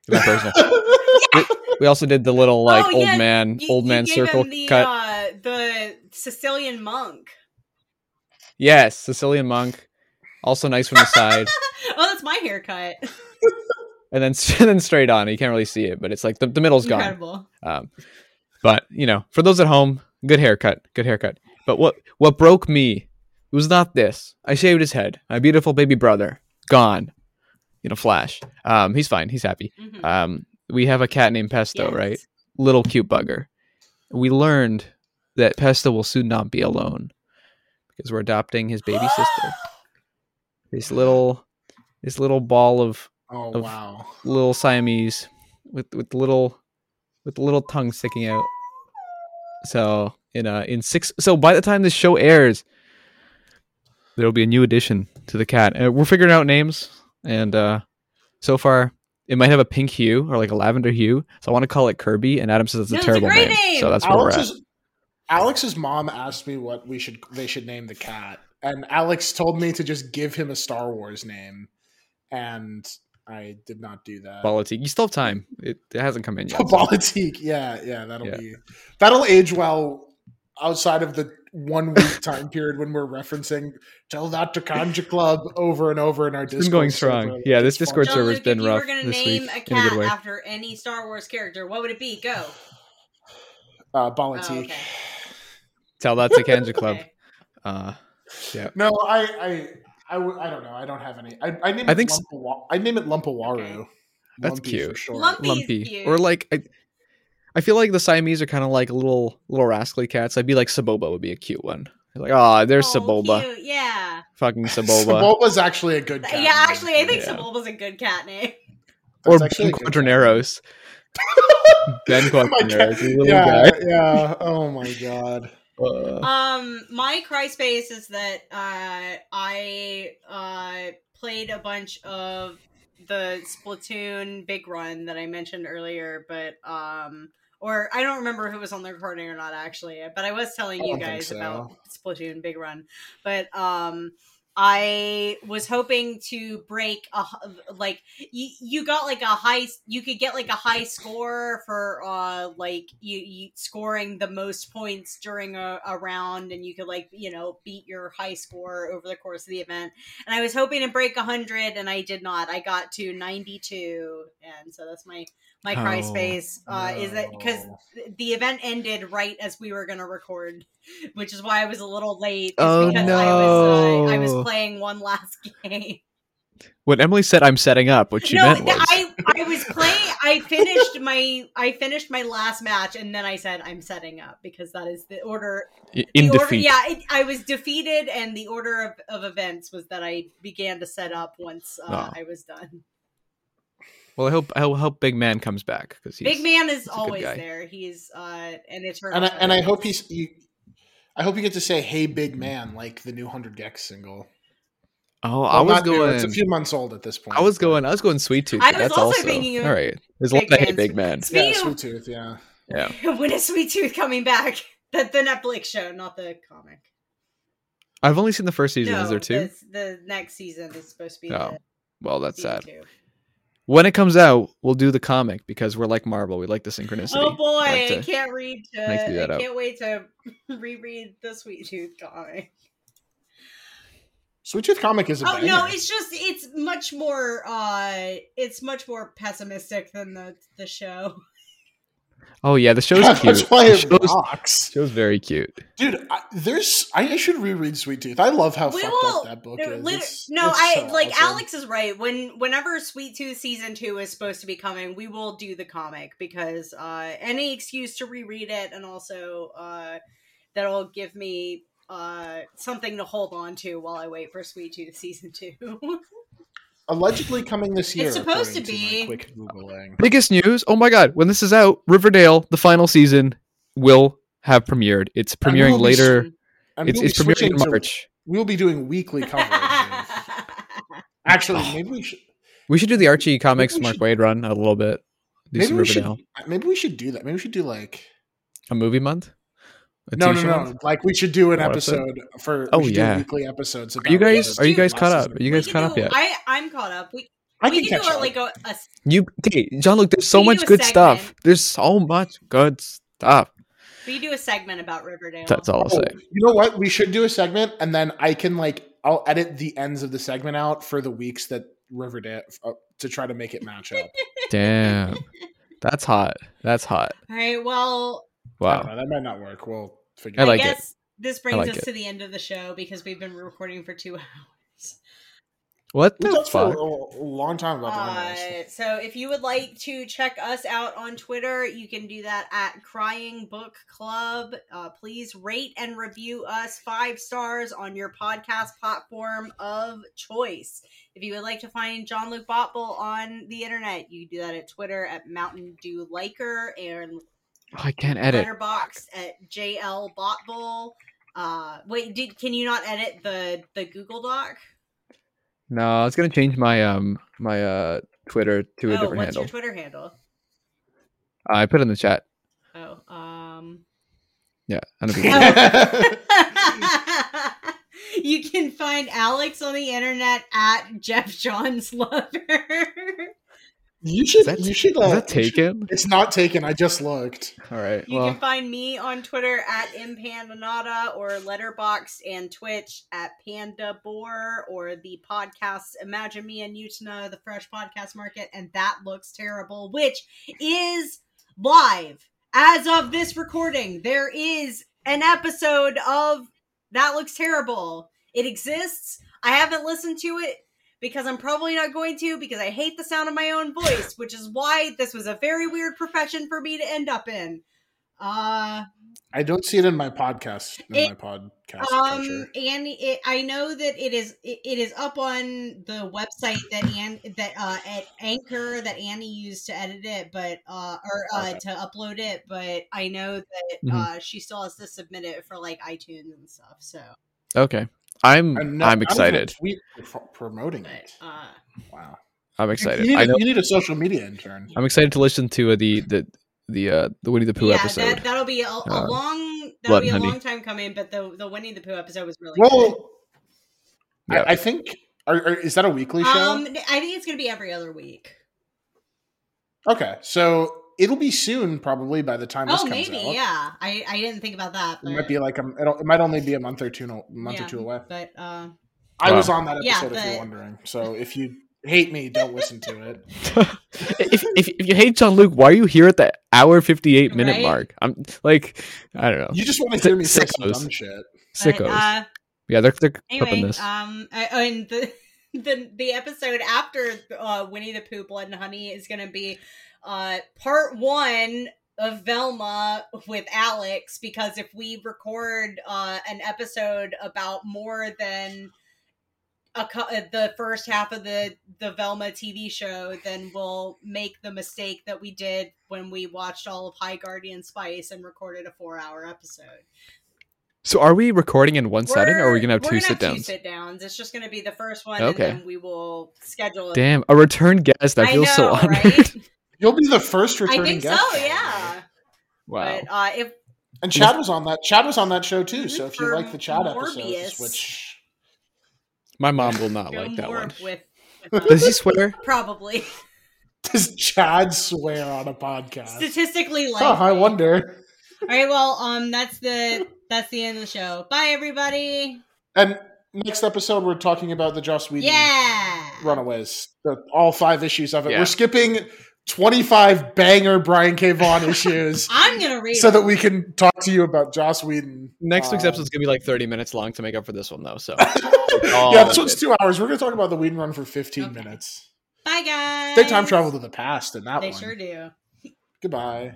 my personal. We also did the little like Oh, old yeah, man, You- old you man gave circle him the, cut. Uh, the Sicilian monk. yes, Sicilian monk. Also nice from the side, oh, that's my haircut. and then and then straight on. You can't really see it, but it's like the, the middle's gone. Incredible. Um, but you know, for those at home, good haircut, good haircut. But what what broke me was not this. I shaved his head. My beautiful baby brother gone. You know, flash. Um, he's fine. He's happy. Mhm. Um, we have a cat named Pesto, Yes. right? Little cute bugger. We learned that Pesto will soon not be alone because we're adopting his baby sister. This little, this little ball of oh Of- wow! little Siamese with with little with little tongue sticking out. So in uh in six so by the time this show airs, there'll be a new addition to the cat. And we're figuring out names and uh so far it might have a pink hue or like a lavender hue. So I want to call it Kirby and Adam says it's a No, it's a terrible great name. name! So that's where we're at. Alex's Alex's mom asked me what we should they should name the cat, and Alex told me to just give him a Star Wars name, and I did not do that. Politique. You still have time. It, it hasn't come in yet. so- Politique, yeah, yeah, that'll Yeah. be that'll age well outside of the one week time period when we're referencing tell that to Kanjiklub over and over in our It's Discord. been going server. strong. Yeah, this Discord server's Jean-Luc, been if you rough were gonna this name week a in a cat after any Star Wars character, what would it be? Go. Uh, Oh, okay. Tell that to Kanja Club. Okay. Uh No, I, I, I don't know. I don't have any. I, I name I it think s- Lumpawa- I name it Lumpawaroo. Okay. That's Lumpy cute. For sure. Lumpy's lumpy cute. or like I, I feel like the Siamese are kind of like little little rascally cats. I'd be like Sebulba would be a cute one. Like, oh, there's Oh, Sebulba, cute, Yeah. fucking Sebulba, Sebulba's actually a good cat. yeah, name. actually, I think Yeah. Sebulba's a good cat name. or That's actually Ben a. Quadinaros. Ben My Quadinaros, little yeah, guy. yeah. Oh my god. Uh, Um, my cry space is that uh, I uh, played a bunch of the Splatoon Big Run that I mentioned earlier, but um, or I don't remember if it was on the recording or not actually, but I was telling I you guys so. about Splatoon Big Run, but um. I was hoping to break a like you you got like a high you could get like a high score for uh like you, you scoring the most points during a, a round and you could like you know beat your high score over the course of the event. And I was hoping to break 100 and I did not. I got to 92 and so that's my my cry Oh, space uh is that because the event ended right as we were gonna record which is why I was a little late. Oh, because I was uh, I was playing one last game. when Emily said I'm setting up, what she no, meant was I I was playing. I finished my I finished my last match, and then I said I'm setting up because that is the order. in the order, defeat. yeah, it, I was defeated, and the order of, of events was that I began to set up once uh, Oh. I was done. Well, I hope I hope Big Man comes back because Big man is he's a good always there. He's uh, an eternal. And I, and I hope he's. You, I hope you get to say "Hey, big man" like the new Hundred gecs single. Oh, Well, I was not new, going. It's a few months old at this point. I was going. I was going Sweet Tooth. I was That's also also thinking of all right. There's a lot Big of hey, Man. Big Man. Yeah, Speaking of- Sweet Tooth. Yeah. Yeah, when is Sweet Tooth coming back? The, the Netflix show, not the comic. I've only seen the first season. no, Is there two? this- the next season is supposed to be. Oh, the Well, that's sad. two. When it comes out, we'll do the comic because we're like Marvel. We like the synchronicity. Oh boy, Like I can't read. To, like to do I that can't wait to reread the Sweet Tooth comic. Sweet Tooth comic is a Oh banger. no, it's just it's much more. uh It's much more pessimistic than the the show. Oh yeah, the show's cute. That's why the it show's, rocks, show's very cute. dude. I, there's. I, I should reread Sweet Tooth. I love how We fucked will- up that book No, is. It's- no, it's I so like awesome. Alex is right. When whenever Sweet Tooth season two is supposed to be coming, we will do the comic because uh any excuse to reread it and also uh that'll give me uh something to hold on to while I wait for Sweet Tooth season two. Allegedly coming this year. It's supposed to according my be. quick googling. Biggest news! Oh my god, when this is out, Riverdale, the final season, will have premiered. It's premiering we'll later. And It's, we'll it's premiering in switching to- March. We'll be doing weekly coverage. of- Actually, maybe we should. We should do the Archie comics Mark should- Waid run a little bit. Do Maybe some we should. Maybe we should do that. Maybe we should do like. A movie month. A No, TV no, no. Like we should do an What episode? episode for. Oh, we yeah. weekly episodes. Are you guys? Are you guys caught up? Are you guys can caught up yet? I I'm caught up. We I we can can catch do it up. like a, a You, okay, John Look, There's so much do a good stuff. There's so much good stuff. we do a segment about Riverdale. That's all I'll Oh, say. you know what? We should do a segment, and then I can like I'll edit the ends of the segment out for the weeks that Riverdale uh, to try to make it match up. Damn, that's hot. That's hot. All right. Well, I don't Wow. know, that might not work. We'll figure. I it like I it. guess this brings like us it. to the end of the show because we've been recording for two hours. What We the talked for a, a long time about Uh, so if you would like to check us out on Twitter, you can do that at Crying Book Club. Uh, please rate and review us five stars on your podcast platform of choice. If you would like to find John Luke Botble on the internet, you can do that at Twitter at Mountain Dew Liker and Oh, I can't edit. Letterboxd at JL Botble. Uh, wait, did can you not edit the the Google Doc? No, I was gonna change my um my uh Twitter to a oh, different what's handle. your Twitter handle? I put it in the chat. Oh, um. Yeah, I don't you can find Alex on the internet at Jeff John's lover. You should. That, you should. is Uh, that you should- taken? It's not taken. I just looked. All right. You Well, can find me on Twitter at empandanada or Letterboxd and Twitch at Panda Boar or the podcast Imagine Me and Utena, the Fresh Podcast Market, and that looks terrible, which is live as of this recording. There is an episode of That Looks Terrible. It exists. I haven't listened to it because I'm probably not going to because I hate the sound of my own voice, which is why this was a very weird profession for me to end up in. Uh I don't see it in my podcast. In It- my podcast. um picture. and it, I know that it is it, it is up on the website that Ann that uh at Anchor that Annie used to edit it but uh or uh Okay. to upload it but I know that Mhm. uh she still has to submit it for like iTunes and stuff so okay. I'm And I'm not even a excited. tweet pro- promoting it. uh Wow. I'm You excited. need, I a, know. you need a social media intern. I'm excited to listen to uh, the the the uh the Winnie the Pooh yeah episode. that that'll be a, a Uh, long that'll be a Honey. long time coming but the the Winnie the Pooh episode was really good. Well, Yeah. I, I think. Are, are, is that a weekly show? Um, I think it's gonna be every other week. okay, so it'll be soon, probably by the time this Oh, comes maybe, out. yeah. I, I didn't think about that. It might be like a, it'll, it might only be a month or two, no, month yeah, or two away. But uh, I was on that Yeah, episode, if but- you're wondering. So if you hate me, don't listen to it. if, if if you hate John Luke, why are you here at the hour 58 minute Right? mark? I'm like, I don't know. You just want to hear me say some Sickos. dumb shit. Sickos. but, uh, yeah, they're they're clipping anyway, this. um, I, and the the the episode after uh, Winnie the Pooh, Blood and Honey is gonna be uh part one of Velma with Alex because if we record uh an episode about more than a co- uh, the first half of the the Velma TV show, then we'll make the mistake that we did when we watched all of High Guardian Spice and recorded a four hour episode. So are we recording in one setting, or are we gonna have we're two gonna sit Two downs? sit downs. It's just gonna be the first one, Okay. and then we will schedule it. Damn, a return guest. I feel so know, honored. right? You'll be the first returning. I returning think so. Yeah. wow. But uh, if And Chad was on that. Chad was on that show too. So if you like the Chad Morbius. episodes, which My mom will not like that one. with, with Does he swear? probably does Chad swear on a podcast? statistically like. Huh, I wonder. All right. Well, um, that's the that's the end of the show. Bye, everybody. And next episode, we're talking about the Joss Whedon Yeah. Runaways. The, all five issues of it. Yeah. We're skipping 25 banger Brian K. Vaughan issues I'm gonna read so that we can talk to you about Joss Whedon. Next week's Um, episode's gonna be like 30 minutes long to make up for this one, though. So yeah, this one's two hours. We're going to talk about the Whedon run for 15 Okay. minutes. Bye, guys. They time travel to the past in that They one. They sure do. Goodbye.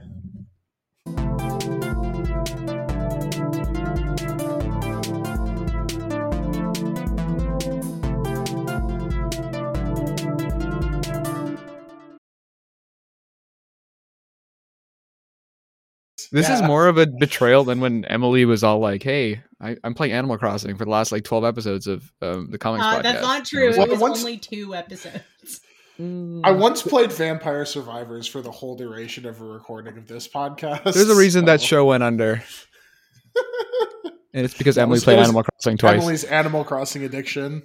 This is more of a betrayal than when Emily was all like, "Hey, I, I'm playing Animal Crossing for the last like 12 episodes of um, the comics Uh, podcast." that's not true. was It was once- only two episodes. I once played Vampire Survivors for the whole duration of a recording of this podcast. There's a reason that show went under, and it's because Emily was- played was Animal Crossing twice. Emily's Animal Crossing addiction.